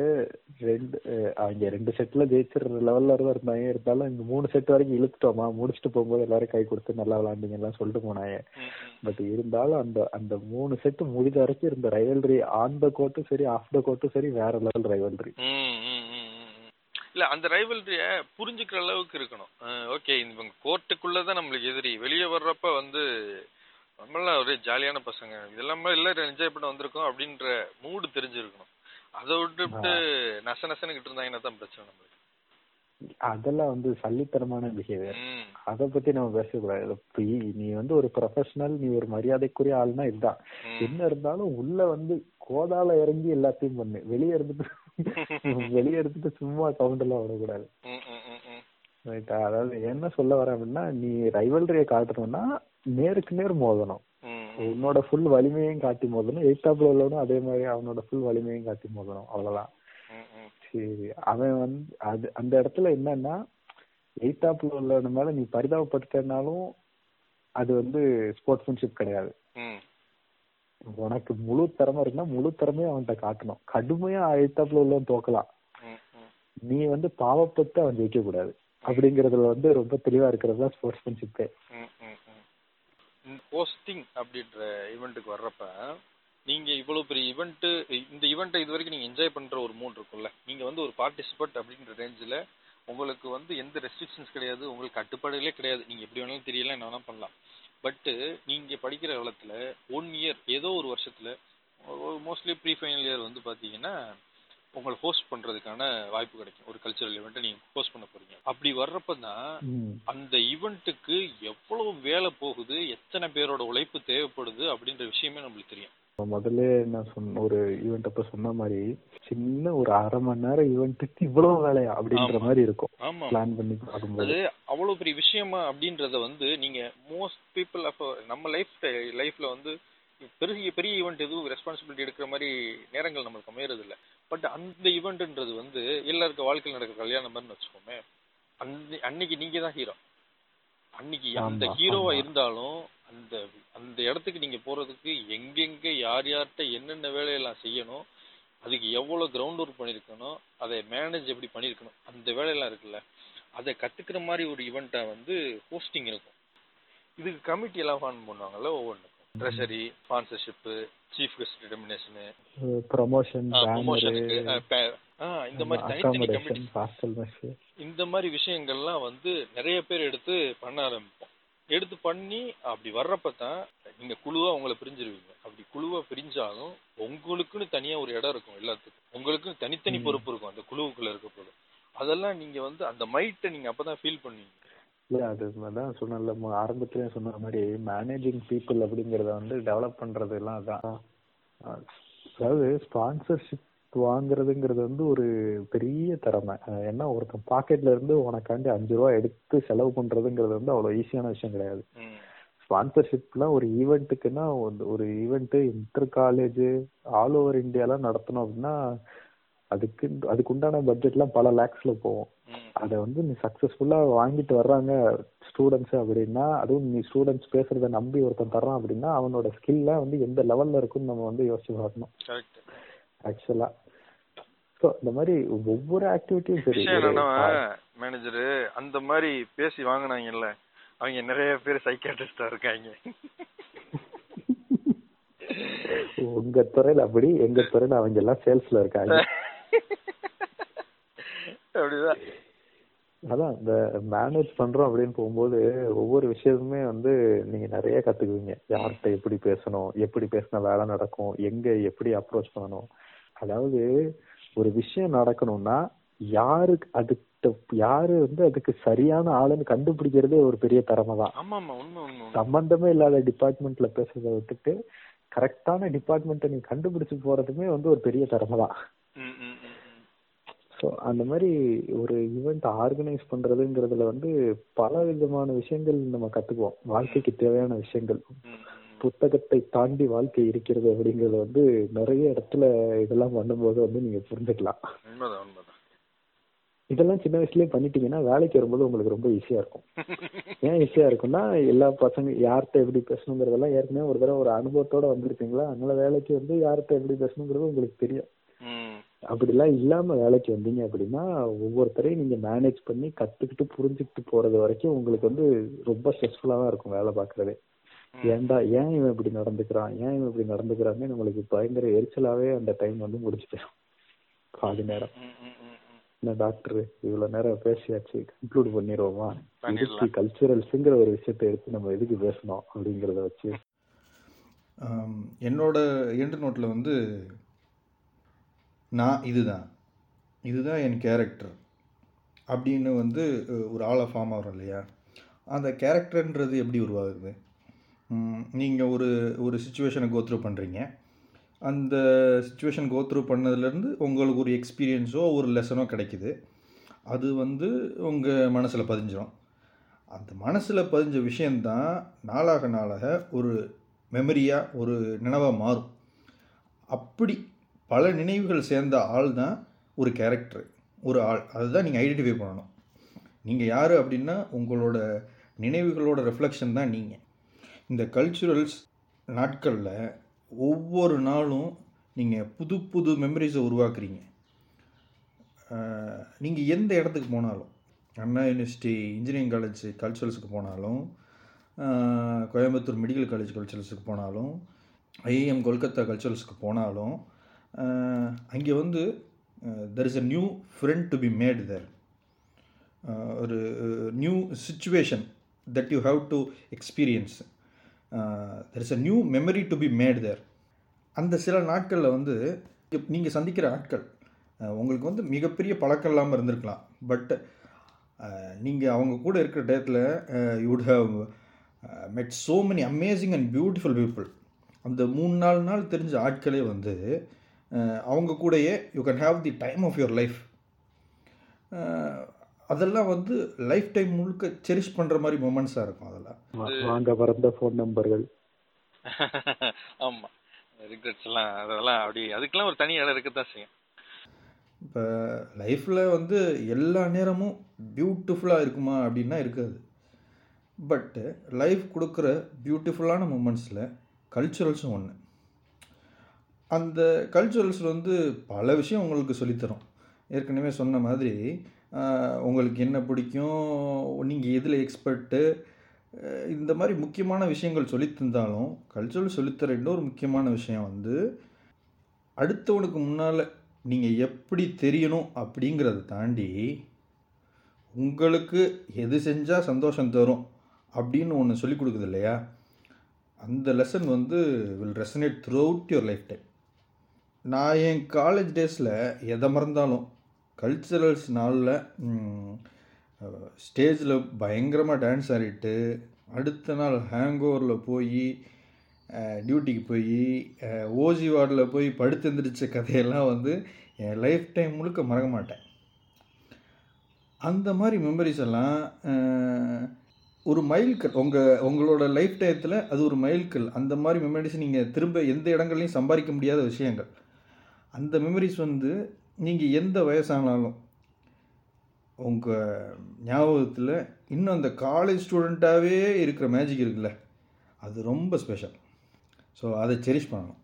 ரெண்டு அவங்க ரெண்டு செட்ல ஜெயிச்சிடுற லெவல்ல தான் இருந்தாங்க இருந்தாலும் இந்த மூணு செட் வரைக்கும் இழுத்துட்டோமா? முடிச்சுட்டு போகும்போது எல்லாரும் கை கொடுத்து நல்லா விளையாண்டீங்க எல்லாம் சொல்லிட்டு போனாங்க பட் இருந்தாலும் அந்த அந்த மூணு செட்டு முடிஞ்ச வரைக்கும் இருந்த ரைவல்ரி ஆன் த கோர்ட்டும் சரி ஆஃப் த கோர்ட்டும் சரி வேற லெவல் ரைவல்ரி. இல்ல அந்த ரைவல்ரிய புரிஞ்சுக்கிற அளவுக்கு இருக்கணும். ஓகே இவங்க கோர்ட்டுக்குள்ளதான் நம்மளுக்கு எதிரி. வெளியே வர்றப்ப வந்து நம்மளாம் ஒரே ஜாலியான பசங்க. இதெல்லாம் எல்லாரும் என்ஜாய் பண்ண வந்திருக்கோம் அப்படின்ற மூடு தெரிஞ்சிருக்கணும். அதை விட்டுவிட்டு நச நசன்னு கிட்டு இருந்தாங்கன்னா தான் பிரச்சனை நம்மளுக்கு. அதெல்லாம் வந்து சல்லித்தனமான பிஹேவியர் அத பத்தி நம்ம பேசக்கூடாது. நீ- வந்து ஒரு ப்ரொஃபஷனல் நீ ஒரு மரியாதைக்குரிய ஆள்னா இதுதான். என்ன இருந்தாலும் உள்ள வந்து கோதால இறங்கி எல்லாத்தையும் பண்ணு. வெளியே இருந்துட்டு வெளியே இருந்துட்டு சும்மா சவுண்ட் எல்லாம் விடக்கூடாது. ரைட்டா அதாவது என்ன சொல்ல வரேன் அப்படின்னா நீ ரைவல்ரியை காட்டணும்னா நேருக்கு நேர் மோதணும். உன்னோட ஃபுல் வலிமையும் காட்டி மோதணும். எயித்தாப்ல உள்ளவனும் அதே மாதிரி அவனோட ஃபுல் வலிமையும் காட்டி மோதணும். அவ்வளவுதான். சரி. அவன் வந்து அது அந்த இடத்துல என்னன்னா எயித்தாப்ல உள்ளவன் மேல நீ பரிதாபப்பட்டுட்டனாலும் அது வந்து ஸ்போர்ட்ஸ்மேன்ஷிப் கிடையாது. உனக்கு முழு திறமை இருக்குன்னா முழு திறமையும் அவன்கிட்ட காட்டணும். கடுமையா எயித்தாப்ல உள்ளவன் தோக்கலாம். நீ வந்து பாவப்பட்டு அவன் ஜெயிக்க கூடாது. அப்படிங்கறதுல வந்து ரொம்ப தெளிவா இருக்கிறது தான் ஸ்போர்ட்ஸ்மேன்ஷிப்பே ஹோஸ்டிங் அப்படின்ற ஈவெண்ட்டுக்கு வர்றப்ப நீங்க இவ்வளவு பெரிய ஈவெண்ட் இந்த ஈவெண்ட்டை இது வரைக்கும் நீங்க என்ஜாய் பண்ற ஒரு மூட் இருக்கும்ல. நீங்க வந்து ஒரு பார்ட்டிசிபென்ட் அப்படின்ற ரேஞ்சில் உங்களுக்கு வந்து எந்த ரெஸ்ட்ரிக்ஷன்ஸ் கிடையாது உங்களுக்கு கட்டுப்பாடுகளே கிடையாது. நீங்க எப்படி வேணாலும் தெரியல என்ன வேணாலும் பண்ணலாம். பட்டு நீங்க படிக்கிற காலத்துல ஒன் இயர் ஏதோ ஒரு வருஷத்துல மோஸ்ட்லி ப்ரீ ஃபைனல் இயர் வந்து பாத்தீங்கன்னா உங்களை ஹோஸ்ட் பண்றதுக்கான வாய்ப்பு கிடைக்கும். ஒரு கல்ச்சரல் ஈவெண்ட்டை நீங்க ஹோஸ்ட் பண்ண போறீங்க. அப்படி வர்றப்ப தான் அந்த ஈவெண்ட்டுக்கு எவ்வளவு வேலை போகுது எத்தனை பேரோட உழைப்பு தேவைப்படுது அப்படின்ற விஷயமே நம்மளுக்கு தெரியும். முதல்ல நான் சொன்ன ஒரு ஈவெண்ட் அப்ப சொன்ன மாதிரி சின்ன ஒரு அரை மணி நேரம் ஈவெண்ட்டுக்கு இவ்வளவு வேலையா அப்படின்ற. மாதிரி இருக்கும். பிளான் பண்ணி பார்க்கும்போது. அவ்வளவு பெரிய விஷயமா அப்படின்றத வந்து நீங்க மோஸ்ட் பீப்புள் அப்போ நம்ம லைஃப் லைஃப்ல வந்து பெரிய பெரிய ஈவெண்ட் எதுவும் ரெஸ்பான்சிபிலிட்டி எடுக்கிற மாதிரி நேரங்கள் நம்மளுக்கு அமையறது இல்ல பட் அந்த ஈவெண்ட்ன்றது வந்து எல்லாருக்கும் வாழ்க்கையில் நடக்கிற கல்யாணம் மாதிரி வச்சுக்கோமே. அன்னைக்கு நீங்க தான் ஹீரோ அன்னைக்கு அந்த ஹீரோவா. இருந்தாலும் அந்த அந்த இடத்துக்கு நீங்க போறதுக்கு எங்கெங்க யார் யார்கிட்ட என்னென்ன வேலையெல்லாம் செய்யணும் அதுக்கு எவ்வளவு கிரவுண்ட் ஒர்க் பண்ணிருக்கணும் அதை மேனேஜ் எப்படி பண்ணிருக்கணும் அந்த வேலையெல்லாம் இருக்குல்ல அதை கத்துக்கிற மாதிரி ஒரு ஈவெண்ட்டா வந்து ஹோஸ்டிங் இருக்கும். இதுக்கு கமிட்டி எல்லாம் ஃபார்ம் பண்ணுவாங்கல்ல ஒவ்வொன்றுக்கும். Treasury sponsorship chief guest determination promotion இந்த மாதிரி தனித்தனி கமிட்டி இந்த மாதிரி விஷயங்கள்லாம் வந்து நிறைய பேர் எடுத்து பண்ண ஆரம்பிப்போம். எடுத்து பண்ணி அப்படி வர்றப்ப தான் நீங்க குழுவா உங்களை பிரிஞ்சிருவீங்க. அப்படி குழுவா பிரிஞ்சாலும் உங்களுக்குன்னு தனியா ஒரு இடம் இருக்கும் எல்லாத்துக்கும். உங்களுக்குன்னு தனித்தனி. பொறுப்பு இருக்கும் அந்த குழுவுக்குள்ள இருக்க போது அதெல்லாம் நீங்க வந்து அந்த மைட்டை நீங்க அப்பதான் ஃபீல் பண்ணுவீங்க. இல்ல அது தான் சொன்னல ஆரம்பத்திலே சொன்ன மாதிரி மேனேஜிங் பீப்புள் அப்படிங்கறத வந்து டெவலப் பண்றது எல்லாம் அதான் அதாவது ஸ்பான்சர்ஷிப் வாங்குறதுங்கிறது வந்து ஒரு பெரிய திறமை. ஏன்னா ஒருத்தன் பாக்கெட்ல இருந்து உனக்காண்டி அஞ்சு ரூபா எடுத்து செலவு பண்றதுங்கிறது வந்து அவ்வளவு ஈஸியான விஷயம் கிடையாது. ஸ்பான்சர்ஷிப்லாம் ஒரு ஈவெண்ட்டுக்குன்னா ஒரு event inter college all over இந்தியாலாம் நடத்தணும் அப்படின்னா அதுக்கு அதுக்கு உண்டான பட்ஜெட்லாம் பல லேக்ஸ்ல போகும். அதை வந்து நீ சக்சஸ்ஃபுல்லா வாங்கிட்டு வர்றாங்க ஸ்டூடெண்ட்ஸ் அப்படின்னா அதுவும் நீ ஸ்டூடெண்ட்ஸ் பேசுறத நம்பி ஒருத்தன் தர்றான் அப்படின்னா அவனோட ஸ்கில்ல வந்து எந்த லெவல்ல இருக்குன்னு நம்ம வந்து யோசிச்சு பார்க்கணும். ஆக்சுவலா. ஸோ இந்த மாதிரி ஒவ்வொரு ஆக்டிவிட்டியும் சரி என்னன்னா மேனேஜரு அந்த மாதிரி பேசி வாங்குனாங்கல்ல அவங்க நிறைய பேர் சைக்காட்ரிஸ்டா இருக்காங்க. உங்க துறையில அப்படி எங்க துறையில அவங்க எல்லாம் சேல்ஸ்ல இருக்காங்க. அப்படிதான். அதான் இந்த மேனேஜ் பண்றோம் அப்படின்னு போகும்போது ஒவ்வொரு விஷயமுமே வந்து நீங்க நிறைய கத்துக்குவீங்க. யார்கிட்ட எப்படி பேசணும் எப்படி பேசினா வேலை நடக்கும் எங்க எப்படி அப்ரோச் பண்ணணும் அதாவது ஒரு விஷயம் நடக்கணும்னா யாருக்கு அதுக்கு யாரு வந்து அதுக்கு சரியான ஆளுன்னு கண்டுபிடிக்கிறதே ஒரு பெரிய திறமை தான். சம்பந்தமே இல்லாத டிபார்ட்மெண்ட்ல பேசுறதை விட்டுட்டு கரெக்டான டிபார்ட்மெண்ட்டை நீ கண்டுபிடிச்சு போறதுமே வந்து ஒரு பெரிய திறமை தான். ஸோ அந்த மாதிரி ஒரு ஈவெண்ட் ஆர்கனைஸ் பண்றதுங்கிறதுல வந்து பல விதமான விஷயங்கள் நம்ம கத்துக்குவோம் வாழ்க்கைக்கு தேவையான விஷயங்கள். புத்தகத்தை தாண்டி வாழ்க்கை இருக்கிறது அப்படிங்கறது வந்து நிறைய இடத்துல இதெல்லாம் பண்ணும்போது வந்து நீங்க புரிஞ்சுக்கலாம். இதெல்லாம் சின்ன வயசுலயே பண்ணிட்டீங்கன்னா வேலைக்கு வரும்போது உங்களுக்கு ரொம்ப ஈஸியா இருக்கும். ஏன் ஈஸியா இருக்கும்னா எல்லா பசங்க யார்கிட்ட எப்படி பேசணுங்கிறதெல்லாம் ஏற்கனவே ஒரு தடவை ஒரு அனுபவத்தோட வந்திருப்பீங்களா? அதனால வேலைக்கு வந்து யார்கிட்ட எப்படி பேசணுங்கிறது உங்களுக்கு தெரியும். அப்படிலாம் இல்லாம வேலைக்கு வந்தீங்க அப்படின்னா ஒவ்வொருத்தரையும் நீங்க மேனேஜ் பண்ணி கத்துக்கிட்டு புரிஞ்சுக்கிட்டு போறது வரைக்கும் உங்களுக்கு வந்து ரொம்ப ஸ்ட்ரெஸ்ஃபுல்லா தான் இருக்கும் வேலை பார்க்கறதே. ஏன்டா ஏன் இவன் இப்படி நடந்துக்கிறான்? ஏன் இவன் இப்படி நடந்துக்கிறான்னு நம்மளுக்கு பயங்கர எரிச்சலாவே அந்த டைம் வந்து முடிச்சு போயிடும். பாதி நேரம். என்ன டாக்டர் இவ்வளவு நேரம் பேசியாச்சு. கன்க்ளூட் பண்ணிடுவோமா. இதுக்கு கல்ச்சுரல்ஸுங்கிற ஒரு விஷயத்தை எடுத்து நம்ம எதுக்கு பேசணும் அப்படிங்கறத வச்சு. என்னோட எண்டு நோட்டில் வந்து நான் இதுதான். இதுதான் என் கேரக்டர் அப்படின்னு வந்து ஒரு ஆளை ஃபார்ம் ஆகிறோம் இல்லையா? அந்த கேரக்டர்ன்றது எப்படி உருவாகுது? நீங்கள் ஒரு ஒரு சுச்சுவேஷனை கோத்ரூ பண்ணுறீங்க அந்த சுச்சுவேஷன் கோத்ரூ பண்ணதுலேருந்து உங்களுக்கு ஒரு எக்ஸ்பீரியன்ஸோ ஒரு லெசனோ கிடைக்கிது. அது வந்து உங்கள் மனசில் பதிஞ்சிடும் அந்த மனசில் பதிஞ்ச விஷயந்தான் நாளாக நாளாக ஒரு மெமரியாக ஒரு நினைவாக மாறும். அப்படி பல நினைவுகள் சேர்ந்த ஆள் தான் ஒரு கேரக்டர் ஒரு ஆள். அதுதான் நீங்கள் ஐடென்டிஃபை பண்ணணும். நீங்கள் யார் அப்படின்னா உங்களோட நினைவுகளோட ரிஃப்ளெக்ஷன் தான் நீங்கள் இந்த கல்ச்சுரல்ஸ் நாட்களில் ஒவ்வொரு நாளும் நீங்கள் புது புது மெமரிஸை உருவாக்குறீங்க. நீங்கள் எந்த இடத்துக்கு போனாலும் அண்ணா யூனிவர்சிட்டி இன்ஜினியரிங் காலேஜ் கல்ச்சுரல்ஸுக்கு போனாலும் கோயம்புத்தூர் மெடிக்கல் காலேஜ் கல்ச்சுரல்ஸுக்கு போனாலும் ஐஏஎம் கொல்கத்தா கல்ச்சுரல்ஸுக்கு போனாலும் அங்கே வந்து there is a new friend to be made there ஒரு new situation that you have to experience there is a new memory to be made there அந்த சில நாட்களில் வந்து நீங்கள் சந்திக்கிற ஆட்கள் உங்களுக்கு வந்து மிகப்பெரிய பழக்கம் இல்லாமல் இருந்திருக்கலாம். பட் நீங்கள் அவங்க கூட இருக்கிற டயத்தில் you would have met so many amazing and beautiful people அந்த மூணு நாலு நாள் தெரிஞ்ச ஆட்களே வந்து அவங்க கூடயே you can have the time of your life அதெல்லாம் வந்து லைஃப் டைம் முழுக்க செரிஷ் பண்ணுற மாதிரி மூமெண்ட்ஸாக இருக்கும் அதெல்லாம் வாங்க பிறந்த ஃபோன் நம்பர்கள் ஆமா. ரிக்ரெட்ஸ் எல்லாம் அதெல்லாம் அப்படி அதுக்கெல்லாம் ஒரு தனி இடம் இருக்கத்தான் செய்யும். இப்போ லைஃப்பில் வந்து எல்லா நேரமும் பியூட்டிஃபுல்லாக இருக்குமா அப்படின்னா இருக்காது. பட்டு லைஃப் கொடுக்குற பியூட்டிஃபுல்லான மூமெண்ட்ஸில் கல்ச்சுரல்ஸும் ஒன்று அந்த கல்ச்சுரல்ஸ் வந்து பல விஷயம் உங்களுக்கு சொல்லித்தரும். ஏற்கனவே சொன்ன மாதிரி உங்களுக்கு என்ன பிடிக்கும்? நீங்கள் எதில் எக்ஸ்பர்ட்டு இந்த மாதிரி முக்கியமான விஷயங்கள் சொல்லித்திருந்தாலும் கல்ச்சுரல் சொல்லித்தர இன்னொரு முக்கியமான விஷயம் வந்து அடுத்தவனுக்கு முன்னால் நீங்கள் எப்படி தெரியணும் அப்படிங்கிறத தாண்டி உங்களுக்கு எது செஞ்சால் சந்தோஷம் தரும் அப்படின்னு ஒன்று சொல்லிக் கொடுக்குது இல்லையா? அந்த லெசன் வந்து will resonate throughout your lifetime நான் என் காலேஜ் டேஸில் எதை மறந்தாலும் கல்ச்சுரல்ஸ் நாளில் ஸ்டேஜில் பயங்கரமாக டான்ஸ் ஆடிட்டு அடுத்த நாள் ஹேங் ஓவரில் போய் டியூட்டிக்கு போய் ஓஜி வார்டில் போய் படுத்து எந்திரிச்ச கதையெல்லாம் வந்து என் லைஃப் டைம் முழுக்க மறக்க மாட்டேன். அந்த மாதிரி மெமரிஸ் எல்லாம் ஒரு மைல்கல் உங்கள் உங்களோட லைஃப் டைத்தில் அது ஒரு மைல்கல் அந்த மாதிரி மெமரிஸ் நீங்கள் திரும்ப எந்த இடங்கள்லையும் சம்பாதிக்க முடியாத விஷயங்கள். அந்த மெமரிஸ் வந்து நீங்கள் எந்த வயசானாலும் உங்கள் ஞாபகத்தில் இன்னும் அந்த காலேஜ் ஸ்டூடெண்ட்டாகவே இருக்கிற மேஜிக் இருக்குல்ல அது ரொம்ப ஸ்பெஷல் ஸோ அதை செரிஷ் பண்ணணும்.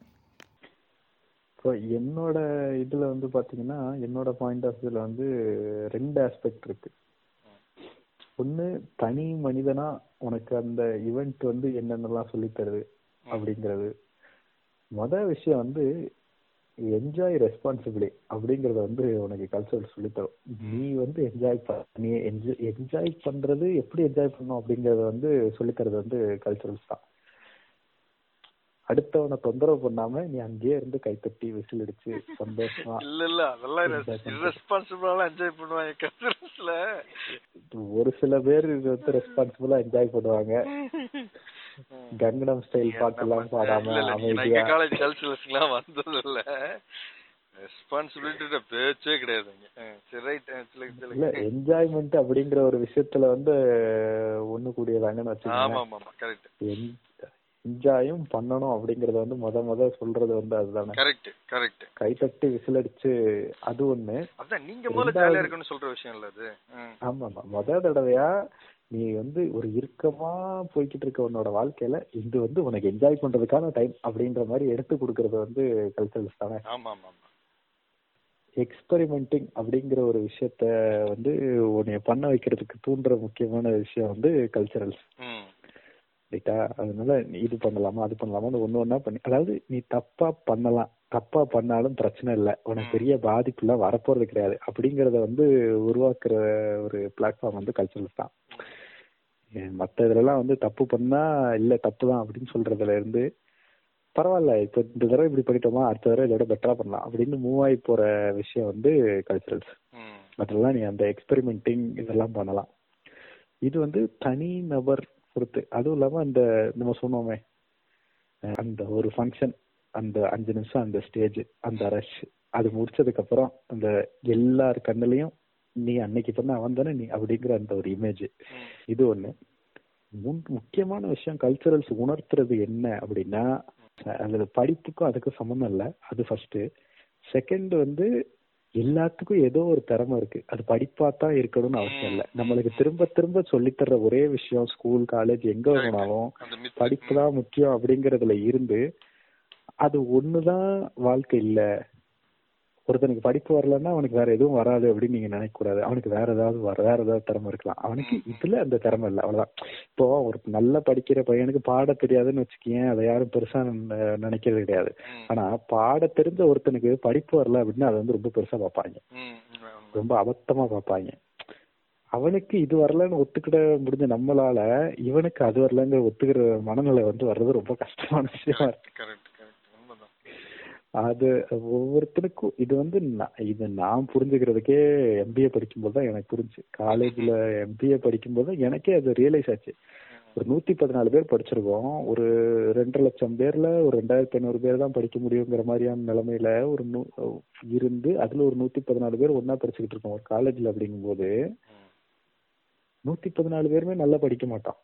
ஸோ என்னோட இதில் வந்து பார்த்தீங்கன்னா என்னோட பாயிண்ட் ஆஃப் இதில் வந்து ரெண்டு ஆஸ்பெக்ட் இருக்கு. ஒன்று தனி மனிதனாக உனக்கு அந்த ஈவெண்ட் வந்து என்னென்னலாம் சொல்லித்தருது அப்படிங்கிறது. மொதல் விஷயம் வந்து என்ஜாய் ரெஸ்பான்சிபிளி அப்படிங்கறத வந்து உனக்கு கல்ச்சரல் சொல்லித்தரும். நீ வந்து என்ஜாய் நீ என்ஜாய் என்ஜாய் பண்றது எப்படி என்ஜாய் பண்ணணும் அப்படிங்கறத வந்து சொல்லித்தரது வந்து கல்ச்சரல்ஸ் தான். அடுத்தவனை தொந்தரவு பண்ணாம நீ அங்கேயே இருந்து கைத்தட்டி விசில் அடிச்சு சந்தோஷமா இல்ல இல்ல அதெல்லாம் என்ஜாய் பண்ணுவாங்க ஒரு சில பேர் இது வந்து ரெஸ்பான்சிபிளா என்ஜாய் பண்ணுவாங்க. கங்கனம் ஸ்டைல் பாட்டு எல்லாம் பாடாம அமைதியா. காலேஜ் கல்ச்சுரல்ஸ்க்குலாம் வந்தது இல்ல ரெஸ்பான்சிபிலிட்டி பேச்சே கிடையாதுங்க சரி ரைட் இல்ல என்ஜாய்மெண்ட் அப்படிங்கிற ஒரு விஷயத்துல வந்து ஒண்ணு கூடியதாங்கன்னு வச்சுக்கோங்க ஆமா ஆமா கரெக்ட் என்ஜாயும் பண்ணணும் அப்படிங்கறத வந்து முத முத சொல்றது வந்து அதுதானே. கரெக்ட் கரெக்ட் கைத்தட்டி விசில் அடிச்சு அது ஒண்ணு. அதான் நீங்க முதல்ல ஜாலியா இருக்குன்னு சொல்ற விஷயம் இல்ல அது. ஆமா ஆமா முத தடவையா நீ வந்து ஒரு இறுக்கமா போய்கிட்டு இருக்க உன்னோட வாழ்க்கையில இது வந்து உனக்கு என்ஜாய் பண்றதுக்கான டைம் அப்படின்ற மாதிரி எடுத்து கொடுக்கறது வந்து கல்ச்சரல்ஸ் தானே? எக்ஸ்பெரிமெண்டிங் அப்படிங்கிற ஒரு விஷயத்த வந்து உன்னைய பண்ண வைக்கிறதுக்கு தூண்டுற முக்கியமான விஷயம் வந்து கல்ச்சரல்ஸ் ரைட்டா? அதனால நீ இது பண்ணலாமா அது பண்ணலாமான்னு ஒண்ணு ஒண்ணா பண்ணி அதாவது நீ தப்பா பண்ணலாம். தப்பா பண்ணாலும் பிரச்சனை இல்லை. உனக்கு பெரிய பாதிப்புலாம் வரப்போறது கிடையாது. அப்படிங்கறத வந்து உருவாக்குற ஒரு பிளாட்ஃபார்ம் வந்து கல்ச்சரல்ஸ் தான். மத்த இதுலலாம் வந்து தப்பு பண்ணா இல்ல தப்பு தான் அப்படின்னு சொல்றதுல இருந்து பரவாயில்ல இப்ப இந்த தடவை இப்படி பண்ணிட்டோமா அடுத்த தடவை இதோட பெட்டரா பண்ணலாம் அப்படின்னு மூவ் ஆகி போற விஷயம் வந்து கல்ச்சரல்ஸ் அதெல்லாம் நீ அந்த எக்ஸ்பெரிமெண்டிங் இதெல்லாம் பண்ணலாம். இது வந்து தனி நபர் பொறுத்து. அதுவும் இல்லாம அந்த நம்ம சொன்னோமே அந்த ஒரு ஃபங்க்ஷன் அந்த அஞ்சு நிமிஷம் அந்த ஸ்டேஜ் அந்த ரஷ் அது முடிச்சதுக்கு அப்புறம் அந்த எல்லார் கண்ணுலயும் நீ அன்னைக்கு பண்ண அவன் தானே நீ அப்படிங்கிற அந்த ஒரு இமேஜ் இது ஒண்ணு. முன்- முக்கியமான விஷயம் கல்ச்சரல்ஸ் உணர்த்துறது என்ன அப்படின்னா அதுல படிப்புக்கும் அதுக்கும் சம்மந்தம் இல்ல அது ஃபர்ஸ்ட் செகண்ட் வந்து எல்லாத்துக்கும் ஏதோ ஒரு திறமை இருக்கு. அது படிப்பா தான் இருக்கணும்னு அவசியம் இல்ல. நம்மளுக்கு திரும்ப திரும்ப சொல்லித் தர்ற ஒரே விஷயம் ஸ்கூல் காலேஜ் எங்க மித் படிப்பு தான் முக்கியம் அப்படிங்கறதுல இருந்து அது ஒண்ணுதான் வாழ்க்கை இல்ல. ஒருத்தனுக்கு படிப்பு வரலன்னா அவனுக்கு வேற எதுவும் வராது அப்படின்னு நீங்க நினைக்க கூடாது அவனுக்கு வேற ஏதாவது வர வேற ஏதாவது திறமை இருக்கலாம். அவனுக்கு இதுல அந்த திறமை இல்ல. அவ்வளவுதான். இப்போ ஒரு நல்லா படிக்கிற பையனுக்கு பாட தெரியாதுன்னு வச்சுக்கேன் அதை யாரும் பெருசா நினைக்கிறது கிடையாது. ஆனா பாட தெரிஞ்ச ஒருத்தனுக்கு படிப்பு வரல அப்படின்னா அதை வந்து ரொம்ப பெருசா பார்ப்பாங்க. ரொம்ப அபத்தமா பார்ப்பாங்க. அவனுக்கு இது வரலன்னு ஒத்துக்கிட முடிஞ்ச நம்மளால இவனுக்கு அது வரலங்கிற ஒத்துக்கிற மனநிலை வந்து வர்றது ரொம்ப கஷ்டமான விஷயமா இருக்கு. அது ஒவ்வொருத்தருக்கும் இது வந்து நான் இது நான் புரிஞ்சுக்கிறதுக்கே எம்பிஏ படிக்கும்போது தான் எனக்கு புரிஞ்சு. காலேஜ்ல எம்பிஏ படிக்கும்போது எனக்கே அது ரியலைஸ் ஆச்சு. ஒரு நூத்தி பதினாலு பேர் படிச்சிருக்கோம். ஒரு ரெண்டரை லட்சம் பேர்ல ஒரு ரெண்டாயிரத்தி ஐநூறு பேர் தான் படிக்க முடியுங்கிற மாதிரியான நிலைமையில ஒரு நூ- இருந்து அதுல ஒரு நூத்தி பதினாலு பேர் ஒண்ணா படிச்சுக்கிட்டு இருக்கோம். ஒரு காலேஜ்ல அப்படிங்கும்போது நூத்தி பதினாலு பேருமே நல்லா படிக்க மாட்டான்.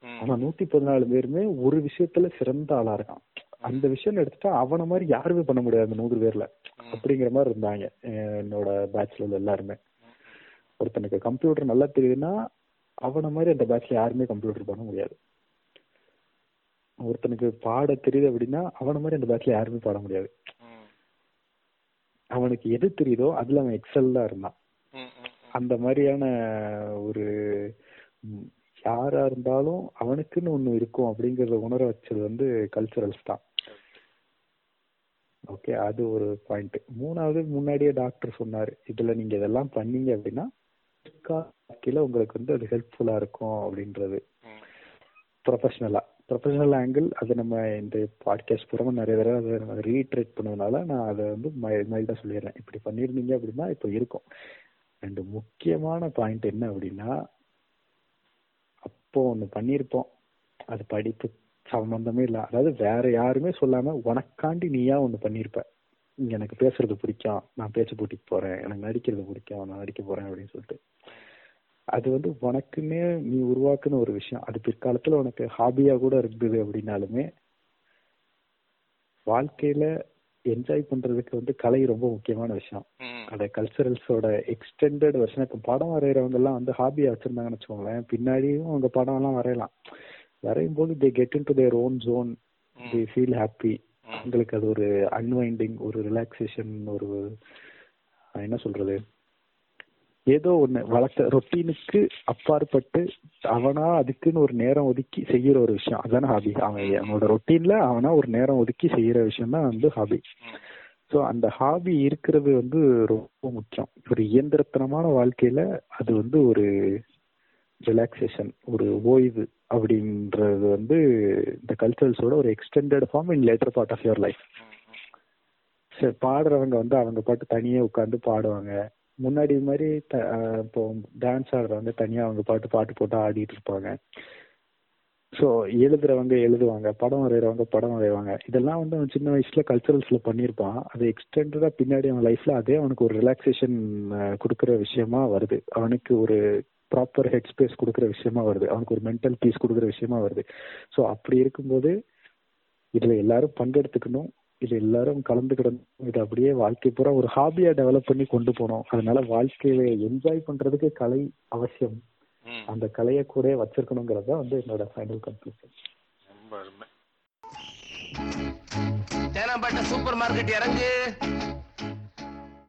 ம். ஆனா நூத்தி பதினாலு பேருமே ஒரு விஷயத்துல சிறந்த ஆளா இருக்கான். அந்த விஷயம் எடுத்துட்டா அவன மாதிரி யாருமே பண்ண முடியாது அந்த நூறு பேர்ல. அப்படிங்கிற மாதிரி இருந்தாங்க என்னோட பேட்ச்ல எல்லாருமே. ஒருத்தனுக்கு கம்ப்யூட்டர் நல்லா தெரியுதுன்னா அவன மாதிரி அந்த பேட்ச்ல யாருமே கம்ப்யூட்டர் பண்ண முடியாது. ஒருத்தனுக்கு பாட தெரியுது அப்படின்னா அவன மாதிரி அந்த பேட்ச்ல யாருமே பாட முடியாது. அவனுக்கு எது தெரியுதோ அதுல அவன் எக்ஸல் தான் இருந்தான். அந்த மாதிரியான ஒரு யாரா இருந்தாலும் அவனுக்குன்னு ஒண்ணு இருக்கும் அப்படிங்கறத உணர வச்சது வந்து கல்ச்சுரல்ஸ் தான். ஓகே அது ஒரு பாயிண்ட் மூணாவது முன்னாடியே டாக்டர் சொன்னாரு இதுல நீங்க இதெல்லாம் பண்ணீங்க அப்படின்னா வாழ்க்கையில உங்களுக்கு வந்து அது ஹெல்ப்ஃபுல்லா இருக்கும் அப்படின்றது. ம். ப்ரொஃபஷனலா ஆங்கிள் அது நம்ம இந்த பாட்காஸ்ட் பூரா நிறைய தடவை அதை நம்ம ரீட்ரேட் பண்ணதுனால நான் அதை வந்து மைல்டா சொல்லிடுறேன். இப்படி பண்ணியிருந்தீங்க அப்படின்னா இப்போ இருக்கும். ரெண்டு முக்கியமான பாயிண்ட் என்ன அப்படின்னா அப்போ ஒன்று பண்ணியிருப்போம். அது படிப்பு சம்பந்தமே இல்லை. அதாவது வேற யாருமே சொல்லாம உனக்காண்டி நீயா ஒன்று பண்ணியிருப்ப எனக்கு பேசுறது பிடிக்கும். நான் பேச்சு போட்டிக்கு போறேன். எனக்கு நடிக்கிறது பிடிக்கும். நான் நடிக்க போறேன் அப்படின்னு சொல்லிட்டு. அது வந்து உனக்குன்னே நீ உருவாக்குன ஒரு விஷயம். அது பிற்காலத்துல உனக்கு ஹாபியா கூட இருந்தது அப்படின்னாலுமே வாழ்க்கையில என்ஜாய் பண்றதுக்கு வந்து கலை ரொம்ப முக்கியமான விஷயம். அந்த கல்ச்சரல்ஸோட எக்ஸ்டெண்டட் வருஷன் இப்போ படம் வரைகிறவங்க எல்லாம் வந்து ஹாபியா வச்சிருந்தாங்கன்னு வச்சுக்கோங்களேன். பின்னாடியும் அவங்க படம் எல்லாம் வரையலாம். வரையும் போது they get into their own zone. They feel happy. உங்களுக்கு அது ஒரு அன்வைண்டிங் ஒரு ரிலாக்ஸேஷன் ஒரு என்ன சொல்றது? ஏதோ ஒண்ணு வளர்த்த ரொட்டீனுக்கு அப்பாற்பட்டு அவனா அதுக்குன்னு ஒரு நேரம் ஒதுக்கி செய்யற ஒரு விஷயம். அதானே ஹாபி அவன் அவனோட ரொட்டீன்ல அவனா ஒரு நேரம் ஒதுக்கி செய்யற விஷயம் தான் வந்து ஹாபி. ஸோ அந்த ஹாபி இருக்கிறது வந்து ரொம்ப முக்கியம். ஒரு இயந்திரத்தனமான வாழ்க்கையில அது வந்து ஒரு ரிலாக்ஸேஷன் ஒரு ஓய்வு அப்படின்றது வந்து இந்த கல்ச்சரல்ஸோட ஒரு extended form in later part of your life சரி பாடுறவங்க வந்து அவங்க பாட்டு தனியே உட்காந்து பாடுவாங்க. முன்னாடி மாதிரி த- இப்போ டான்ஸ் ஆடுறவங்க தனியாக அவங்க பாட்டு பாட்டு போட்டு ஆடிட்டு இருப்பாங்க. ஸோ எழுதுறவங்க எழுதுவாங்க படம் வரைகிறவங்க படம் வரைவாங்க. இதெல்லாம் வந்து அவன் சின்ன வயசுல கல்ச்சரல்ஸ்ல பண்ணியிருப்பான். அது எக்ஸ்டெண்டடாக பின்னாடி அவன் லைஃப்ல அதே அவனுக்கு ஒரு ரிலாக்ஸேஷன் கொடுக்குற விஷயமா வருது. அவனுக்கு ஒரு ப்ராப்பர் ஹெட் ஸ்பேஸ் கொடுக்குற விஷயமா வருது. அவனுக்கு ஒரு மென்டல் பீஸ் கொடுக்குற விஷயமா வருது. ஸோ அப்படி இருக்கும்போது இதுல எல்லாரும் பங்கெடுத்துக்கணும். இது எல்லாரும் கலந்துக்கிடணும் இது அப்படியே வாழ்க்கை பூரா ஒரு ஹாபியா டெவலப் பண்ணி கொண்டு போனோம் அதனால வாழ்க்கையில என்ஜாய் பண்றதுக்கு கலை அவசியம். அந்த கலையை கூட வச்சிருக்கணுங்கிறது தான் வந்து என்னோட ஃபைனல் கன்க்ளூஷன் ரொம்ப அருமை. தேனாம்பேட்டை சூப்பர் மார்க்கெட் இறங்கு.